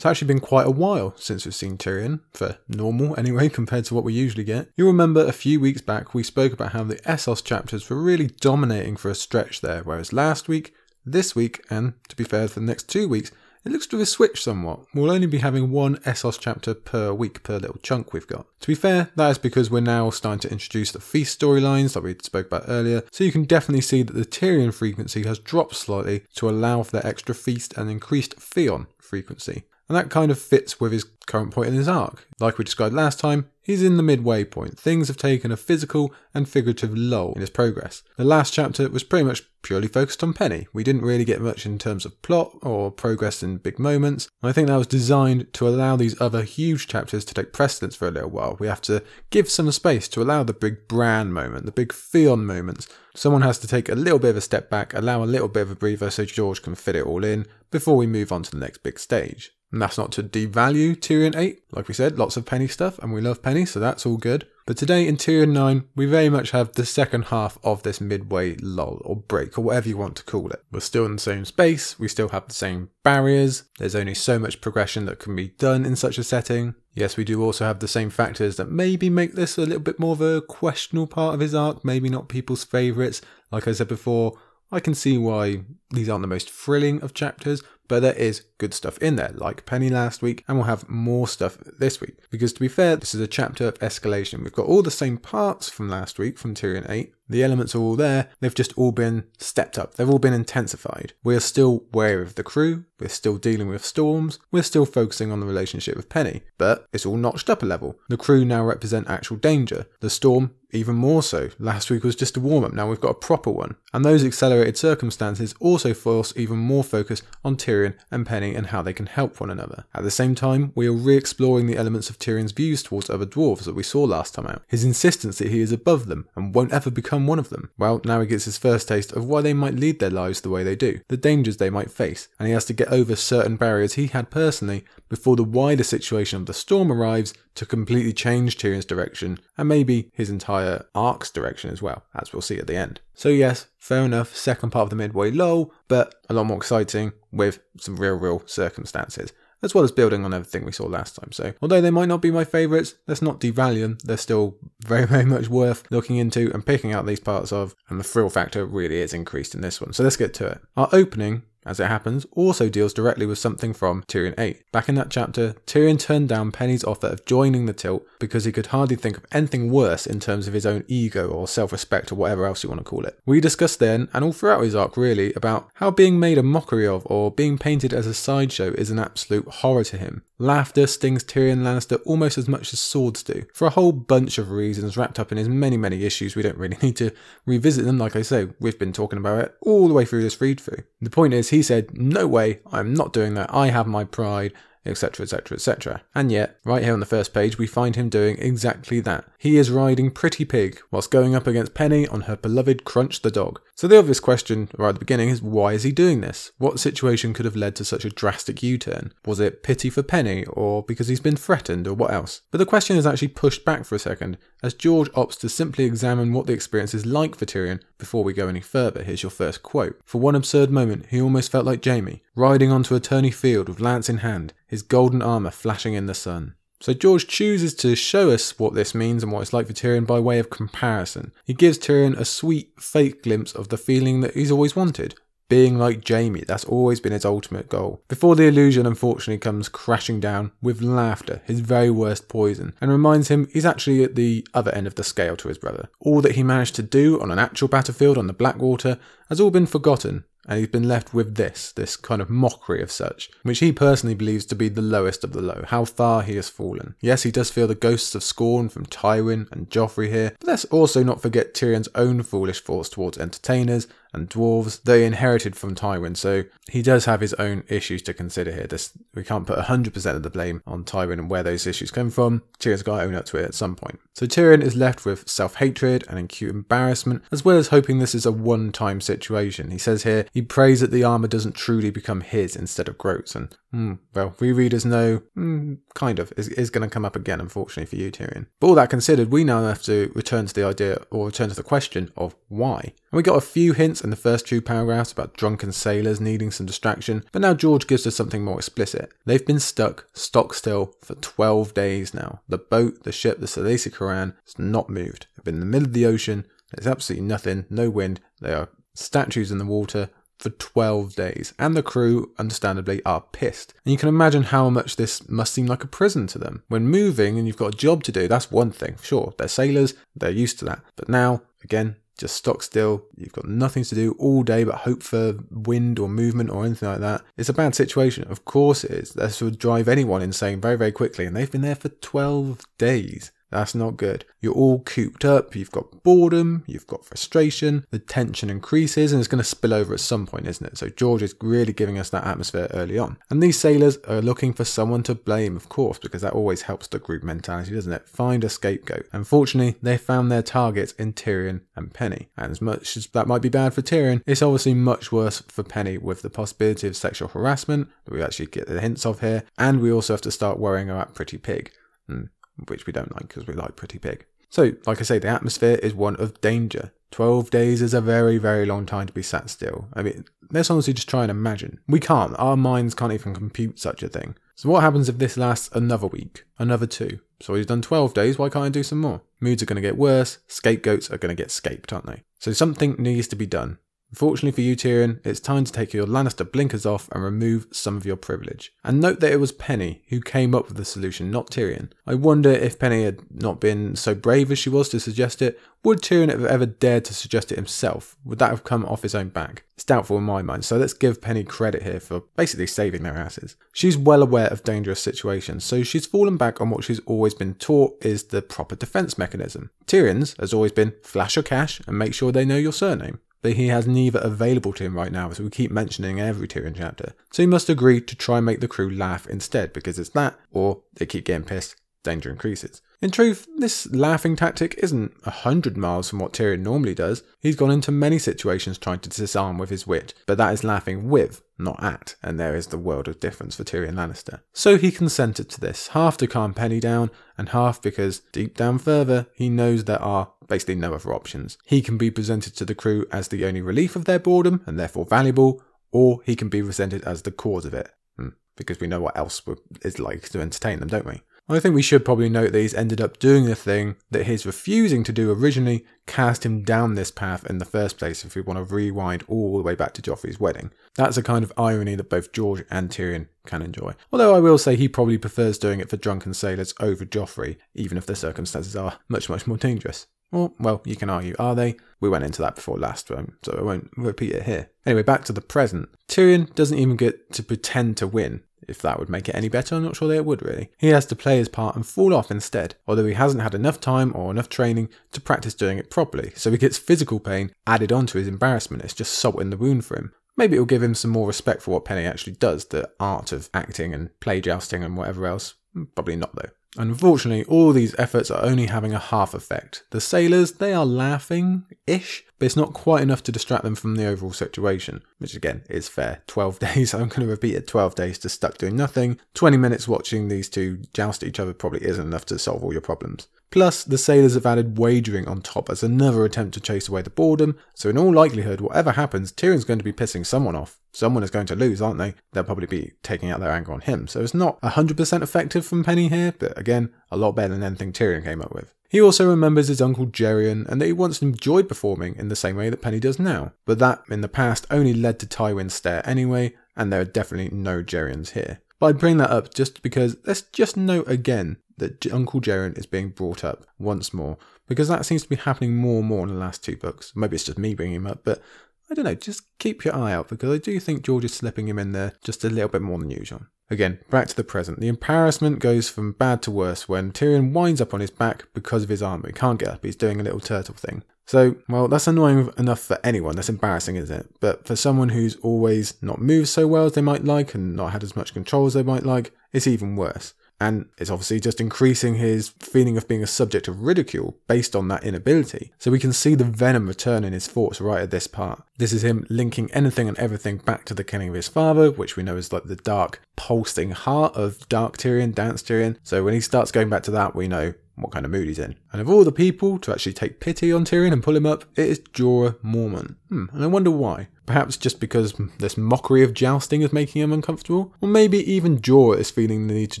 It's actually been quite a while since we've seen Tyrion, for normal anyway, compared to what we usually get. You'll remember a few weeks back we spoke about how the Essos chapters were really dominating for a stretch there, whereas last week, this week, and to be fair, for the next two weeks, it looks to have switched somewhat. We'll only be having one Essos chapter per week per little chunk we've got. To be fair, that is because we're now starting to introduce the feast storylines that we spoke about earlier, so you can definitely see that the Tyrion frequency has dropped slightly to allow for that extra feast and increased Theon frequency. And that kind of fits with his current point in his arc. Like we described last time, he's in the midway point. Things have taken a physical and figurative lull in his progress. The last chapter was pretty much purely focused on Penny. We didn't really get much in terms of plot or progress in big moments. I think that was designed to allow these other huge chapters to take precedence for a little while. We have to give some space to allow the big Bran moment, the big Theon moments. Someone has to take a little bit of a step back, allow a little bit of a breather so George can fit it all in before we move on to the next big stage. And that's not to devalue Tyrion 8. Like we said, lots of Penny stuff, and we love Penny, so that's all good. But today in Tyrion 9, we very much have the second half of this midway lull or break or whatever you want to call it. We're still in the same space, we still have the same barriers, there's only so much progression that can be done in such a setting. Yes, we do also have the same factors that maybe make this a little bit more of a questionable part of his arc, maybe not people's favourites. Like I said before, I can see why these aren't the most thrilling of chapters, but there is good stuff in there, like Penny last week, and we'll have more stuff this week. Because to be fair, this is a chapter of escalation. We've got all the same parts from last week, from Tyrion 8. The elements are all there, they've just all been stepped up, they've all been intensified. We are still wary of the crew, we're still dealing with storms, we're still focusing on the relationship with Penny, but it's all notched up a level. The crew now represent actual danger. The storm even more so. Last week was just a warm up, now we've got a proper one. And those accelerated circumstances also force even more focus on Tyrion and Penny and how they can help one another. At the same time, we are re exploring the elements of Tyrion's views towards other dwarves that we saw last time out. His insistence that he is above them and won't ever become one of them. Well, now he gets his first taste of why they might lead their lives the way they do, the dangers they might face, and he has to get over certain barriers he had personally before the wider situation of the storm arrives to completely change Tyrion's direction and maybe his entire arc's direction as well, as we'll see at the end. So, yes, fair enough, second part of the midway low, but a lot more exciting with some real, real circumstances. As well as building on everything we saw last time. So, although they might not be my favourites, let's not devalue them. They're still very, very much worth looking into and picking out these parts of. And the thrill factor really is increased in this one. So, let's get to it. Our opening as it happens, also deals directly with something from Tyrion 8. Back in that chapter, Tyrion turned down Penny's offer of joining the Tilt because he could hardly think of anything worse in terms of his own ego or self respect or whatever else you want to call it. We discussed then, and all throughout his arc really, about how being made a mockery of or being painted as a sideshow is an absolute horror to him. Laughter stings Tyrion Lannister almost as much as swords do, for a whole bunch of reasons wrapped up in his many, many issues. We don't really need to revisit them, like I say, we've been talking about it all the way through this read through. The point is, he said, No way, I'm not doing that, I have my pride, etc., etc., etc. And yet, right here on the first page, we find him doing exactly that. He is riding Pretty Pig whilst going up against Penny on her beloved Crunch the dog. So the obvious question right at the beginning is why is he doing this? What situation could have led to such a drastic U-turn? Was it pity for Penny or because he's been threatened or what else? But the question is actually pushed back for a second as George opts to simply examine what the experience is like for Tyrion before we go any further. Here's your first quote. For one absurd moment, he almost felt like Jaime, riding onto a tourney field with lance in hand, his golden armour flashing in the sun. So George chooses to show us what this means and what it's like for Tyrion by way of comparison. He gives Tyrion a sweet, fake glimpse of the feeling that he's always wanted. Being like Jaime, that's always been his ultimate goal. Before the illusion unfortunately comes crashing down with laughter, his very worst poison, and reminds him he's actually at the other end of the scale to his brother. All that he managed to do on an actual battlefield on the Blackwater has all been forgotten, and he's been left with this, this kind of mockery of such, which he personally believes to be the lowest of the low, how far he has fallen. Yes, he does feel the ghosts of scorn from Tywin and Joffrey here, but let's also not forget Tyrion's own foolish thoughts towards entertainers and dwarves they inherited from Tywin, so he does have his own issues to consider here. This we can't put 100% of the blame on Tywin and where those issues come from. Tyrion's got to own up to it at some point. So Tyrion is left with self-hatred and acute embarrassment, as well as hoping this is a one-time situation. He says here he prays that the armor doesn't truly become his instead of Groat's, and mm, well, we readers know, mm, kind of, is, is going to come up again, unfortunately for you, Tyrion. But all that considered, we now have to return to the idea, or return to the question of why. And we got a few hints in the first two paragraphs about drunken sailors needing some distraction, but now George gives us something more explicit. They've been stuck, stock still, for 12 days now. The boat, the ship, the Selaesori Qhoran has not moved. They've been in the middle of the ocean, there's absolutely nothing, no wind, they are statues in the water, for 12 days, and the crew, understandably, are pissed. And you can imagine how much this must seem like a prison to them. When moving and you've got a job to do, that's one thing. Sure, they're sailors, they're used to that. But now, again, just stock still. You've got nothing to do all day but hope for wind or movement or anything like that. It's a bad situation. Of course it is. This would drive anyone insane very, very quickly. And they've been there for 12 days. That's not good. You're all cooped up, you've got boredom, you've got frustration, the tension increases, and it's going to spill over at some point, isn't it? So George is really giving us that atmosphere early on. And these sailors are looking for someone to blame, of course, because that always helps the group mentality, doesn't it? Find a scapegoat. Unfortunately, they found their targets in Tyrion and Penny. And as much as that might be bad for Tyrion, it's obviously much worse for Penny with the possibility of sexual harassment that we actually get the hints of here, and we also have to start worrying about Pretty Pig. Hmm which we don't like because we like Pretty Pig. So, like I say, the atmosphere is one of danger. 12 days is a very, very long time to be sat still. I mean, let's honestly just try and imagine. We can't. Our minds can't even compute such a thing. So, what happens if this lasts another week, another two? So, he's done 12 days, why can't I do some more? Moods are going to get worse, scapegoats are going to get scaped, aren't they? So, something needs to be done. Unfortunately for you, Tyrion, it's time to take your Lannister blinkers off and remove some of your privilege. And note that it was Penny who came up with the solution, not Tyrion. I wonder if Penny had not been so brave as she was to suggest it, would Tyrion have ever dared to suggest it himself? Would that have come off his own back? It's doubtful in my mind, so let's give Penny credit here for basically saving their asses. She's well aware of dangerous situations, so she's fallen back on what she's always been taught is the proper defense mechanism. Tyrion's has always been flash your cash and make sure they know your surname but he has neither available to him right now, as we keep mentioning in every Tyrion chapter. So he must agree to try and make the crew laugh instead, because it's that, or they keep getting pissed, danger increases. In truth, this laughing tactic isn't a hundred miles from what Tyrion normally does. He's gone into many situations trying to disarm with his wit, but that is laughing with, not at, and there is the world of difference for Tyrion Lannister. So he consented to this, half to calm Penny down, and half because, deep down further, he knows there are basically no other options. He can be presented to the crew as the only relief of their boredom, and therefore valuable, or he can be presented as the cause of it, hmm, because we know what else is like to entertain them, don't we? I think we should probably note that he's ended up doing the thing that his refusing to do originally cast him down this path in the first place if we want to rewind all the way back to Joffrey's wedding. That's a kind of irony that both George and Tyrion can enjoy. Although I will say he probably prefers doing it for drunken sailors over Joffrey, even if the circumstances are much, much more dangerous. Or, well, you can argue, are they? We went into that before last time, so I won't repeat it here. Anyway, back to the present. Tyrion doesn't even get to pretend to win. If that would make it any better, I'm not sure that it would really. He has to play his part and fall off instead, although he hasn't had enough time or enough training to practice doing it properly, so he gets physical pain added onto his embarrassment. It's just salt in the wound for him. Maybe it'll give him some more respect for what Penny actually does, the art of acting and play jousting and whatever else. Probably not though. Unfortunately, all these efforts are only having a half effect. The sailors, they are laughing ish, but it's not quite enough to distract them from the overall situation, which again is fair. 12 days, I'm going to repeat it 12 days to stuck doing nothing. 20 minutes watching these two joust each other probably isn't enough to solve all your problems. Plus, the sailors have added wagering on top as another attempt to chase away the boredom, so in all likelihood, whatever happens, Tyrion's going to be pissing someone off. Someone is going to lose, aren't they? They'll probably be taking out their anger on him. So it's not 100% effective from Penny here, but again, a lot better than anything Tyrion came up with. He also remembers his uncle Gerion and that he once enjoyed performing in the same way that Penny does now. But that, in the past, only led to Tywin's stare anyway, and there are definitely no Gerions here. But I bring that up just because let's just note again that Uncle Gerion is being brought up once more, because that seems to be happening more and more in the last two books. Maybe it's just me bringing him up, but I don't know, just keep your eye out because I do think George is slipping him in there just a little bit more than usual. Again, back to the present. The embarrassment goes from bad to worse when Tyrion winds up on his back because of his armor. He can't get up, he's doing a little turtle thing. So, well, that's annoying enough for anyone. That's embarrassing, isn't it? But for someone who's always not moved so well as they might like and not had as much control as they might like, it's even worse. And it's obviously just increasing his feeling of being a subject of ridicule based on that inability. So we can see the venom return in his thoughts right at this part. This is him linking anything and everything back to the killing of his father, which we know is like the dark, pulsing heart of Dark Tyrion, Dance Tyrion. So when he starts going back to that, we know what kind of mood he's in. And of all the people to actually take pity on Tyrion and pull him up, it is Jorah Mormont. Hmm, and I wonder why. Perhaps just because this mockery of jousting is making him uncomfortable? Or maybe even Jorah is feeling the need to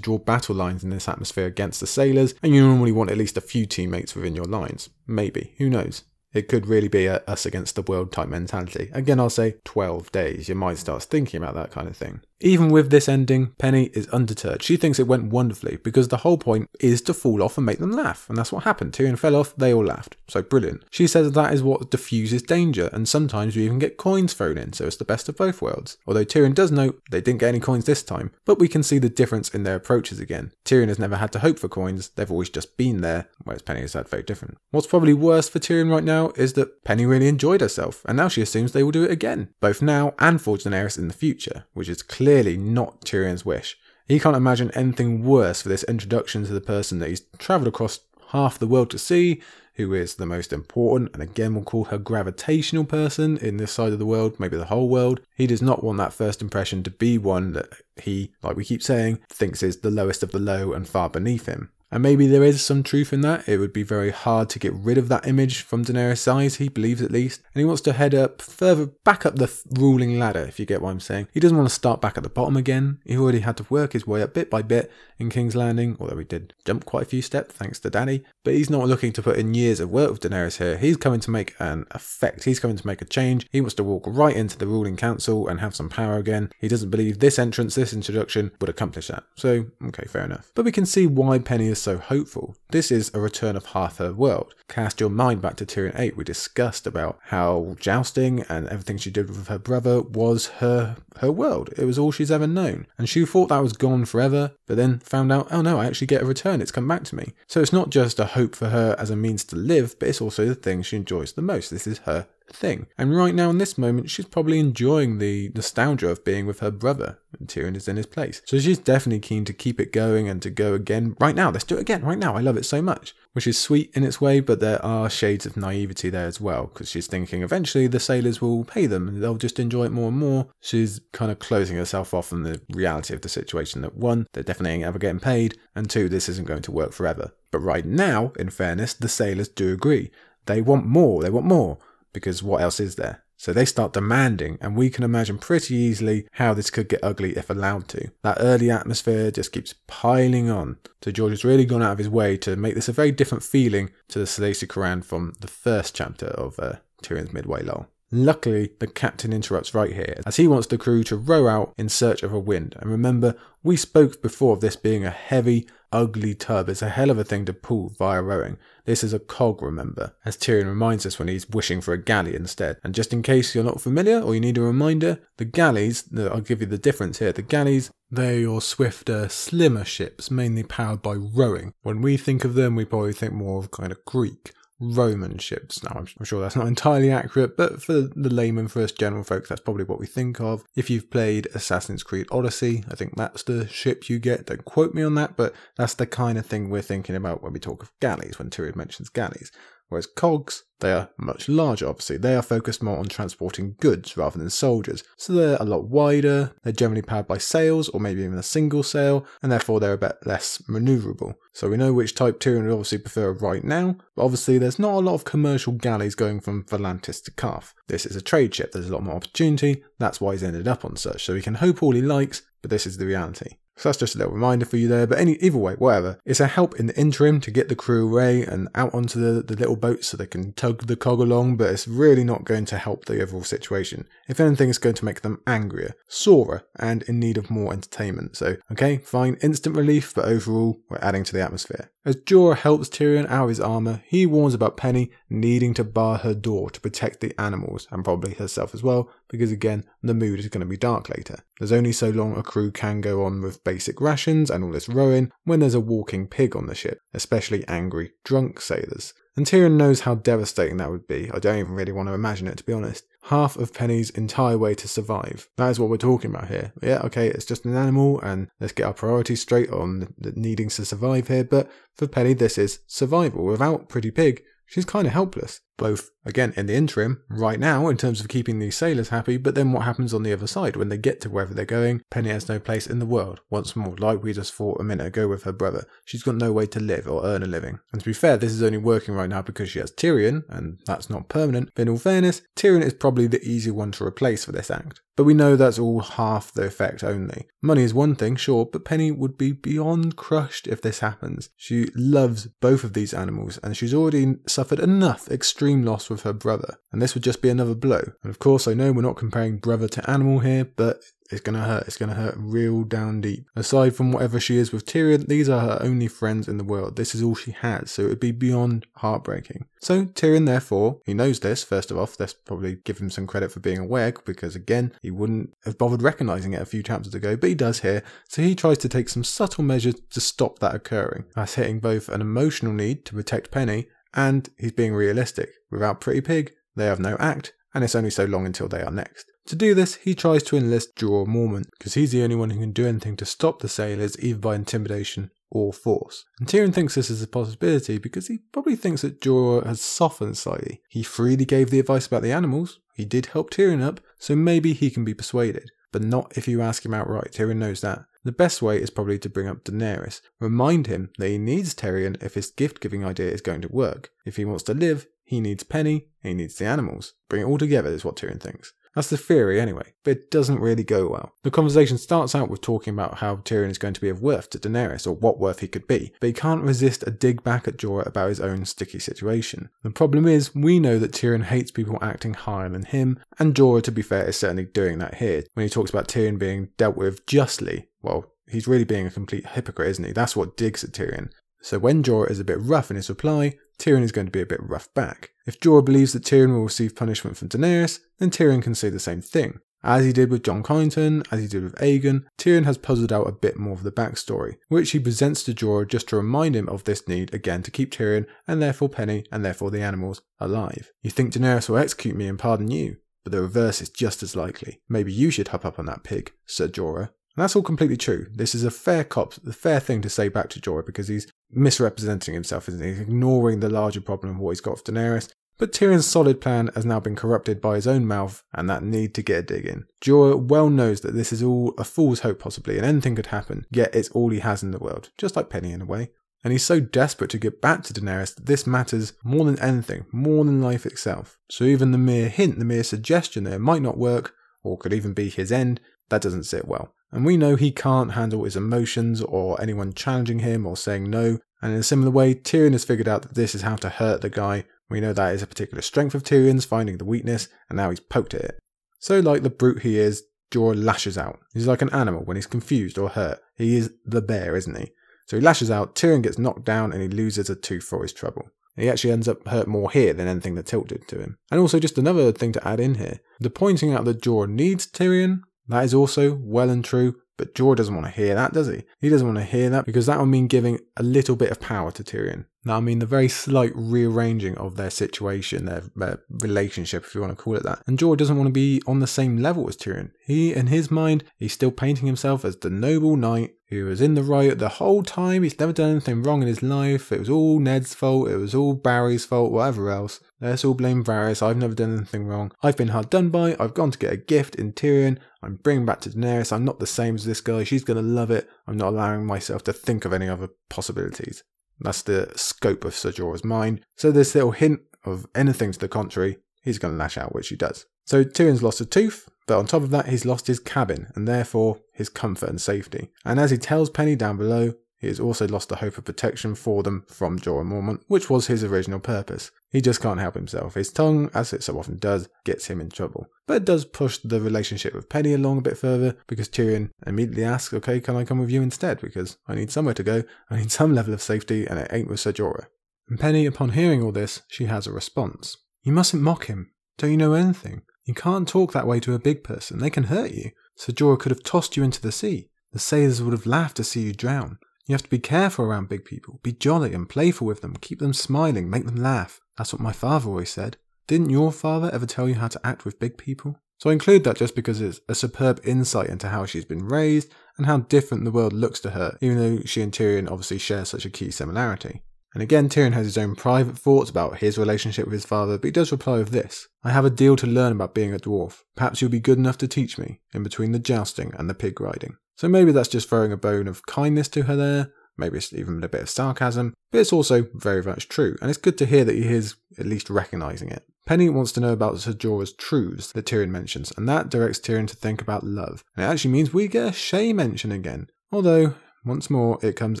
draw battle lines in this atmosphere against the sailors, and you normally want at least a few teammates within your lines. Maybe, who knows? It could really be a us against the world type mentality. Again, I'll say 12 days. Your mind starts thinking about that kind of thing. Even with this ending, Penny is undeterred. She thinks it went wonderfully because the whole point is to fall off and make them laugh. And that's what happened. Tyrion fell off, they all laughed. So brilliant. She says that is what diffuses danger, and sometimes we even get coins thrown in, so it's the best of both worlds. Although Tyrion does note they didn't get any coins this time, but we can see the difference in their approaches again. Tyrion has never had to hope for coins, they've always just been there, whereas Penny has had very different. What's probably worse for Tyrion right now is that Penny really enjoyed herself, and now she assumes they will do it again, both now and for Daenerys in the future, which is clearly not Tyrion's wish. He can't imagine anything worse for this introduction to the person that he's travelled across half the world to see, who is the most important, and again we'll call her gravitational person in this side of the world, maybe the whole world. He does not want that first impression to be one that he, like we keep saying, thinks is the lowest of the low and far beneath him. And maybe there is some truth in that. It would be very hard to get rid of that image from Daenerys' eyes, he believes at least. And he wants to head up further back up the ruling ladder, if you get what I'm saying. He doesn't want to start back at the bottom again. He already had to work his way up bit by bit in King's Landing, although he did jump quite a few steps thanks to Dany. But he's not looking to put in years of work with Daenerys here. He's coming to make an effect. He's coming to make a change. He wants to walk right into the ruling council and have some power again. He doesn't believe this entrance, this introduction would accomplish that. So, okay, fair enough. But we can see why Penny is so hopeful. This is a return of half her world. Cast your mind back to Tyrion 8. We discussed about how jousting and everything she did with her brother was her her world. It was all she's ever known. And she thought that was gone forever, but then found out, oh no, I actually get a return. It's come back to me. So it's not just a hope for her as a means to live, but it's also the thing she enjoys the most. This is her thing. And right now, in this moment, she's probably enjoying the nostalgia of being with her brother, and Tyrion is in his place. So she's definitely keen to keep it going and to go again right now. Let's do it again right now. I love it so much. Which is sweet in its way, but there are shades of naivety there as well, because she's thinking eventually the sailors will pay them and they'll just enjoy it more and more. She's kind of closing herself off from the reality of the situation that one, they're definitely ever getting paid, and two, this isn't going to work forever. But right now, in fairness, the sailors do agree. They want more, they want more because what else is there? So they start demanding, and we can imagine pretty easily how this could get ugly if allowed to. That early atmosphere just keeps piling on. So George has really gone out of his way to make this a very different feeling to the Selaesori from the first chapter of uh, Tyrion's Midway Lull. Luckily, the captain interrupts right here, as he wants the crew to row out in search of a wind. And remember, we spoke before of this being a heavy, ugly tub. is a hell of a thing to pull via rowing. This is a cog, remember, as Tyrion reminds us when he's wishing for a galley instead. And just in case you're not familiar or you need a reminder, the galleys, I'll give you the difference here. The galleys, they're your swifter, slimmer ships, mainly powered by rowing. When we think of them, we probably think more of kind of Greek Roman ships. Now, I'm, I'm, sure that's not entirely accurate, but for the layman, for us general folks, that's probably what we think of. If you've played Assassin's Creed Odyssey, I think that's the ship you get. Don't quote me on that, but that's the kind of thing we're thinking about when we talk of galleys, when Tyrion mentions galleys. Whereas cogs, they are much larger, obviously. They are focused more on transporting goods rather than soldiers. So they're a lot wider, they're generally powered by sails or maybe even a single sail, and therefore they're a bit less maneuverable. So we know which type Tyrion would obviously prefer right now, but obviously there's not a lot of commercial galleys going from Volantis to Qarth. This is a trade ship, there's a lot more opportunity, that's why he's ended up on such. So he can hope all he likes, but this is the reality. So that's just a little reminder for you there. But any either way, whatever, it's a help in the interim to get the crew away and out onto the, the little boats so they can tug the cog along, but it's really not going to help the overall situation. If anything, it's going to make them angrier, sorer, and in need of more entertainment. So, okay, fine, instant relief, but overall, we're adding to the atmosphere. As Jorah helps Tyrion out of his armor, he warns about Penny needing to bar her door to protect the animals, and probably herself as well, because again, the mood is going to be dark later. There's only so long a crew can go on with basic rations and all this rowing when there's a walking pig on the ship, especially angry, drunk sailors. And Tyrion knows how devastating that would be. I don't even really want to imagine it, to be honest. Half of Penny's entire way to survive. That is what we're talking about here. Yeah, okay, it's just an animal, and let's get our priorities straight on needing to survive here. But for Penny, this is survival. Without Pretty Pig, she's kind of helpless both again in the interim right now in terms of keeping these sailors happy but then what happens on the other side when they get to wherever they're going? Penny has no place in the world. Once more like we just thought a minute ago with her brother she's got no way to live or earn a living. And to be fair this is only working right now because she has tyrion and that's not permanent. But in all fairness tyrion is probably the easier one to replace for this act. But we know that's all half the effect only. Money is one thing, sure, but Penny would be beyond crushed if this happens. She loves both of these animals, and she's already suffered enough extreme loss with her brother, and this would just be another blow. And of course, I know we're not comparing brother to animal here, but it's gonna hurt. It's gonna hurt real down deep. Aside from whatever she is with Tyrion, these are her only friends in the world. This is all she has, so it'd be beyond heartbreaking. So Tyrion, therefore, he knows this. First of all, let's probably give him some credit for being aware, because again, he wouldn't have bothered recognizing it a few chapters ago, but he does here. So he tries to take some subtle measures to stop that occurring. That's hitting both an emotional need to protect Penny, and he's being realistic. Without Pretty Pig, they have no act, and it's only so long until they are next. To do this, he tries to enlist Jorah Mormont, because he's the only one who can do anything to stop the sailors either by intimidation or force. And Tyrion thinks this is a possibility because he probably thinks that Jorah has softened slightly. He freely gave the advice about the animals, he did help Tyrion up, so maybe he can be persuaded. But not if you ask him outright, Tyrion knows that. The best way is probably to bring up Daenerys. Remind him that he needs Tyrion if his gift giving idea is going to work. If he wants to live, he needs Penny, he needs the animals. Bring it all together is what Tyrion thinks. That's the theory anyway, but it doesn't really go well. The conversation starts out with talking about how Tyrion is going to be of worth to Daenerys, or what worth he could be, but he can't resist a dig back at Jorah about his own sticky situation. The problem is, we know that Tyrion hates people acting higher than him, and Jorah, to be fair, is certainly doing that here. When he talks about Tyrion being dealt with justly, well, he's really being a complete hypocrite, isn't he? That's what digs at Tyrion. So when Jorah is a bit rough in his reply, Tyrion is going to be a bit rough back. If Jorah believes that Tyrion will receive punishment from Daenerys, then Tyrion can say the same thing. As he did with Jon Connington, as he did with Aegon, Tyrion has puzzled out a bit more of the backstory, which he presents to Jorah just to remind him of this need again to keep Tyrion, and therefore Penny, and therefore the animals, alive. You think Daenerys will execute me and pardon you, but the reverse is just as likely. Maybe you should hop up on that pig, said Jorah. And that's all completely true. This is a fair cop, the fair thing to say back to Jorah because he's misrepresenting himself, isn't he? He's ignoring the larger problem of what he's got with Daenerys. But Tyrion's solid plan has now been corrupted by his own mouth and that need to get a dig in. Jorah well knows that this is all a fool's hope possibly and anything could happen, yet it's all he has in the world, just like Penny in a way. and he's so desperate to get back to Daenerys that this matters more than anything, more than life itself. So even the mere hint, the mere suggestion that it might not work, or could even be his end, that doesn't sit well. And we know he can't handle his emotions or anyone challenging him or saying no. And in a similar way, Tyrion has figured out that this is how to hurt the guy. We know that is a particular strength of Tyrion's, finding the weakness, and now he's poked at it. So, like the brute he is, Jorah lashes out. He's like an animal when he's confused or hurt. He is the bear, isn't he? So he lashes out, Tyrion gets knocked down, and he loses a tooth for his trouble. He actually ends up hurt more here than anything that tilted to him. And also, just another thing to add in here the pointing out that Jorah needs Tyrion, that is also well and true, but Jorah doesn't want to hear that, does he? He doesn't want to hear that because that would mean giving a little bit of power to Tyrion. Now, I mean the very slight rearranging of their situation, their, their, relationship, if you want to call it that. And Jorah doesn't want to be on the same level as Tyrion. He, in his mind, he's still painting himself as the noble knight who was in the right the whole time. He's never done anything wrong in his life. It was all Ned's fault. It was all Barry's fault, whatever else. Let's all blame Varys. I've never done anything wrong. I've been hard done by. I've gone to get a gift in Tyrion. I'm bringing back to Daenerys. I'm not the same as this guy. She's going to love it. I'm not allowing myself to think of any other possibilities. That's the scope of Ser Jorah's mind. So this little hint of anything to the contrary, he's going to lash out, which he does. So Tyrion's lost a tooth, but on top of that, he's lost his cabin and therefore his comfort and safety. And as he tells Penny down below, he has also lost the hope of protection for them from Jorah Mormont, which was his original purpose. He just can't help himself. His tongue, as it so often does, gets him in trouble. But it does push the relationship with Penny along a bit further because Tyrion immediately asks, okay, can I come with you instead? Because I need somewhere to go, I need some level of safety, and it ain't with Ser Jorah. And Penny, upon hearing all this, she has a response. You mustn't mock him. Don't you know anything? You can't talk that way to a big person. They can hurt you. Ser Jorah could have tossed you into the sea. The sailors would have laughed to see you drown. You have to be careful around big people. Be jolly and playful with them. Keep them smiling. Make them laugh. That's what my father always said. Didn't your father ever tell you how to act with big people? So I include that just because it's a superb insight into how she's been raised and how different the world looks to her, even though she and Tyrion obviously share such a key similarity. And again, Tyrion has his own private thoughts about his relationship with his father, but he does reply with this I have a deal to learn about being a dwarf. Perhaps you'll be good enough to teach me, in between the jousting and the pig riding. So maybe that's just throwing a bone of kindness to her there, maybe it's even a bit of sarcasm, but it's also very much true, and it's good to hear that he is at least recognising it. Penny wants to know about Ser Jorah's truths that Tyrion mentions, and that directs Tyrion to think about love. And it actually means we get a Shae mention again. Although, once more, it comes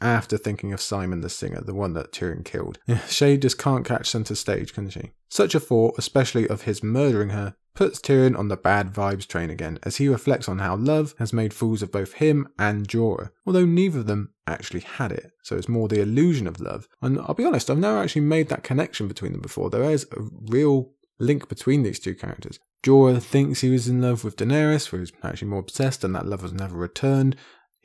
after thinking of Symon the Singer, the one that Tyrion killed. Shae just can't catch centre stage, can she? Such a thought, especially of his murdering her, puts Tyrion on the bad vibes train again as he reflects on how love has made fools of both him and Jorah, although neither of them actually had it. So it's more the illusion of love. And I'll be honest, I've never actually made that connection between them before. There is a real link between these two characters. Jorah thinks he was in love with Daenerys, who was actually more obsessed, and that love was never returned.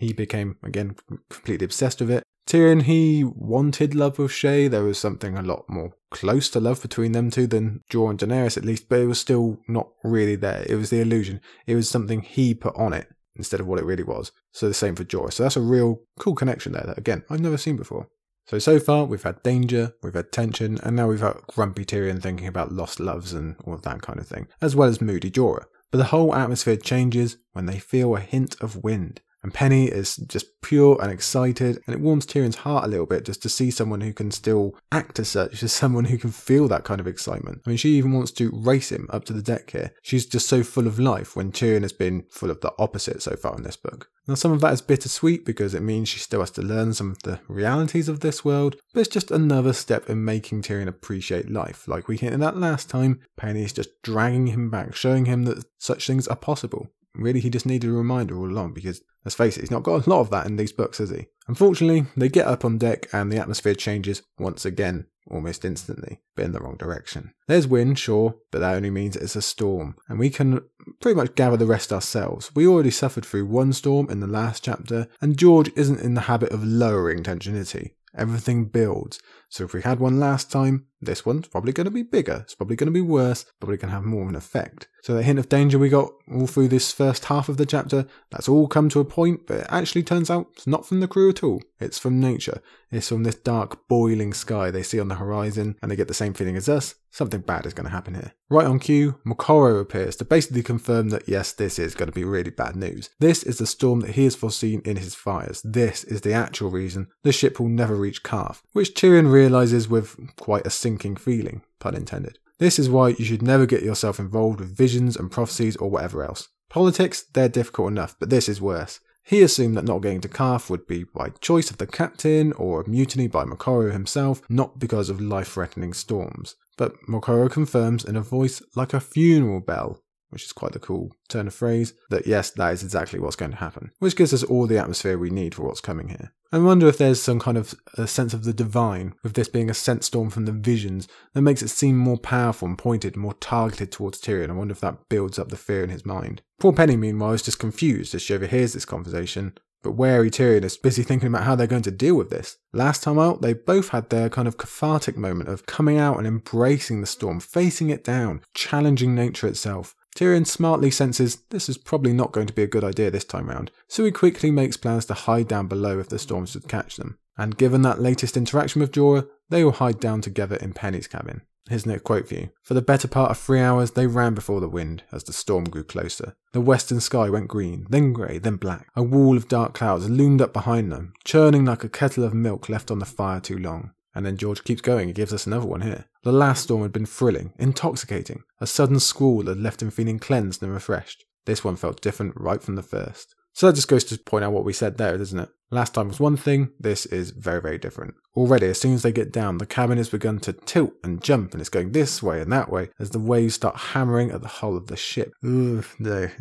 He became, again, completely obsessed with it. Tyrion, he wanted love with Shae. There was something a lot more close to love between them two than Jorah and Daenerys, at least, but it was still not really there. It was the illusion. It was something he put on it instead of what it really was. So the same for Jorah. So that's a real cool connection there that, again, I've never seen before. So, so far, we've had danger, we've had tension, and now we've had grumpy Tyrion thinking about lost loves and all of that kind of thing, as well as moody Jorah. But the whole atmosphere changes when they feel a hint of wind. And Penny is just pure and excited, and it warms Tyrion's heart a little bit just to see someone who can still act as such, just someone who can feel that kind of excitement. I mean, she even wants to race him up to the deck here. She's just so full of life when Tyrion has been full of the opposite so far in this book. Now, some of that is bittersweet because it means she still has to learn some of the realities of this world, but it's just another step in making Tyrion appreciate life. Like we hinted at last time, Penny is just dragging him back, showing him that such things are possible. Really, he just needed a reminder all along because, let's face it, he's not got a lot of that in these books, has he? Unfortunately, they get up on deck and the atmosphere changes once again, almost instantly, but in the wrong direction. There's wind, sure, but that only means it's a storm, and we can pretty much gather the rest ourselves. We already suffered through one storm in the last chapter, and George isn't in the habit of lowering tension, is he? Everything builds. So if we had one last time, this one's probably going to be bigger. It's probably going to be worse, probably going to have more of an effect. So the hint of danger we got all through this first half of the chapter, that's all come to a point, but it actually turns out it's not from the crew at all. It's from nature. It's from this dark, boiling sky they see on the horizon, and they get the same feeling as us. Something bad is going to happen here. Right on cue, Moqorro appears to basically confirm that yes, this is going to be really bad news. This is the storm that he has foreseen in his fires. This is the actual reason the ship will never reach Qarth, which Tyrion realizes with quite a sinking feeling, pun intended. This is why you should never get yourself involved with visions and prophecies or whatever else. Politics, they're difficult enough, but this is worse. He assumed that not getting to Qarth would be by choice of the captain or a mutiny by Moqorro himself, not because of life threatening storms. But Moqorro confirms in a voice like a funeral bell which is quite the cool turn of phrase, that yes, that is exactly what's going to happen, which gives us all the atmosphere we need for what's coming here. I wonder if there's some kind of a sense of the divine, with this being a scent storm from the visions, that makes it seem more powerful and pointed, more targeted towards Tyrion. I wonder if that builds up the fear in his mind. Poor Penny, meanwhile, is just confused as she overhears this conversation, but wary Tyrion is busy thinking about how they're going to deal with this. Last time out, they both had their kind of cathartic moment of coming out and embracing the storm, facing it down, challenging nature itself. Tyrion smartly senses this is probably not going to be a good idea this time round, so he quickly makes plans to hide down below if the storm should catch them. And given that latest interaction with Jorah, they will hide down together in Penny's cabin. Here's a quote for you. For the better part of three hours, they ran before the wind as the storm grew closer. The western sky went green, then grey, then black. A wall of dark clouds loomed up behind them, churning like a kettle of milk left on the fire too long. And then George keeps going and gives us another one here. The last storm had been thrilling, intoxicating. A sudden squall had left him feeling cleansed and refreshed. This one felt different right from the first. So that just goes to point out what we said there, doesn't it? Last time was one thing, this is very, very different. Already, as soon as they get down, the cabin has begun to tilt and jump, and it's going this way and that way as the waves start hammering at the hull of the ship. No,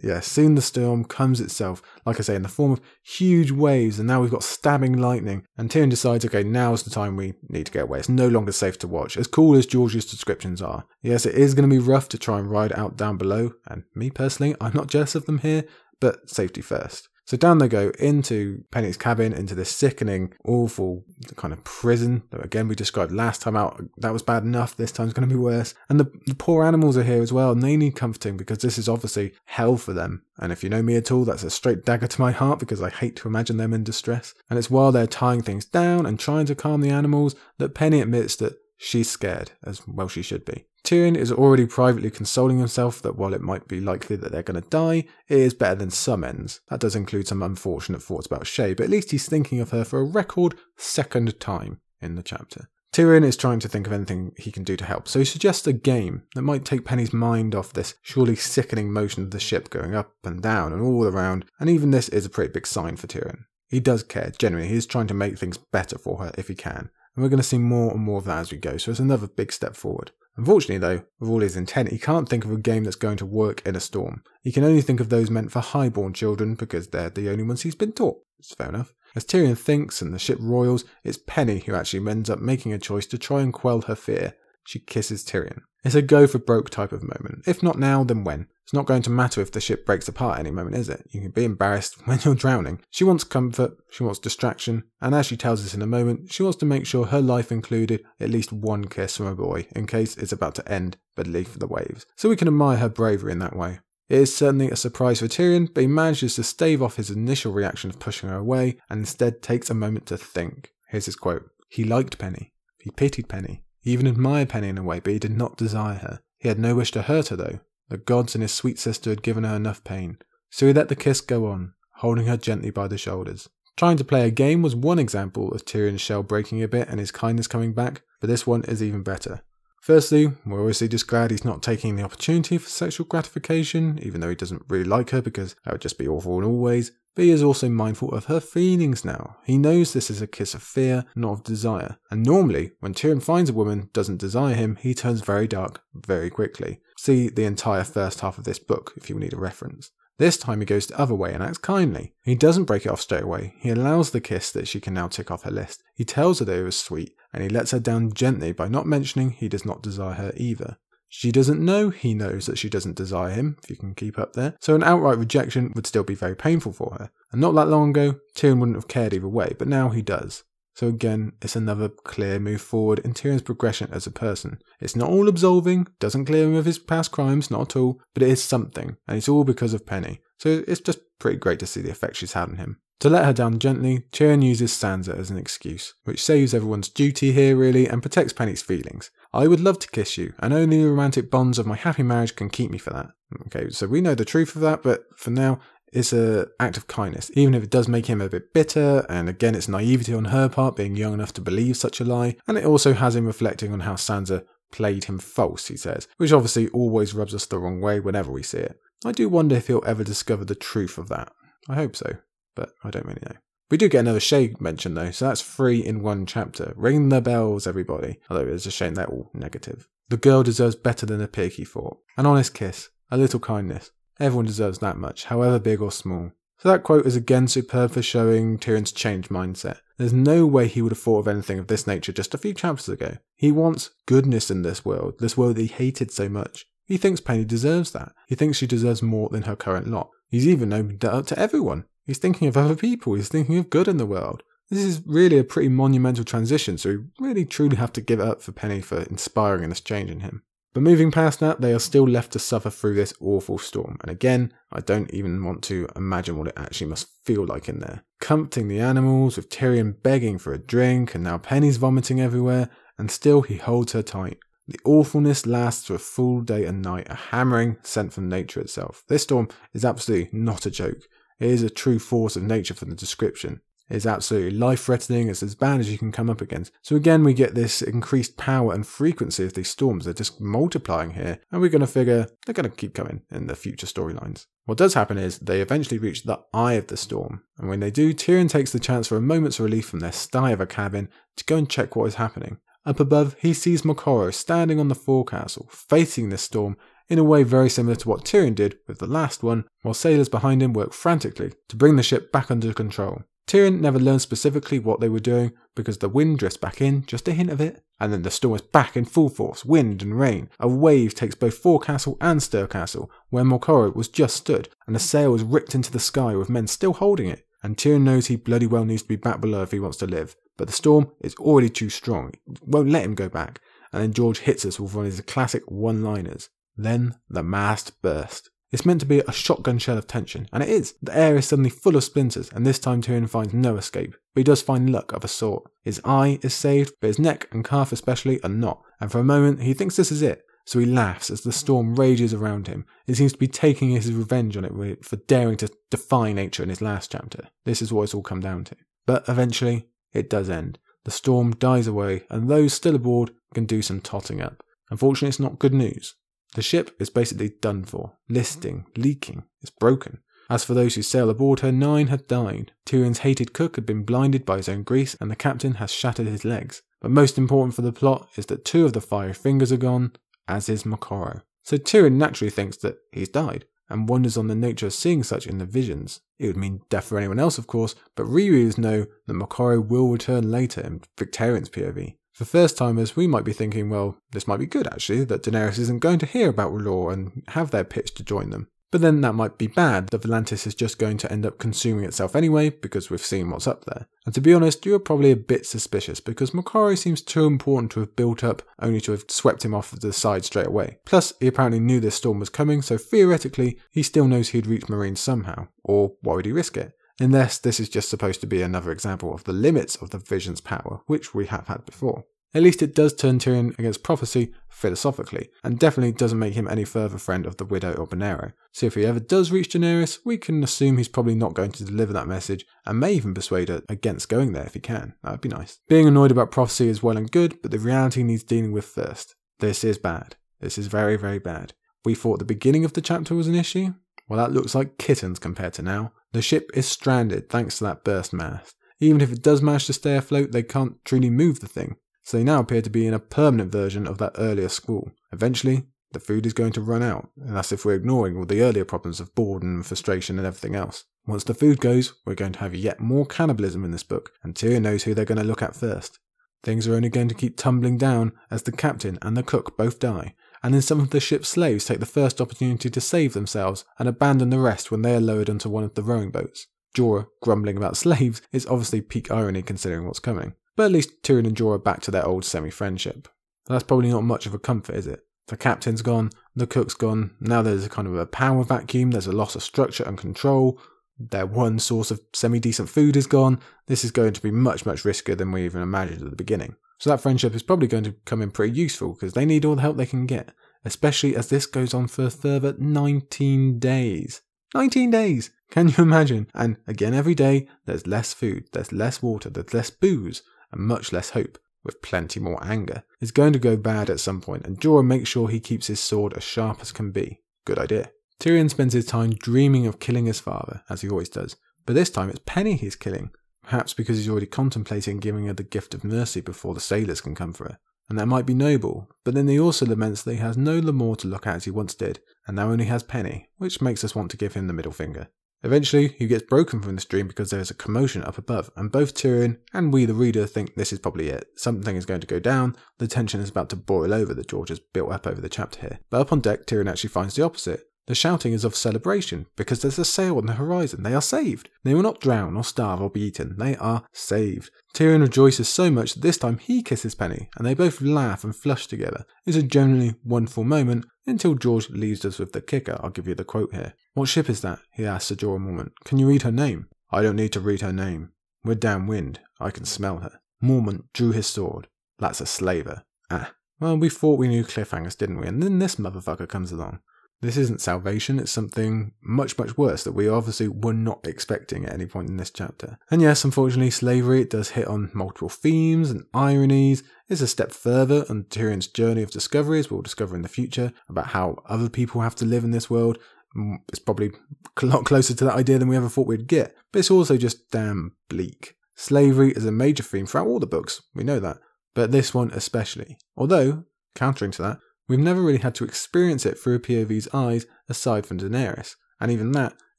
yeah, soon the storm comes itself, like I say, in the form of huge waves, and now we've got stabbing lightning. And Tyrion decides, okay, now's the time we need to get away. It's no longer safe to watch, as cool as George's descriptions are. Yes, it is going to be rough to try and ride out down below, and me personally, I'm not jealous of them here, but safety first. So down they go into Penny's cabin, into this sickening, awful kind of prison that again we described last time out. That was bad enough. This time's going to be worse. And the, the poor animals are here as well, and they need comforting because this is obviously hell for them. And if you know me at all, that's a straight dagger to my heart because I hate to imagine them in distress. And it's while they're tying things down and trying to calm the animals that Penny admits that she's scared, as well she should be. Tyrion is already privately consoling himself that while it might be likely that they're going to die, it is better than some ends. That does include some unfortunate thoughts about Shae, but at least he's thinking of her for a record second time in the chapter. Tyrion is trying to think of anything he can do to help, so he suggests a game that might take Penny's mind off this surely sickening motion of the ship going up and down and all around, and even this is a pretty big sign for Tyrion. He does care, genuinely, he is trying to make things better for her if he can, and we're going to see more and more of that as we go, so it's another big step forward. Unfortunately, though, with all his intent, he can't think of a game that's going to work in a storm. He can only think of those meant for highborn children because they're the only ones he's been taught. It's fair enough. As Tyrion thinks and the ship royals, it's Penny who actually ends up making a choice to try and quell her fear. She kisses Tyrion. It's a go for broke type of moment. If not now, then when? It's not going to matter if the ship breaks apart any moment, is it? You can be embarrassed when you're drowning. She wants comfort, she wants distraction, and as she tells us in a moment, she wants to make sure her life included at least one kiss from a boy in case it's about to end but leave for the waves. So we can admire her bravery in that way. It is certainly a surprise for Tyrion, but he manages to stave off his initial reaction of pushing her away and instead takes a moment to think. Here's his quote He liked Penny. He pitied Penny. He even admired Penny in a way, but he did not desire her. He had no wish to hurt her, though. The gods and his sweet sister had given her enough pain. So he let the kiss go on, holding her gently by the shoulders. Trying to play a game was one example of Tyrion's shell breaking a bit and his kindness coming back, but this one is even better. Firstly, we're obviously just glad he's not taking the opportunity for sexual gratification, even though he doesn't really like her because that would just be awful in all ways. But he is also mindful of her feelings now. He knows this is a kiss of fear, not of desire. And normally, when Tyrion finds a woman doesn't desire him, he turns very dark very quickly. See the entire first half of this book if you need a reference. This time he goes the other way and acts kindly. He doesn't break it off straight away. He allows the kiss that she can now tick off her list. He tells her that it was sweet, and he lets her down gently by not mentioning he does not desire her either. She doesn't know he knows that she doesn't desire him, if you can keep up there. So an outright rejection would still be very painful for her. And not that long ago, Tyrion wouldn't have cared either way, but now he does. So again, it's another clear move forward in Tyrion's progression as a person. It's not all absolving, doesn't clear him of his past crimes, not at all, but it is something, and it's all because of Penny. So it's just pretty great to see the effect she's had on him. To let her down gently, Tyrion uses Sansa as an excuse, which saves everyone's duty here really and protects Penny's feelings. I would love to kiss you, and only the romantic bonds of my happy marriage can keep me for that. Okay, so we know the truth of that, but for now, it's an act of kindness, even if it does make him a bit bitter. And again, it's naivety on her part, being young enough to believe such a lie. And it also has him reflecting on how Sansa played him false, he says, which obviously always rubs us the wrong way whenever we see it. I do wonder if he'll ever discover the truth of that. I hope so, but I don't really know. We do get another Shae mention though, so that's three in one chapter. Ring the bells, everybody. Although it's a shame they're all negative. The girl deserves better than a pig, he thought. An honest kiss, a little kindness. Everyone deserves that much, however big or small. So that quote is again superb for showing Tyrion's changed mindset. There's no way he would have thought of anything of this nature just a few chapters ago. He wants goodness in this world, this world he hated so much. He thinks Penny deserves that. He thinks she deserves more than her current lot. He's even opened that up to everyone. He's thinking of other people. He's thinking of good in the world. This is really a pretty monumental transition, so we really truly have to give it up for Penny for inspiring this change in him. But moving past that, they are still left to suffer through this awful storm. And again, I don't even want to imagine what it actually must feel like in there. Comforting the animals, with Tyrion begging for a drink, and now Penny's vomiting everywhere, and still he holds her tight. The awfulness lasts for a full day and night, a hammering sent from nature itself. This storm is absolutely not a joke. It is a true force of nature from the description is absolutely life threatening. It's as bad as you can come up against. So again, we get this increased power and frequency of these storms. They're just multiplying here, and we're going to figure they're going to keep coming in the future storylines. What does happen is they eventually reach the eye of the storm, and when they do, Tyrion takes the chance for a moment's relief from their sty of a cabin to go and check what is happening. Up above, he sees Moqorro standing on the forecastle, facing this storm in a way very similar to what Tyrion did with the last one, while sailors behind him work frantically to bring the ship back under control. Tyrion never learns specifically what they were doing because the wind drifts back in, just a hint of it, and then the storm is back in full force, wind and rain. A wave takes both forecastle and Castle, where Moqorro was just stood, and the sail is ripped into the sky with men still holding it. And Tyrion knows he bloody well needs to be back below if he wants to live. But the storm is already too strong, it won't let him go back. And then George hits us with one of his classic one liners. Then the mast burst. It's meant to be a shotgun shell of tension, and it is. The air is suddenly full of splinters, and this time Tyrion finds no escape. But he does find luck of a sort. His eye is saved, but his neck and calf especially are not, and for a moment he thinks this is it. So he laughs as the storm rages around him. It seems to be taking his revenge on it for daring to defy nature in his last chapter. This is what it's all come down to. But eventually, it does end. The storm dies away, and those still aboard can do some totting up. Unfortunately, it's not good news. The ship is basically done for, listing, mm. leaking, it's broken. As for those who sail aboard her, nine had died. Tyrion's hated cook had been blinded by his own grease, and the captain has shattered his legs. But most important for the plot is that two of the five fingers are gone, as is Moqorro. So Tyrion naturally thinks that he's died, and wonders on the nature of seeing such in the visions. It would mean death for anyone else, of course, but rereaders know that Moqorro will return later in Victarion's POV. For first timers, we might be thinking, well, this might be good actually, that Daenerys isn't going to hear about R'hllor and have their pitch to join them. But then that might be bad, that Volantis is just going to end up consuming itself anyway, because we've seen what's up there. And to be honest, you're probably a bit suspicious, because Moqorro seems too important to have built up, only to have swept him off the side straight away. Plus, he apparently knew this storm was coming, so theoretically, he still knows he'd reach Meereen somehow. Or why would he risk it? Unless this is just supposed to be another example of the limits of the Vision's power, which we have had before. At least it does turn Tyrion against prophecy philosophically, and definitely doesn't make him any further friend of the widow or Benerro. So if he ever does reach Daenerys, we can assume he's probably not going to deliver that message, and may even persuade her against going there if he can. That would be nice. Being annoyed about prophecy is well and good, but the reality needs dealing with first. This is bad. This is very, very bad. We thought the beginning of the chapter was an issue. Well, that looks like kittens compared to now. The ship is stranded thanks to that burst mast. Even if it does manage to stay afloat, they can't truly move the thing so they now appear to be in a permanent version of that earlier school. Eventually, the food is going to run out, and that's if we're ignoring all the earlier problems of boredom, and frustration, and everything else. Once the food goes, we're going to have yet more cannibalism in this book, and Tyrion knows who they're going to look at first. Things are only going to keep tumbling down as the captain and the cook both die, and then some of the ship's slaves take the first opportunity to save themselves and abandon the rest when they are lowered onto one of the rowing boats. Jorah grumbling about slaves is obviously peak irony considering what's coming. But at least Tyrion and Jorah back to their old semi friendship. That's probably not much of a comfort, is it? The captain's gone, the cook's gone, now there's a kind of a power vacuum, there's a loss of structure and control, their one source of semi decent food is gone. This is going to be much, much riskier than we even imagined at the beginning. So that friendship is probably going to come in pretty useful because they need all the help they can get, especially as this goes on for a further 19 days. 19 days! Can you imagine? And again, every day, there's less food, there's less water, there's less booze, and much less hope, with plenty more anger. It's going to go bad at some point, and Jorah makes sure he keeps his sword as sharp as can be. Good idea. Tyrion spends his time dreaming of killing his father, as he always does, but this time it's Penny he's killing, perhaps because he's already contemplating giving her the gift of mercy before the sailors can come for her. And that might be noble, but then he also laments that he has no Lemore to look at as he once did, and now only has Penny, which makes us want to give him the middle finger. Eventually, he gets broken from this dream because there is a commotion up above, and both Tyrion and we, the reader, think this is probably it. Something is going to go down, the tension is about to boil over that George has built up over the chapter here. But up on deck, Tyrion actually finds the opposite. The shouting is of celebration because there's a sail on the horizon. They are saved. They will not drown or starve or be eaten. They are saved. Tyrion rejoices so much that this time he kisses Penny and they both laugh and flush together. It's a genuinely wonderful moment until George leaves us with the kicker. I'll give you the quote here. What ship is that? he asks Sir Jorah Mormont. Can you read her name? I don't need to read her name. We're downwind. I can smell her. Mormont drew his sword. That's a slaver. Ah. Well, we thought we knew cliffhangers, didn't we? And then this motherfucker comes along. This isn't salvation, it's something much, much worse that we obviously were not expecting at any point in this chapter. And yes, unfortunately, slavery it does hit on multiple themes and ironies. It's a step further on Tyrion's journey of discovery, as we'll discover in the future, about how other people have to live in this world. Mm, it's probably a lot closer to that idea than we ever thought we'd get, but it's also just damn bleak. Slavery is a major theme throughout all the books, we know that, but this one especially. Although, countering to that, We've never really had to experience it through a POV's eyes aside from Daenerys, and even that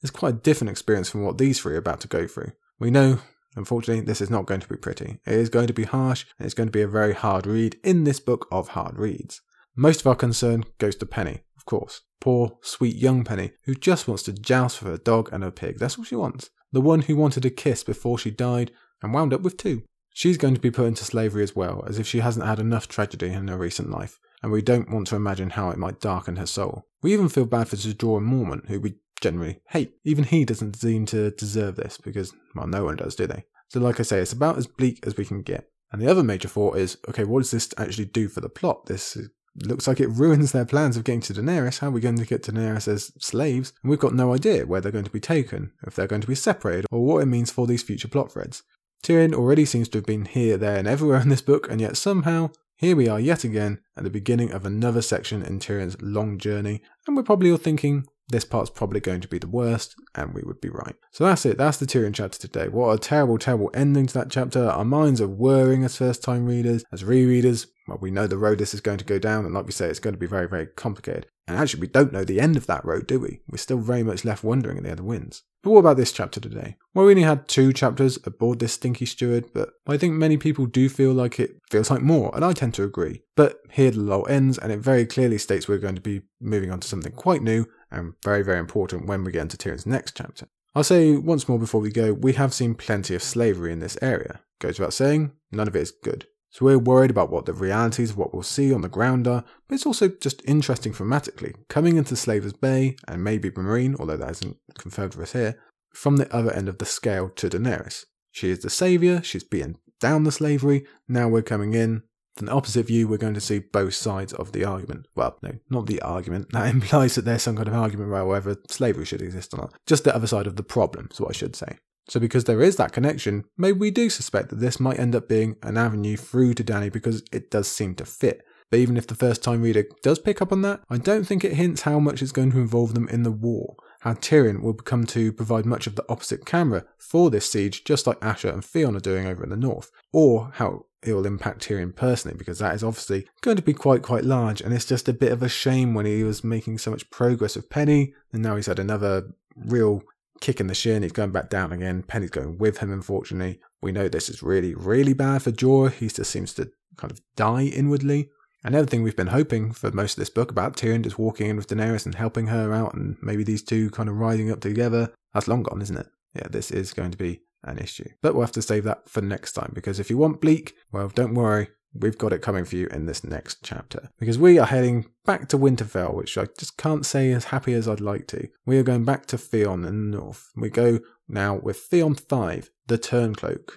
is quite a different experience from what these three are about to go through. We know, unfortunately, this is not going to be pretty. It is going to be harsh, and it's going to be a very hard read in this book of hard reads. Most of our concern goes to Penny, of course. Poor, sweet young Penny, who just wants to joust with her dog and her pig. That's all she wants. The one who wanted a kiss before she died and wound up with two. She's going to be put into slavery as well, as if she hasn't had enough tragedy in her recent life and we don't want to imagine how it might darken her soul. We even feel bad for Jorah Mormont, who we generally hate. Even he doesn't seem to deserve this, because, well, no one does, do they? So, like I say, it's about as bleak as we can get. And the other major thought is okay, what does this actually do for the plot? This looks like it ruins their plans of getting to Daenerys. How are we going to get Daenerys as slaves? And we've got no idea where they're going to be taken, if they're going to be separated, or what it means for these future plot threads. Tyrion already seems to have been here, there, and everywhere in this book, and yet somehow here we are yet again at the beginning of another section in Tyrion's long journey, and we're probably all thinking this part's probably going to be the worst, and we would be right. So that's it, that's the Tyrion chapter today. What a terrible, terrible ending to that chapter. Our minds are whirring as first time readers, as rereaders. Well, we know the road this is going to go down, and like we say, it's going to be very, very complicated. And actually, we don't know the end of that road, do we? We're still very much left wondering at the other winds. But what about this chapter today? Well, we only had two chapters aboard this stinky steward, but I think many people do feel like it feels like more, and I tend to agree. But here the lull ends, and it very clearly states we're going to be moving on to something quite new and very, very important when we get into Tyrion's next chapter. I'll say once more before we go, we have seen plenty of slavery in this area. Goes without saying, none of it is good. So we're worried about what the realities of what we'll see on the ground are, but it's also just interesting thematically. Coming into Slavers Bay, and maybe Meereen, although that isn't confirmed for us here, from the other end of the scale to Daenerys. She is the saviour, she's beaten down the slavery, now we're coming in. From the opposite view, we're going to see both sides of the argument. Well, no, not the argument. That implies that there's some kind of argument about whether slavery should exist or not. Just the other side of the problem, is what I should say. So, because there is that connection, maybe we do suspect that this might end up being an avenue through to Dany because it does seem to fit. But even if the first time reader does pick up on that, I don't think it hints how much it's going to involve them in the war. How Tyrion will come to provide much of the opposite camera for this siege, just like Asha and Theon are doing over in the north, or how it will impact Tyrion personally, because that is obviously going to be quite, quite large, and it's just a bit of a shame when he was making so much progress with Penny, and now he's had another real kicking the shin. He's going back down again. Penny's going with him, unfortunately. We know this is really, really bad for Jorah. He just seems to kind of die inwardly. And everything we've been hoping for most of this book about Tyrion just walking in with Daenerys and helping her out, and maybe these two kind of rising up together, that's long gone, isn't it? Yeah, this is going to be an issue. But we'll have to save that for next time because if you want bleak, well, don't worry, we've got it coming for you in this next chapter. Because we are heading back to Winterfell, which I just can't say as happy as I'd like to. We are going back to Theon in the north. We go now with Theon 5, the Turncloak.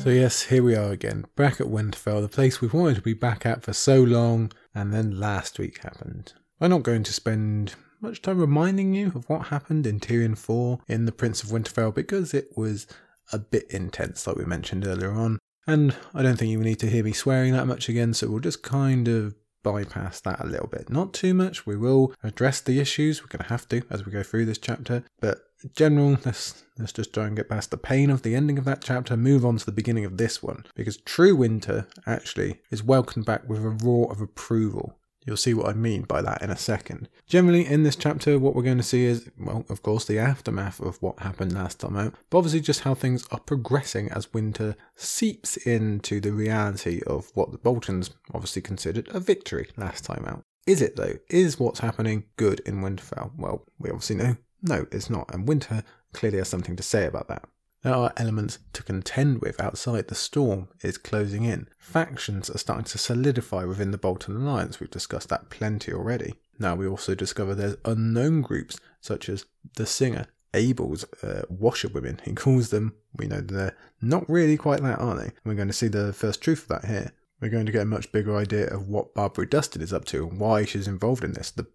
So, yes, here we are again, back at Winterfell, the place we've wanted to be back at for so long, and then last week happened. I'm not going to spend much time reminding you of what happened in Tyrion 4 in The Prince of Winterfell because it was a bit intense, like we mentioned earlier on. And I don't think you need to hear me swearing that much again, so we'll just kind of bypass that a little bit. Not too much. We will address the issues. We're going to have to as we go through this chapter. But general, let's let's just try and get past the pain of the ending of that chapter. Move on to the beginning of this one because True Winter actually is welcomed back with a roar of approval. You'll see what I mean by that in a second. Generally, in this chapter, what we're going to see is, well, of course, the aftermath of what happened last time out, but obviously just how things are progressing as winter seeps into the reality of what the Boltons obviously considered a victory last time out. Is it though? Is what's happening good in Winterfell? Well, we obviously know. No, it's not, and Winter clearly has something to say about that. There are elements to contend with outside. The storm is closing in. Factions are starting to solidify within the Bolton Alliance. We've discussed that plenty already. Now we also discover there's unknown groups such as the singer, Abel's uh, washerwomen. He calls them. We know they're not really quite that, are they? And we're going to see the first truth of that here. We're going to get a much bigger idea of what Barbrey Dustin is up to and why she's involved in this. The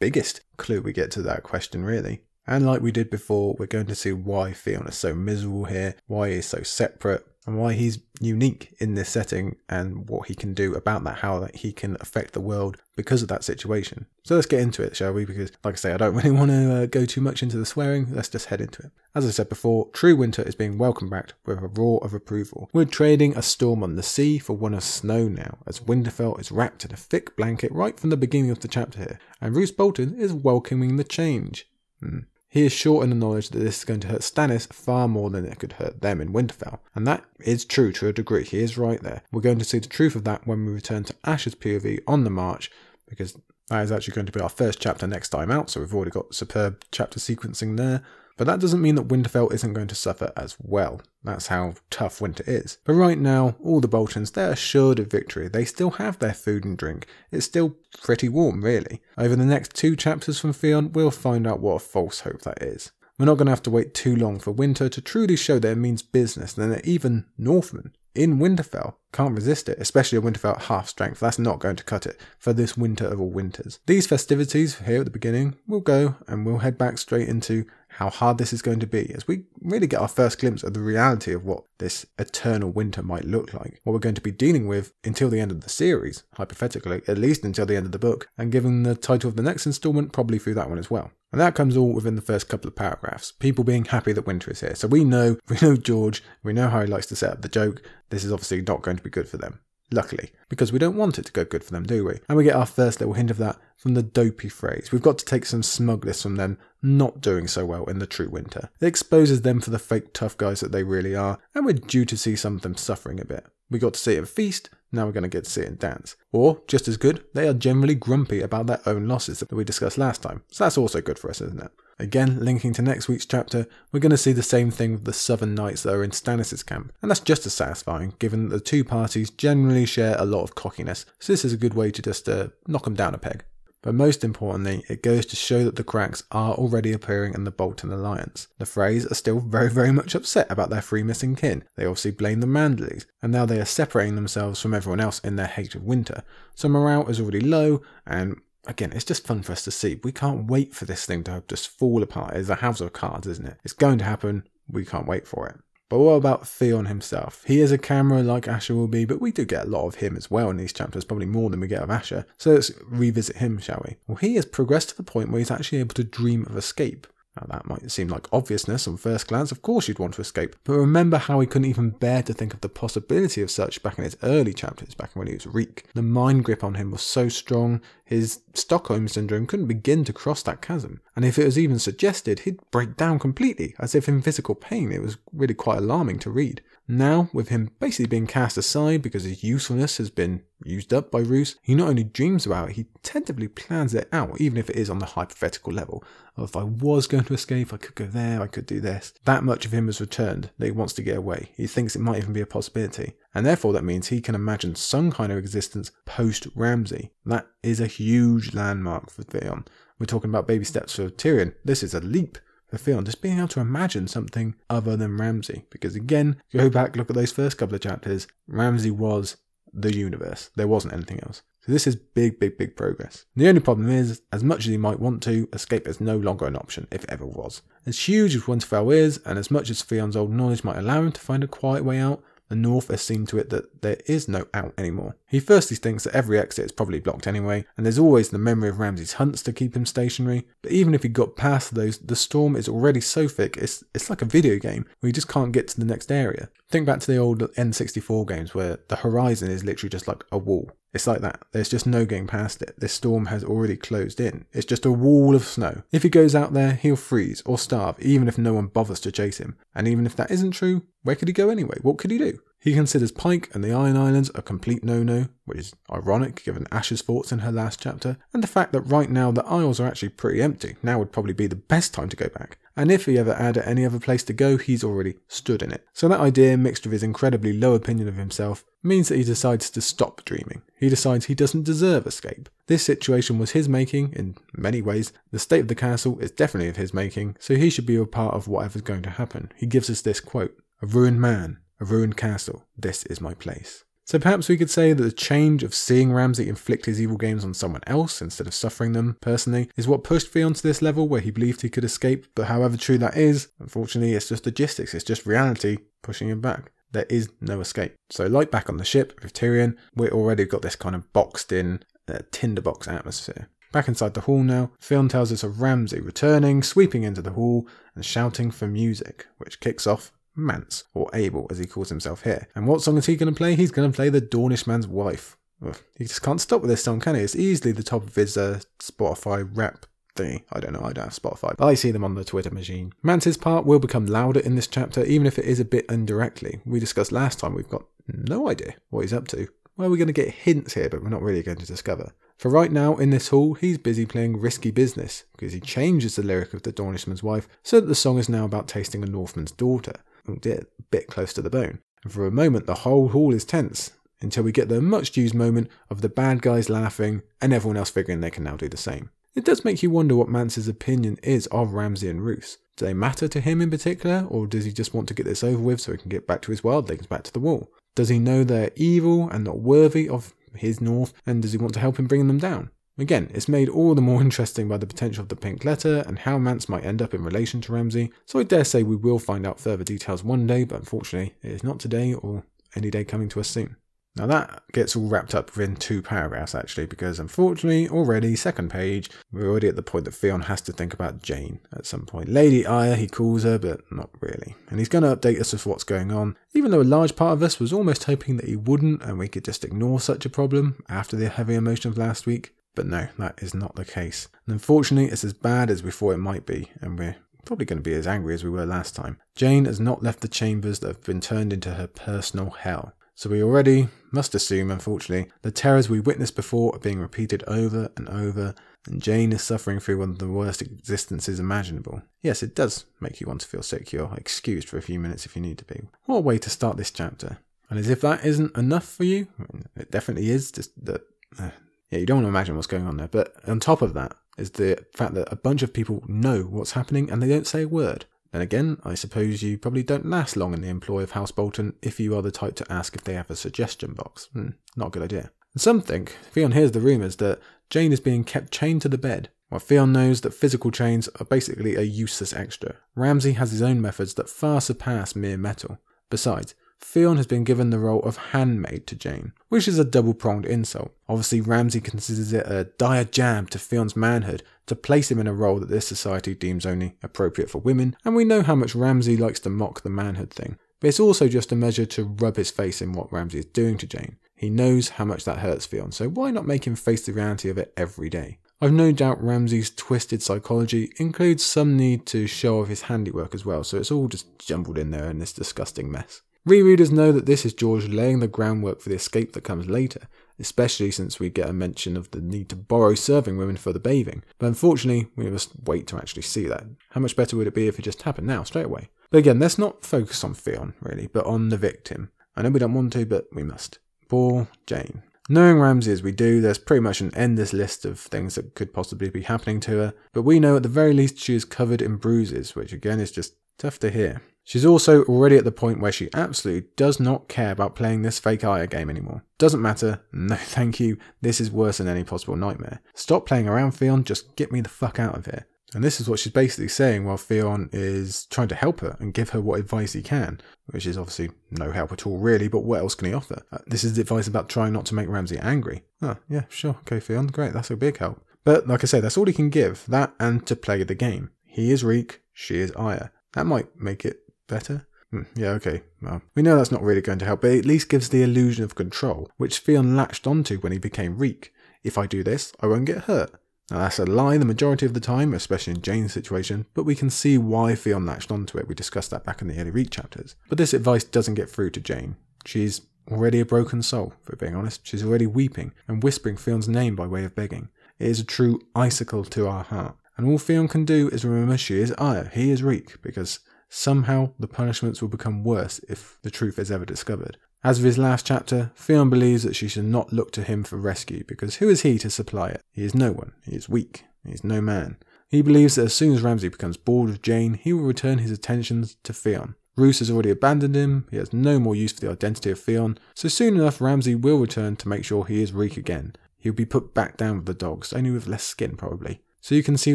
biggest clue we get to that question, really. And like we did before, we're going to see why is so miserable here, why he's so separate, and why he's unique in this setting and what he can do about that, how he can affect the world because of that situation. So let's get into it, shall we? Because, like I say, I don't really want to uh, go too much into the swearing. Let's just head into it. As I said before, True Winter is being welcomed back with a roar of approval. We're trading a storm on the sea for one of snow now, as Winterfell is wrapped in a thick blanket right from the beginning of the chapter here, and Roose Bolton is welcoming the change. Hmm. He is sure in the knowledge that this is going to hurt Stannis far more than it could hurt them in Winterfell. And that is true to a degree. He is right there. We're going to see the truth of that when we return to Asha's POV on the march, because that is actually going to be our first chapter next time out. So we've already got superb chapter sequencing there. But that doesn't mean that Winterfell isn't going to suffer as well. That's how tough winter is. But right now, all the Boltons, they're assured of victory. They still have their food and drink. It's still pretty warm, really. Over the next two chapters from Theon, we'll find out what a false hope that is. We're not going to have to wait too long for winter to truly show that it means business and that even Northmen in Winterfell can't resist it, especially a Winterfell at half strength. That's not going to cut it for this winter of all winters. These festivities here at the beginning will go and we'll head back straight into how hard this is going to be as we really get our first glimpse of the reality of what this eternal winter might look like. What we're going to be dealing with until the end of the series, hypothetically, at least until the end of the book, and given the title of the next installment, probably through that one as well. And that comes all within the first couple of paragraphs. People being happy that winter is here. So we know, we know George, we know how he likes to set up the joke. This is obviously not going to be good for them luckily, because we don't want it to go good for them, do we? And we get our first little hint of that from the dopey phrase. We've got to take some smugness from them not doing so well in the true winter. It exposes them for the fake tough guys that they really are, and we're due to see some of them suffering a bit. We got to see it Feast, now we're going to get to see it in Dance. Or, just as good, they are generally grumpy about their own losses that we discussed last time. So that's also good for us, isn't it? Again, linking to next week's chapter, we're going to see the same thing with the Southern Knights that are in Stannis' camp, and that's just as satisfying, given that the two parties generally share a lot of cockiness, so this is a good way to just uh, knock them down a peg. But most importantly, it goes to show that the cracks are already appearing in the Bolton alliance. The Freys are still very, very much upset about their three missing kin. They obviously blame the Manderlys, and now they are separating themselves from everyone else in their hate of winter. So morale is already low, and again, it's just fun for us to see. We can't wait for this thing to just fall apart. It's a house of cards, isn't it? It's going to happen. We can't wait for it. But what about Theon himself? He is a camera like Asha will be, but we do get a lot of him as well in these chapters, probably more than we get of Asha. So let's revisit him, shall we? Well, he has progressed to the point where he's actually able to dream of escape. Now, that might seem like obviousness on first glance, of course you'd want to escape, but remember how he couldn't even bear to think of the possibility of such back in his early chapters, back when he was Reek. The mind grip on him was so strong, his Stockholm syndrome couldn't begin to cross that chasm, and if it was even suggested, he'd break down completely, as if in physical pain. It was really quite alarming to read. Now, with him basically being cast aside because his usefulness has been used up by Roose, he not only dreams about it, he tentatively plans it out, even if it is on the hypothetical level. Of if I was going to escape, I could go there, I could do this. That much of him has returned that he wants to get away. He thinks it might even be a possibility. And therefore, that means he can imagine some kind of existence post Ramsay. That is a huge landmark for Theon. We're talking about baby steps for Tyrion. This is a leap for Theon, just being able to imagine something other than Ramsay. Because again, go back, look at those first couple of chapters. Ramsay was the universe. There wasn't anything else. So this is big, big, big progress. The only problem is, as much as he might want to, escape is no longer an option, if ever was. As huge as Winterfell is, and as much as Theon's old knowledge might allow him to find a quiet way out, the North has seen to it that there is no out anymore. He firstly thinks that every exit is probably blocked anyway, and there's always the memory of Ramsay's hunts to keep him stationary. But even if he got past those, the storm is already so thick, it's, it's like a video game where you just can't get to the next area. Think back to the old N64 games where the horizon is literally just like a wall. It's like that. There's just no getting past it. This storm has already closed in. It's just a wall of snow. If he goes out there, he'll freeze or starve, even if no one bothers to chase him. And even if that isn't true, where could he go anyway? What could he do? He considers Pike and the Iron Islands a complete no-no, which is ironic given Asha's thoughts in her last chapter, and the fact that right now the Isles are actually pretty empty. Now would probably be the best time to go back. And if he ever had any other place to go, he's already stood in it. So that idea, mixed with his incredibly low opinion of himself, means that he decides to stop dreaming. He decides he doesn't deserve escape. This situation was his making, in many ways. The state of the castle is definitely of his making, so he should be a part of whatever's going to happen. He gives us this quote A ruined man, a ruined castle, this is my place. So perhaps we could say that the change of seeing Ramsay inflict his evil games on someone else instead of suffering them personally is what pushed Theon to this level where he believed he could escape. But however true that is, unfortunately, it's just logistics, it's just reality pushing him back. There is no escape. So, like back on the ship with Tyrion, we already got this kind of boxed in uh, tinderbox atmosphere. Back inside the hall now, Theon tells us of Ramsay returning, sweeping into the hall, and shouting for music, which kicks off Mance, or Abel as he calls himself here. And what song is he going to play? He's going to play The Dornishman's Wife. Ugh, he just can't stop with this song, can he? It's easily the top of his uh, Spotify rap thingy. I don't know, I don't have Spotify, but I see them on the Twitter machine. Mance's part will become louder in this chapter, even if it is a bit indirectly. We discussed last time, we've got no idea what he's up to. Well, we're going to get hints here, but we're not really going to discover. For right now, in this hall, he's busy playing Risky Business, because he changes the lyric of the Dornishman's wife so that the song is now about tasting a Northman's daughter a bit close to the bone. And for a moment, the whole hall is tense until we get the much used moment of the bad guys laughing and everyone else figuring they can now do the same. It does make you wonder what Mance's opinion is of Ramsay and Roose. Do they matter to him in particular, or does he just want to get this over with so he can get back to his wildlings, back to the wall? Does he know they're evil and not worthy of his north, and does he want to help him bring them down? Again, it's made all the more interesting by the potential of the pink letter and how Mance might end up in relation to Ramsay, so I dare say we will find out further details one day, but unfortunately it is not today or any day coming to us soon. Now that gets all wrapped up within two paragraphs actually, because unfortunately already, second page, we're already at the point that Theon has to think about Jane at some point. Lady Arya, he calls her, but not really. And he's going to update us with what's going on, even though a large part of us was almost hoping that he wouldn't and we could just ignore such a problem after the heavy emotion of last week. But no, that is not the case. And unfortunately, it's as bad as we thought it might be, and we're probably going to be as angry as we were last time. Jane has not left the chambers that have been turned into her personal hell. So we already must assume, unfortunately, the terrors we witnessed before are being repeated over and over, and Jane is suffering through one of the worst existences imaginable. Yes, it does make you want to feel sick. You're excused for a few minutes if you need to be. What a way to start this chapter. And as if that isn't enough for you, it definitely is, just that uh, yeah, you don't want to imagine what's going on there. But on top of that is the fact that a bunch of people know what's happening and they don't say a word. Then again, I suppose you probably don't last long in the employ of House Bolton if you are the type to ask if they have a suggestion box. Hmm, not a good idea. And some think, Theon hears the rumours that Jane is being kept chained to the bed, while Theon knows that physical chains are basically a useless extra. Ramsay has his own methods that far surpass mere metal. Besides, Theon has been given the role of handmaid to Jane, which is a double pronged insult. Obviously, Ramsay considers it a dire jab to Theon's manhood to place him in a role that this society deems only appropriate for women, and we know how much Ramsay likes to mock the manhood thing. But it's also just a measure to rub his face in what Ramsay is doing to Jane. He knows how much that hurts Theon, so why not make him face the reality of it every day? I've no doubt Ramsay's twisted psychology includes some need to show off his handiwork as well, so it's all just jumbled in there in this disgusting mess. Rereaders know that this is George laying the groundwork for the escape that comes later, especially since we get a mention of the need to borrow serving women for the bathing. But unfortunately, we must wait to actually see that. How much better would it be if it just happened now, straight away? But again, let's not focus on Theon, really, but on the victim. I know we don't want to, but we must. Poor Jane. Knowing Ramsay as we do, there's pretty much an endless list of things that could possibly be happening to her, but we know at the very least she is covered in bruises, which again is just tough to hear. She's also already at the point where she absolutely does not care about playing this fake Arya game anymore. Doesn't matter, no thank you, this is worse than any possible nightmare. Stop playing around Theon, just get me the fuck out of here. And this is what she's basically saying while Theon is trying to help her and give her what advice he can, which is obviously no help at all, really, but what else can he offer? Uh, this is advice about trying not to make Ramsay angry. Oh, yeah, sure, okay, Theon, great, that's a big help. But like I say, that's all he can give, that and to play the game. He is Reek, she is Arya. That might make it better. Hmm, yeah, okay. Well, we know that's not really going to help, but it at least gives the illusion of control, which Theon latched onto when he became Reek. If I do this, I won't get hurt. Now that's a lie the majority of the time, especially in Jane's situation, but we can see why Theon latched onto it. We discussed that back in the early Reek chapters. But this advice doesn't get through to Jane. She's already a broken soul, for being honest. She's already weeping and whispering Theon's name by way of begging. It is a true icicle to our heart. And all Theon can do is remember she is Arya, he is Reek, because somehow the punishments will become worse if the truth is ever discovered. As of his last chapter, Theon believes that she should not look to him for rescue, because who is he to supply it? He is no one. He is weak. He is no man. He believes that as soon as Ramsay becomes bored of Jane, he will return his attentions to Theon. Roose has already abandoned him, he has no more use for the identity of Theon, so soon enough Ramsay will return to make sure he is Reek again. He'll be put back down with the dogs, only with less skin probably. So you can see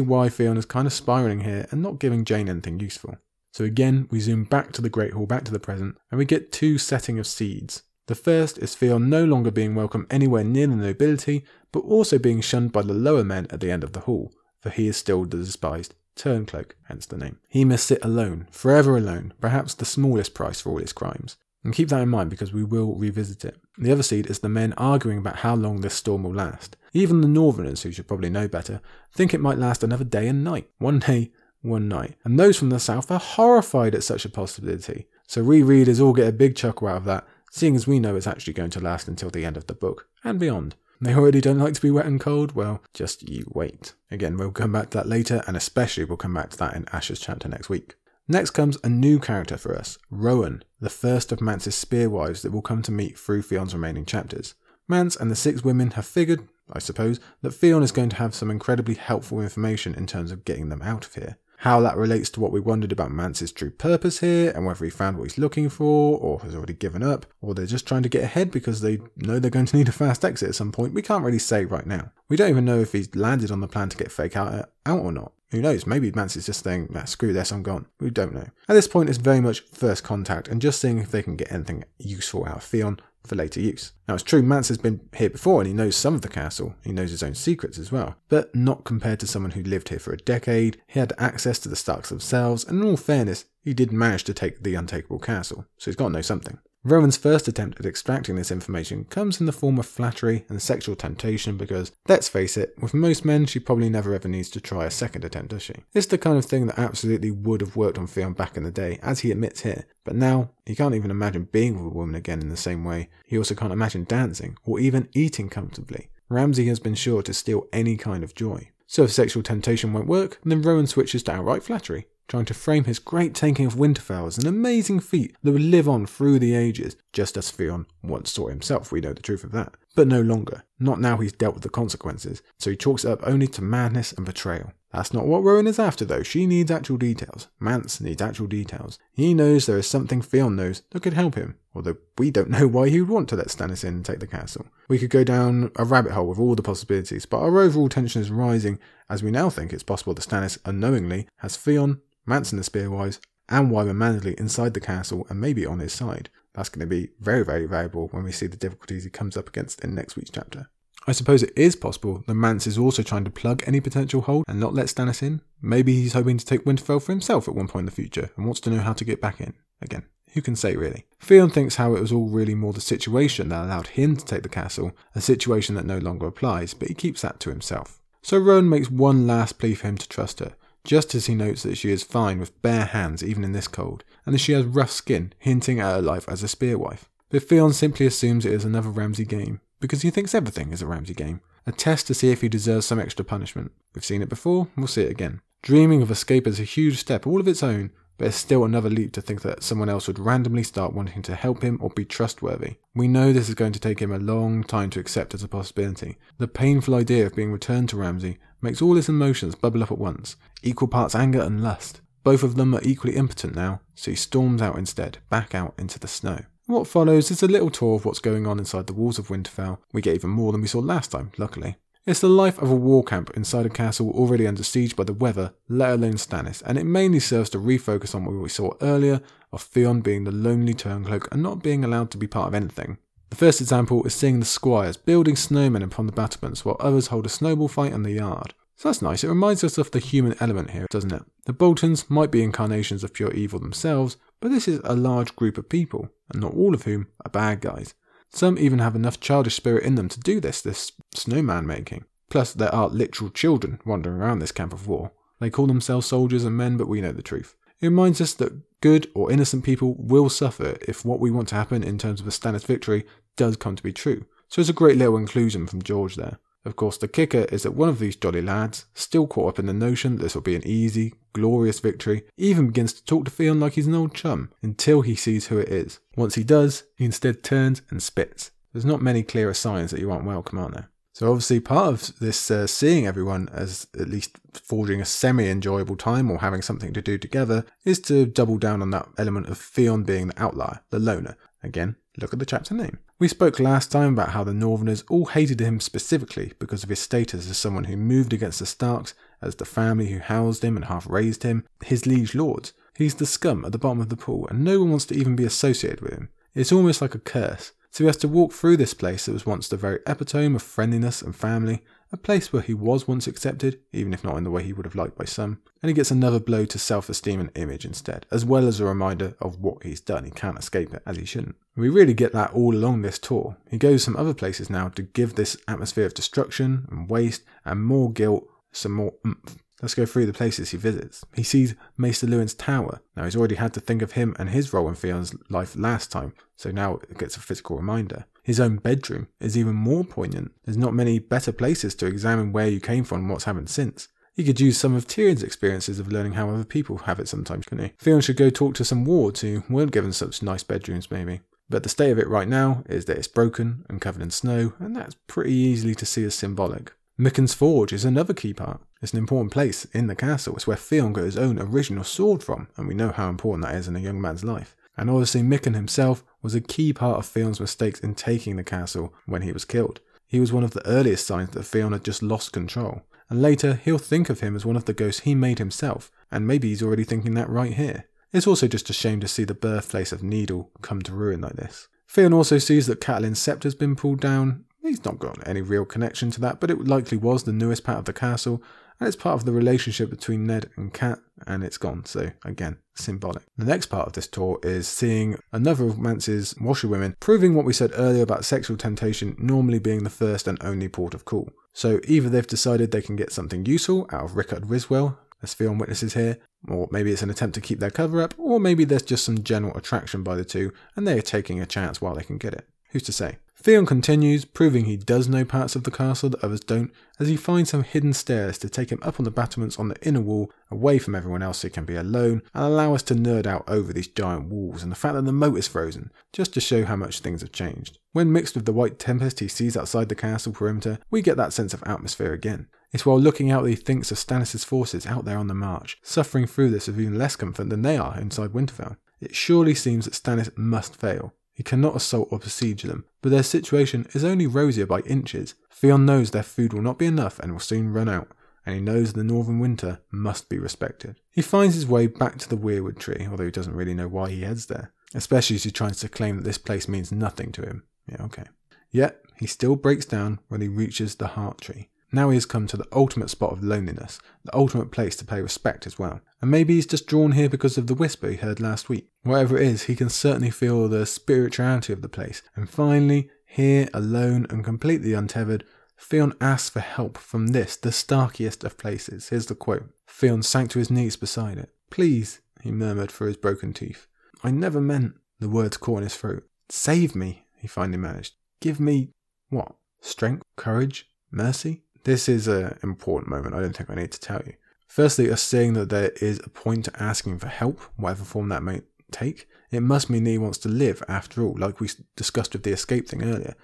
why Theon is kind of spiraling here and not giving Jane anything useful. So again, we zoom back to the Great Hall, back to the present, and we get two setting of seeds. The first is Theon no longer being welcome anywhere near the nobility, but also being shunned by the lower men at the end of the hall, for he is still the despised turncloak, hence the name. He must sit alone, forever alone, perhaps the smallest price for all his crimes. And keep that in mind because we will revisit it. The other seed is the men arguing about how long this storm will last. Even the Northerners, who should probably know better, think it might last another day and night. One day, one night. And those from the south are horrified at such a possibility. So rereaders all get a big chuckle out of that, seeing as we know it's actually going to last until the end of the book and beyond. They already don't like to be wet and cold? Well, just you wait. Again, we'll come back to that later, and especially we'll come back to that in Asha's chapter next week. Next comes a new character for us, Rowan, the first of Mance's spearwives that we'll come to meet through Theon's remaining chapters. Mance and the six women have figured, I suppose, that Theon is going to have some incredibly helpful information in terms of getting them out of here how that relates to what we wondered about Mance's true purpose here, and whether he found what he's looking for, or has already given up, or they're just trying to get ahead because they know they're going to need a fast exit at some point, we can't really say right now. We don't even know if he's landed on the plan to get Fake out, out or not. Who knows? Maybe Mance is just saying, screw this, I'm gone. We don't know. At this point, it's very much first contact and just seeing if they can get anything useful out of Theon for later use. Now, it's true, Mance has been here before and he knows some of the castle, he knows his own secrets as well, but not compared to someone who lived here for a decade. He had access to the Starks themselves, and in all fairness, he did manage to take the untakeable castle, so he's got to know something. Rowan's first attempt at extracting this information comes in the form of flattery and sexual temptation because, let's face it, with most men she probably never ever needs to try a second attempt, does she? It's the kind of thing that absolutely would have worked on Theon back in the day, as he admits here, but now he can't even imagine being with a woman again in the same way. He also can't imagine dancing, or even eating comfortably. Ramsay has been sure to steal any kind of joy. So if sexual temptation won't work, then Rowan switches to outright flattery trying to frame his great taking of Winterfell as an amazing feat that would live on through the ages, just as Theon once saw himself, we know the truth of that. But no longer. Not now he's dealt with the consequences, so he chalks it up only to madness and betrayal. That's not what Rowan is after though, she needs actual details. Mance needs actual details. He knows there is something Theon knows that could help him, although we don't know why he would want to let Stannis in and take the castle. We could go down a rabbit hole with all the possibilities, but our overall tension is rising as we now think it's possible that Stannis unknowingly has Theon Mance and the Spearwives, and Wyman Manderley inside the castle and maybe on his side. That's going to be very, very valuable when we see the difficulties he comes up against in next week's chapter. I suppose it is possible that Mance is also trying to plug any potential hole and not let Stannis in. Maybe he's hoping to take Winterfell for himself at one point in the future and wants to know how to get back in. Again, who can say really? Theon thinks how it was all really more the situation that allowed him to take the castle, a situation that no longer applies, but he keeps that to himself. So Rowan makes one last plea for him to trust her, just as he notes that she is fine with bare hands even in this cold, and that she has rough skin, hinting at her life as a spear wife. But Theon simply assumes it is another Ramsay game, because he thinks everything is a Ramsay game, a test to see if he deserves some extra punishment. We've seen it before, we'll see it again. Dreaming of escape is a huge step all of its own, but it's still another leap to think that someone else would randomly start wanting to help him or be trustworthy. We know this is going to take him a long time to accept as a possibility. The painful idea of being returned to Ramsay makes all his emotions bubble up at once, equal parts anger and lust. Both of them are equally impotent now, so he storms out instead, back out into the snow. What follows is a little tour of what's going on inside the walls of Winterfell. We get even more than we saw last time, luckily. It's the life of a war camp inside a castle already under siege by the weather, let alone Stannis, and it mainly serves to refocus on what we saw earlier of Theon being the lonely turncloak and not being allowed to be part of anything. The first example is seeing the squires building snowmen upon the battlements while others hold a snowball fight in the yard. So that's nice. It reminds us of the human element here, doesn't it? The Boltons might be incarnations of pure evil themselves, but this is a large group of people, and not all of whom are bad guys. Some even have enough childish spirit in them to do this, this snowman making. Plus, there are literal children wandering around this camp of war. They call themselves soldiers and men, but we know the truth. It reminds us that good or innocent people will suffer if what we want to happen in terms of a Stannis victory does come to be true. So it's a great little inclusion from George there. Of course, the kicker is that one of these jolly lads, still caught up in the notion that this will be an easy, glorious victory, even begins to talk to Theon like he's an old chum until he sees who it is. Once he does, he instead turns and spits. There's not many clearer signs that you aren't welcome, are there? So obviously, part of this uh, seeing everyone as at least forging a semi-enjoyable time or having something to do together is to double down on that element of Theon being the outlier, the loner. Again, look at the chapter name. We spoke last time about how the Northerners all hated him specifically because of his status as someone who moved against the Starks, as the family who housed him and half raised him, his liege lords. He's the scum at the bottom of the pool, and no one wants to even be associated with him. It's almost like a curse. So he has to walk through this place that was once the very epitome of friendliness and family, a place where he was once accepted, even if not in the way he would have liked by some, and he gets another blow to self esteem and image instead, as well as a reminder of what he's done. He can't escape it, as he shouldn't. We really get that all along this tour. He goes some other places now to give this atmosphere of destruction and waste and more guilt some more oomph. Let's go through the places he visits. He sees Maester Luwin's tower. Now, he's already had to think of him and his role in Theon's life last time, so now it gets a physical reminder. His own bedroom is even more poignant. There's not many better places to examine where you came from and what's happened since. He could use some of Tyrion's experiences of learning how other people have it sometimes, couldn't he? Theon should go talk to some wards who weren't given such nice bedrooms, maybe. But the state of it right now is that it's broken and covered in snow, and that's pretty easily to see as symbolic. Micken's Forge is another key part. It's an important place in the castle. It's where Theon got his own original sword from, and we know how important that is in a young man's life. And obviously, Micken himself was a key part of Theon's mistakes in taking the castle when he was killed. He was one of the earliest signs that Theon had just lost control. And later, he'll think of him as one of the ghosts he made himself, and maybe he's already thinking that right here. It's also just a shame to see the birthplace of Needle come to ruin like this. Theon also sees that Catelyn's sept's been pulled down, He's not got any real connection to that, but it likely was the newest part of the castle, and it's part of the relationship between Ned and Cat, and it's gone. So again, symbolic. The next part of this tour is seeing another of Mance's washerwomen, proving what we said earlier about sexual temptation normally being the first and only port of call. So either they've decided they can get something useful out of Rickard Ryswell, as Theon witnesses here, or maybe it's an attempt to keep their cover up, or maybe there's just some general attraction by the two, and they are taking a chance while they can get it. Who's to say? Theon continues, proving he does know parts of the castle that others don't, as he finds some hidden stairs to take him up on the battlements on the inner wall, away from everyone else so he can be alone, and allow us to nerd out over these giant walls and the fact that the moat is frozen, just to show how much things have changed. When mixed with the white tempest he sees outside the castle perimeter, we get that sense of atmosphere again. It's while looking out that he thinks of Stannis' forces out there on the march, suffering through this with even less comfort than they are inside Winterfell. It surely seems that Stannis must fail, he cannot assault or besiege them, but their situation is only rosier by inches. Theon knows their food will not be enough and will soon run out, and he knows the northern winter must be respected. He finds his way back to the weirwood tree, although he doesn't really know why he heads there, especially as he tries to claim that this place means nothing to him. Yeah, okay. Yet, he still breaks down when he reaches the heart tree. Now he has come to the ultimate spot of loneliness, the ultimate place to pay respect as well. And maybe he's just drawn here because of the whisper he heard last week. Whatever it is, he can certainly feel the spirituality of the place. And finally, here, alone and completely untethered, Theon asks for help from this, the starkiest of places. Here's the quote Theon sank to his knees beside it. Please, he murmured through his broken teeth. I never meant. The words caught in his throat. Save me, he finally managed. Give me. what? Strength? Courage? Mercy? This is an important moment. I don't think I need to tell you. Firstly, us seeing that there is a point to asking for help, whatever form that may take, it must mean he wants to live after all, like we discussed with the escape thing earlier,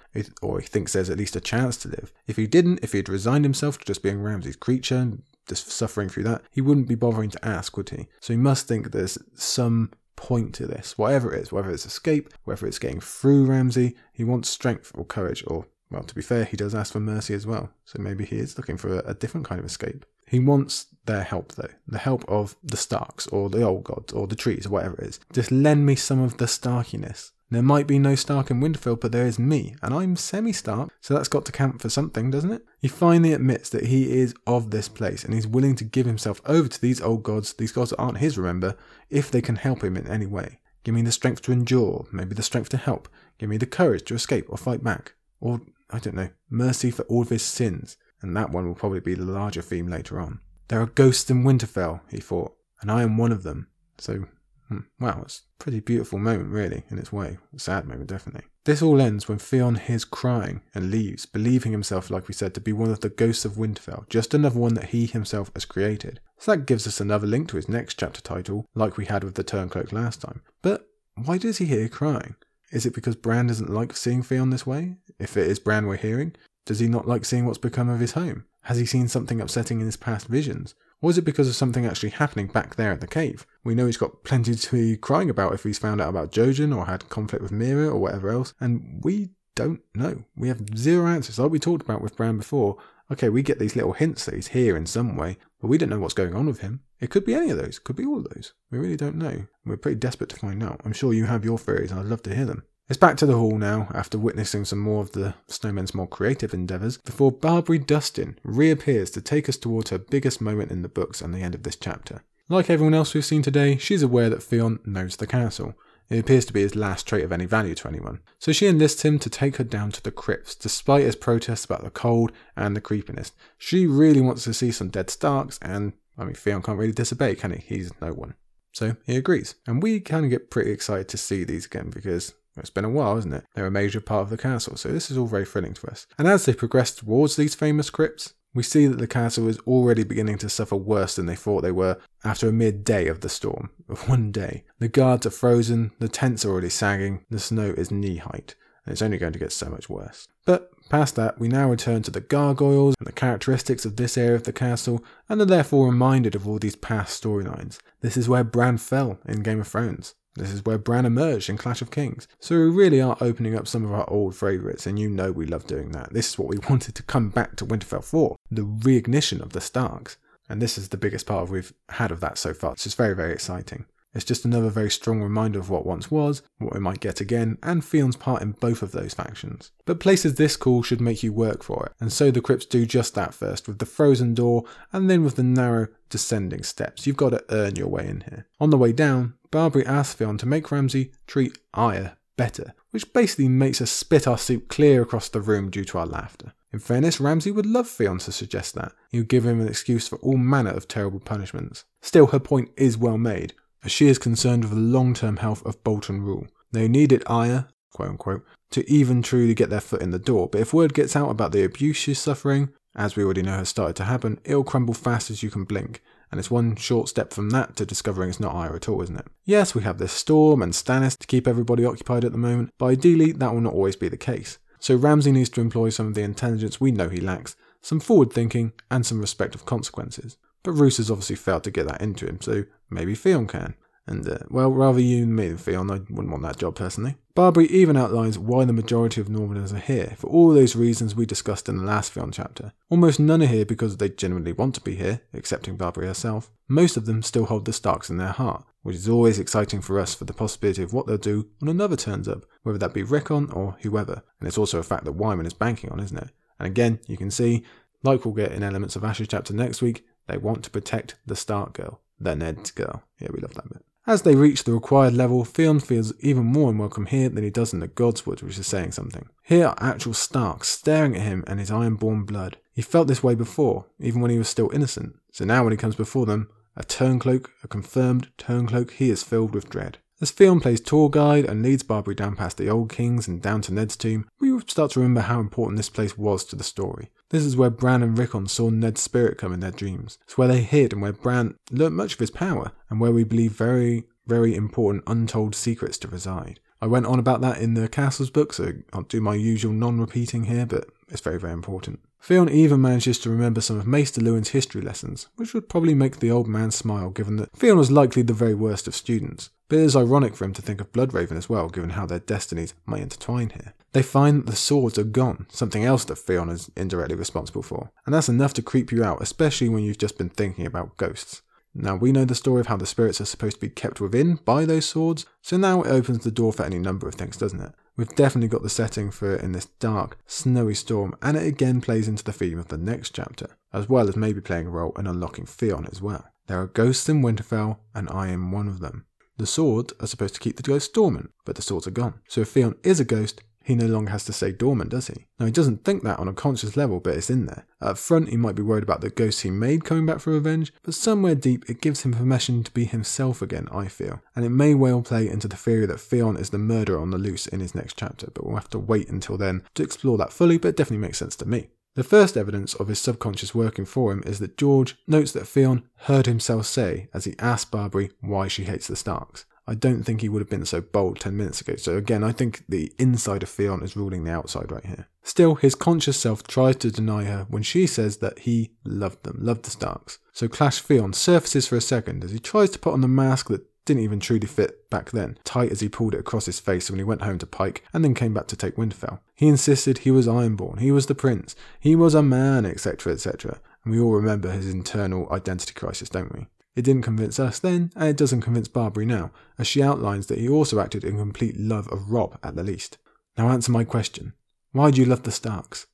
or he thinks there's at least a chance to live. If he didn't, if he had resigned himself to just being Ramsay's creature and just suffering through that, he wouldn't be bothering to ask, would he? So he must think there's some point to this, whatever it is, whether it's escape, whether it's getting through Ramsay, he wants strength or courage, or, well, to be fair, he does ask for mercy as well, so maybe he is looking for a, a different kind of escape. He wants their help, though, the help of the Starks, or the Old Gods, or the trees, or whatever it is. Just lend me some of the Starkiness. There might be no Stark in Winterfell, but there is me, and I'm semi Stark, so that's got to count for something, doesn't it? He finally admits that he is of this place, and he's willing to give himself over to these old gods, these gods that aren't his, remember, if they can help him in any way. Give me the strength to endure, maybe the strength to help, give me the courage to escape or fight back, or, I don't know, mercy for all of his sins, and that one will probably be the larger theme later on. There are ghosts in Winterfell, he thought, and I am one of them. So Hmm. Wow, it's a pretty beautiful moment, really, in its way. A sad moment, definitely. This all ends when Theon hears crying and leaves, believing himself, like we said, to be one of the ghosts of Winterfell, just another one that he himself has created. So that gives us another link to his next chapter title, like we had with the Turncloak last time. But why does he hear crying? Is it because Bran doesn't like seeing Theon this way? If it is Bran we're hearing, does he not like seeing what's become of his home? Has he seen something upsetting in his past visions? Or is it because of something actually happening back there at the cave? We know he's got plenty to be crying about if he's found out about Jojen or had conflict with Meera or whatever else, and we don't know. We have zero answers. Like we talked about with Bran before, okay, we get these little hints that he's here in some way, but we don't know what's going on with him. It could be any of those, could be all of those. We really don't know. We're pretty desperate to find out. I'm sure you have your theories, and I'd love to hear them. It's back to the hall now, after witnessing some more of the snowman's more creative endeavours, before Barbrey Dustin reappears to take us towards her biggest moment in the books and the end of this chapter. Like everyone else we've seen today, she's aware that Theon knows the castle. It appears to be his last trait of any value to anyone. So she enlists him to take her down to the crypts, despite his protests about the cold and the creepiness. She really wants to see some dead Starks, and I mean, Theon can't really disobey, can he? He's no one. So he agrees. And we of get pretty excited to see these again because it's been a while, isn't it? They're a major part of the castle, so this is all very thrilling to us. And as they progress towards these famous crypts, we see that the castle is already beginning to suffer worse than they thought they were after a mere day of the storm. Of one day. The guards are frozen, the tents are already sagging, the snow is knee height, and it's only going to get so much worse. But past that, we now return to the gargoyles and the characteristics of this area of the castle, and are therefore reminded of all these past storylines. This is where Bran fell in Game of Thrones. This is where Bran emerged in Clash of Kings. So we really are opening up some of our old favourites, and you know we love doing that. This is what we wanted to come back to Winterfell for the reignition of the Starks. And this is the biggest part we've had of that so far. So It's very, very exciting. It's just another very strong reminder of what once was, what we might get again, and Theon's part in both of those factions. But places this cool should make you work for it, and so the crypts do just that first, with the frozen door, and then with the narrow, descending steps. You've got to earn your way in here. On the way down, Barbrey asks Theon to make Ramsay treat Arya better, which basically makes us spit our soup clear across the room due to our laughter. In fairness, Ramsay would love Theon to suggest that. He would give him an excuse for all manner of terrible punishments. Still, her point is well made as she is concerned with the long term health of Bolton Rule. They needed Arya, quote unquote, to even truly get their foot in the door, but if word gets out about the abuse she's suffering, as we already know has started to happen, it'll crumble fast as you can blink. And it's one short step from that to discovering it's not Arya at all, isn't it? Yes, we have this Storm and Stannis to keep everybody occupied at the moment, but ideally that will not always be the case. So Ramsay needs to employ some of the intelligence we know he lacks, some forward thinking, and some respect of consequences. But Roose has obviously failed to get that into him, so maybe Theon can. And, uh, well, rather you than me than Theon, I wouldn't want that job personally. Barbrey even outlines why the majority of Northerners are here, for all those reasons we discussed in the last Theon chapter. Almost none are here because they genuinely want to be here, excepting Barbrey herself. Most of them still hold the Starks in their heart, which is always exciting for us for the possibility of what they'll do when another turns up, whether that be Rickon or whoever. And it's also a fact that Wyman is banking on, isn't it? And again, you can see, like we'll get in Elements of Asha's chapter next week, they want to protect the Stark girl, the Ned's girl. Yeah, we love that bit. As they reach the required level, Theon feels even more unwelcome here than he does in the Godswood, which is saying something. Here are actual Starks staring at him and his ironborn blood. He felt this way before, even when he was still innocent. So now when he comes before them, a turncloak, a confirmed turncloak, he is filled with dread. As Theon plays tour guide and leads Barbrey down past the Old Kings and down to Ned's tomb, we start to remember how important this place was to the story. This is where Bran and Rickon saw Ned's spirit come in their dreams. It's where they hid and where Bran learnt much of his power, and where we believe very, very important untold secrets to reside. I went on about that in the Castles book, so I'll do my usual non-repeating here, but it's very, very important. Theon even manages to remember some of Maester Luwin's history lessons, which would probably make the old man smile given that Theon was likely the very worst of students. But it is ironic for him to think of Bloodraven as well, given how their destinies might intertwine here. They find that the swords are gone, something else that Theon is indirectly responsible for. And that's enough to creep you out, especially when you've just been thinking about ghosts. Now we know the story of how the spirits are supposed to be kept within by those swords, so now it opens the door for any number of things, doesn't it? We've definitely got the setting for it in this dark, snowy storm, and it again plays into the theme of the next chapter, as well as maybe playing a role in unlocking Theon as well. There are ghosts in Winterfell, and I am one of them. The swords are supposed to keep the ghosts dormant, but the swords are gone. So if Theon is a ghost, he no longer has to stay dormant, does he? Now, he doesn't think that on a conscious level, but it's in there. Up front, he might be worried about the ghosts he made coming back for revenge, but somewhere deep, it gives him permission to be himself again, I feel. And it may well play into the theory that Theon is the murderer on the loose in his next chapter, but we'll have to wait until then to explore that fully, but it definitely makes sense to me. The first evidence of his subconscious working for him is that George notes that Theon heard himself say as he asked Barbrey why she hates the Starks. I don't think he would have been so bold 10 minutes ago. So again, I think the inside of Theon is ruling the outside right here. Still, his conscious self tries to deny her when she says that he loved them, loved the Starks. So Clash Theon surfaces for a second as he tries to put on the mask that didn't even truly fit back then, tight as he pulled it across his face when he went home to Pike and then came back to take Winterfell. He insisted he was Ironborn, he was the prince, he was a man, etc., etc. And we all remember his internal identity crisis, don't we? It didn't convince us then, and it doesn't convince Barbrey now, as she outlines that he also acted in complete love of Robb at the least. Now answer my question. Why do you love the Starks?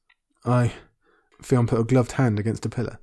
I. Theon put a gloved hand against a pillar.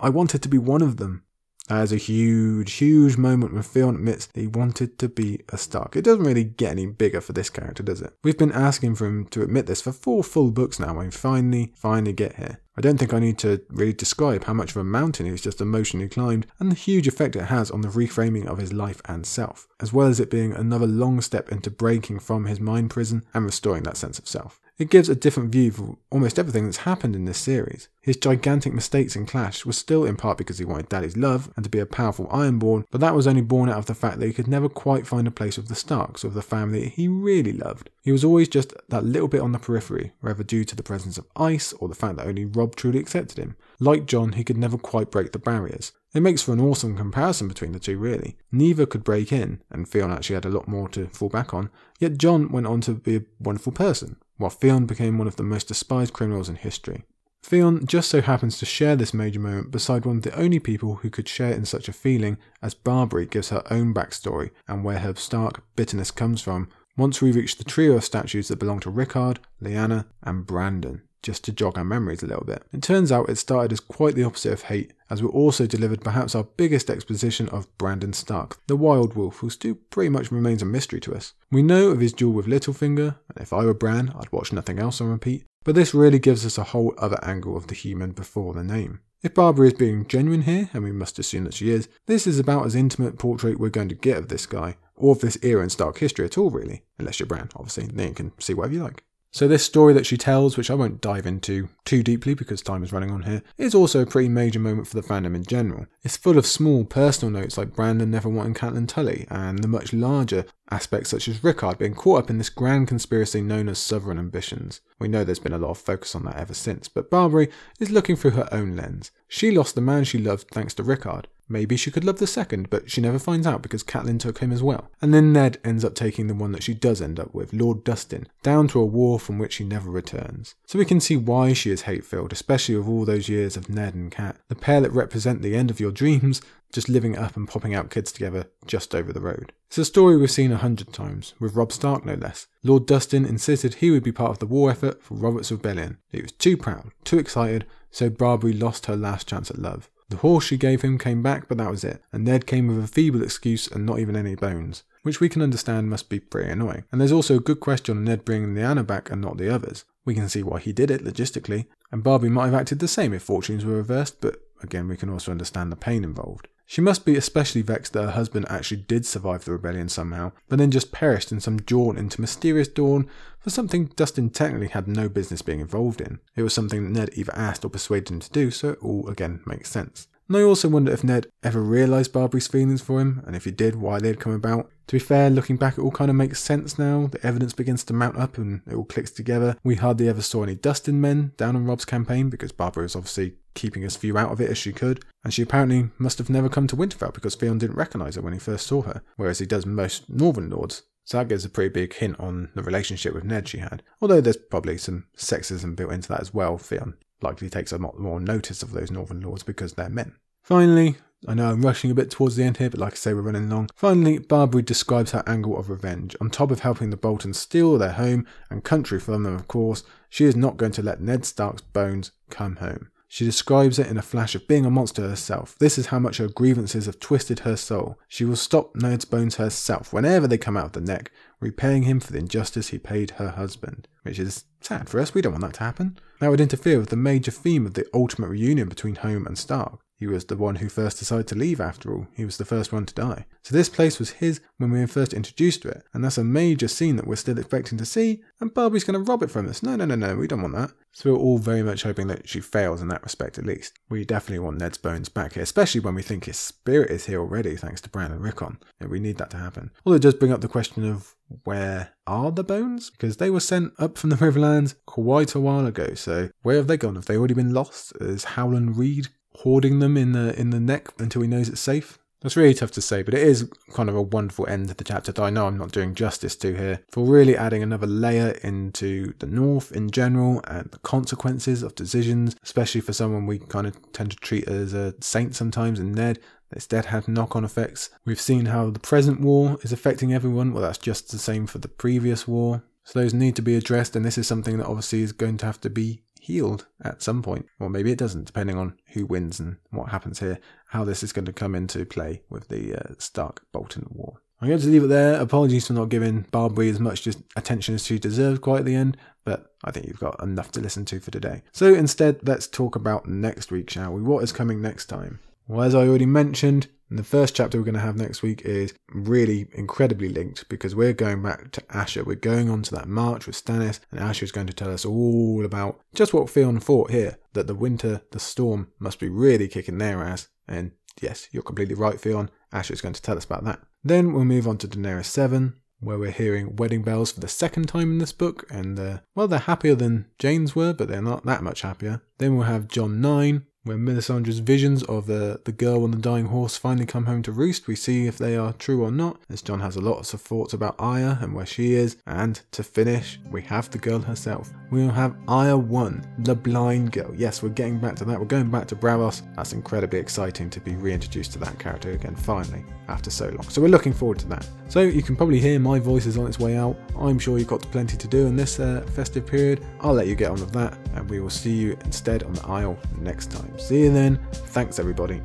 I wanted to be one of them. That is a huge, huge moment when Theon admits that he wanted to be a Stark. It doesn't really get any bigger for this character, does it? We've been asking for him to admit this for four full books now, and finally, finally get here. I don't think I need to really describe how much of a mountain he's just emotionally climbed and the huge effect it has on the reframing of his life and self, as well as it being another long step into breaking from his mind prison and restoring that sense of self. It gives a different view of almost everything that's happened in this series. His gigantic mistakes in Clash were still in part because he wanted Daddy's love and to be a powerful Ironborn, but that was only born out of the fact that he could never quite find a place with the Starks or the family he really loved. He was always just that little bit on the periphery, whether due to the presence of ice or the fact that only Robb truly accepted him. Like Jon, he could never quite break the barriers. It makes for an awesome comparison between the two, really. Neither could break in, and Theon actually had a lot more to fall back on, yet Jon went on to be a wonderful person, while Theon became one of the most despised criminals in history. Theon just so happens to share this major moment beside one of the only people who could share in such a feeling, as Barbrey gives her own backstory and where her stark bitterness comes from once we reach the trio of statues that belong to Rickard, Lyanna, and Brandon just to jog our memories a little bit. It turns out it started as quite the opposite of hate, as we also delivered perhaps our biggest exposition of Brandon Stark, the Wild Wolf, who still pretty much remains a mystery to us. We know of his duel with Littlefinger, and if I were Bran, I'd watch nothing else on repeat, but this really gives us a whole other angle of the human before the name. If Barbrey is being genuine here, and we must assume that she is, this is about as intimate portrait we're going to get of this guy, or of this era in Stark history at all, really. Unless you're Bran, obviously, then you can see whatever you like. So, this story that she tells, which I won't dive into too deeply because time is running on here, is also a pretty major moment for the fandom in general. It's full of small personal notes like Brandon never wanting Catelyn Tully, and the much larger aspects such as Rickard being caught up in this grand conspiracy known as Southron Ambitions. We know there's been a lot of focus on that ever since, but Barbrey is looking through her own lens. She lost the man she loved thanks to Rickard, Maybe she could love the second, but she never finds out because Catelyn took him as well. And then Ned ends up taking the one that she does end up with, Lord Dustin, down to a war from which he never returns. So we can see why she is hate filled, especially with all those years of Ned and Cat, the pair that represent the end of your dreams, just living up and popping out kids together just over the road. It's a story we've seen a hundred times, with Robb Stark no less. Lord Dustin insisted he would be part of the war effort for Robert's rebellion. He was too proud, too excited, so Barbrey lost her last chance at love. The horse she gave him came back, but that was it. And Ned came with a feeble excuse and not even any bones, which we can understand must be pretty annoying. And there's also a good question on Ned bringing Lyanna back and not the others. We can see why he did it logistically, and Barbie might have acted the same if fortunes were reversed, but again, we can also understand the pain involved. She must be especially vexed that her husband actually did survive the rebellion somehow, but then just perished in some jaunt into mysterious Dorne for something Dustin technically had no business being involved in. It was something that Ned either asked or persuaded him to do, so it all again makes sense. And I also wonder if Ned ever realised Barbrey's feelings for him, and if he did, why they had come about. To be fair, looking back, it all kind of makes sense now. The evidence begins to mount up and it all clicks together. We hardly ever saw any Dustin men down on Robb's campaign because Barbrey was obviously keeping as few out of it as she could, and she apparently must have never come to Winterfell because Theon didn't recognise her when he first saw her, whereas he does most Northern lords. So that gives a pretty big hint on the relationship with Ned she had. Although there's probably some sexism built into that as well. Theon likely takes a lot more notice of those Northern lords because they're men. Finally, I know I'm rushing a bit towards the end here, but like I say, we're running long. Finally, Barbrey describes her angle of revenge. On top of helping the Boltons steal their home and country from them, of course, she is not going to let Ned Stark's bones come home. She describes it in a flash of being a monster herself. This is how much her grievances have twisted her soul. She will stop Ned's bones herself whenever they come out of the neck, repaying him for the injustice he paid her husband. Which is sad for us, we don't want that to happen. That would interfere with the major theme of the ultimate reunion between Home and Stark. He was the one who first decided to leave, after all. He was the first one to die. So this place was his when we were first introduced to it, and that's a major scene that we're still expecting to see, and Barbie's going to rob it from us. No, no, no, no, we don't want that. So we're all very much hoping that she fails in that respect at least. We definitely want Ned's bones back here, especially when we think his spirit is here already thanks to Bran and Rickon. We need that to happen. Although it does bring up the question of where are the bones? Because they were sent up from the Riverlands quite a while ago, so where have they gone? Have they already been lost? Is Howland Reed hoarding them in the in the neck until he knows it's safe. That's really tough to say, but it is kind of a wonderful end to the chapter that I know I'm not doing justice to here. For really adding another layer into the North in general and the consequences of decisions, especially for someone we kind of tend to treat as a saint sometimes, and Ned. This dead had knock on effects. We've seen how the present war is affecting everyone. Well, that's just the same for the previous war. So those need to be addressed, and this is something that obviously is going to have to be healed at some point. Or maybe it doesn't, depending on who wins and what happens here, how this is going to come into play with the uh, Stark Bolton War. I'm going to leave it there. Apologies for not giving Barbrey as much attention as she deserved quite at the end, but I think you've got enough to listen to for today. So instead, let's talk about next week, shall we? What is coming next time? Well, as I already mentioned, and the first chapter we're going to have next week is really incredibly linked because we're going back to Asha. We're going on to that march with Stannis, and Asha is going to tell us all about just what Theon thought here that the winter, the storm, must be really kicking their ass. And yes, you're completely right, Theon. Asha is going to tell us about that. Then we'll move on to Daenerys 7, where we're hearing wedding bells for the second time in this book, and uh, well, they're happier than Jeyne's were, but they're not that much happier. Then we'll have Jon 9, when Melisandre's visions of the, the girl on the dying horse finally come home to roost, we see if they are true or not, as Jon has a lot of thoughts about Arya and where she is. And to finish, we have the girl herself. We'll have Arya 1, the blind girl. Yes, we're getting back to that. We're going back to Braavos. That's incredibly exciting to be reintroduced to that character again, finally, after so long. So we're looking forward to that. So you can probably hear my voice is on its way out. I'm sure you've got plenty to do in this uh, festive period. I'll let you get on with that, and we will see you instead on the Isle next time. See you then. Thanks, everybody.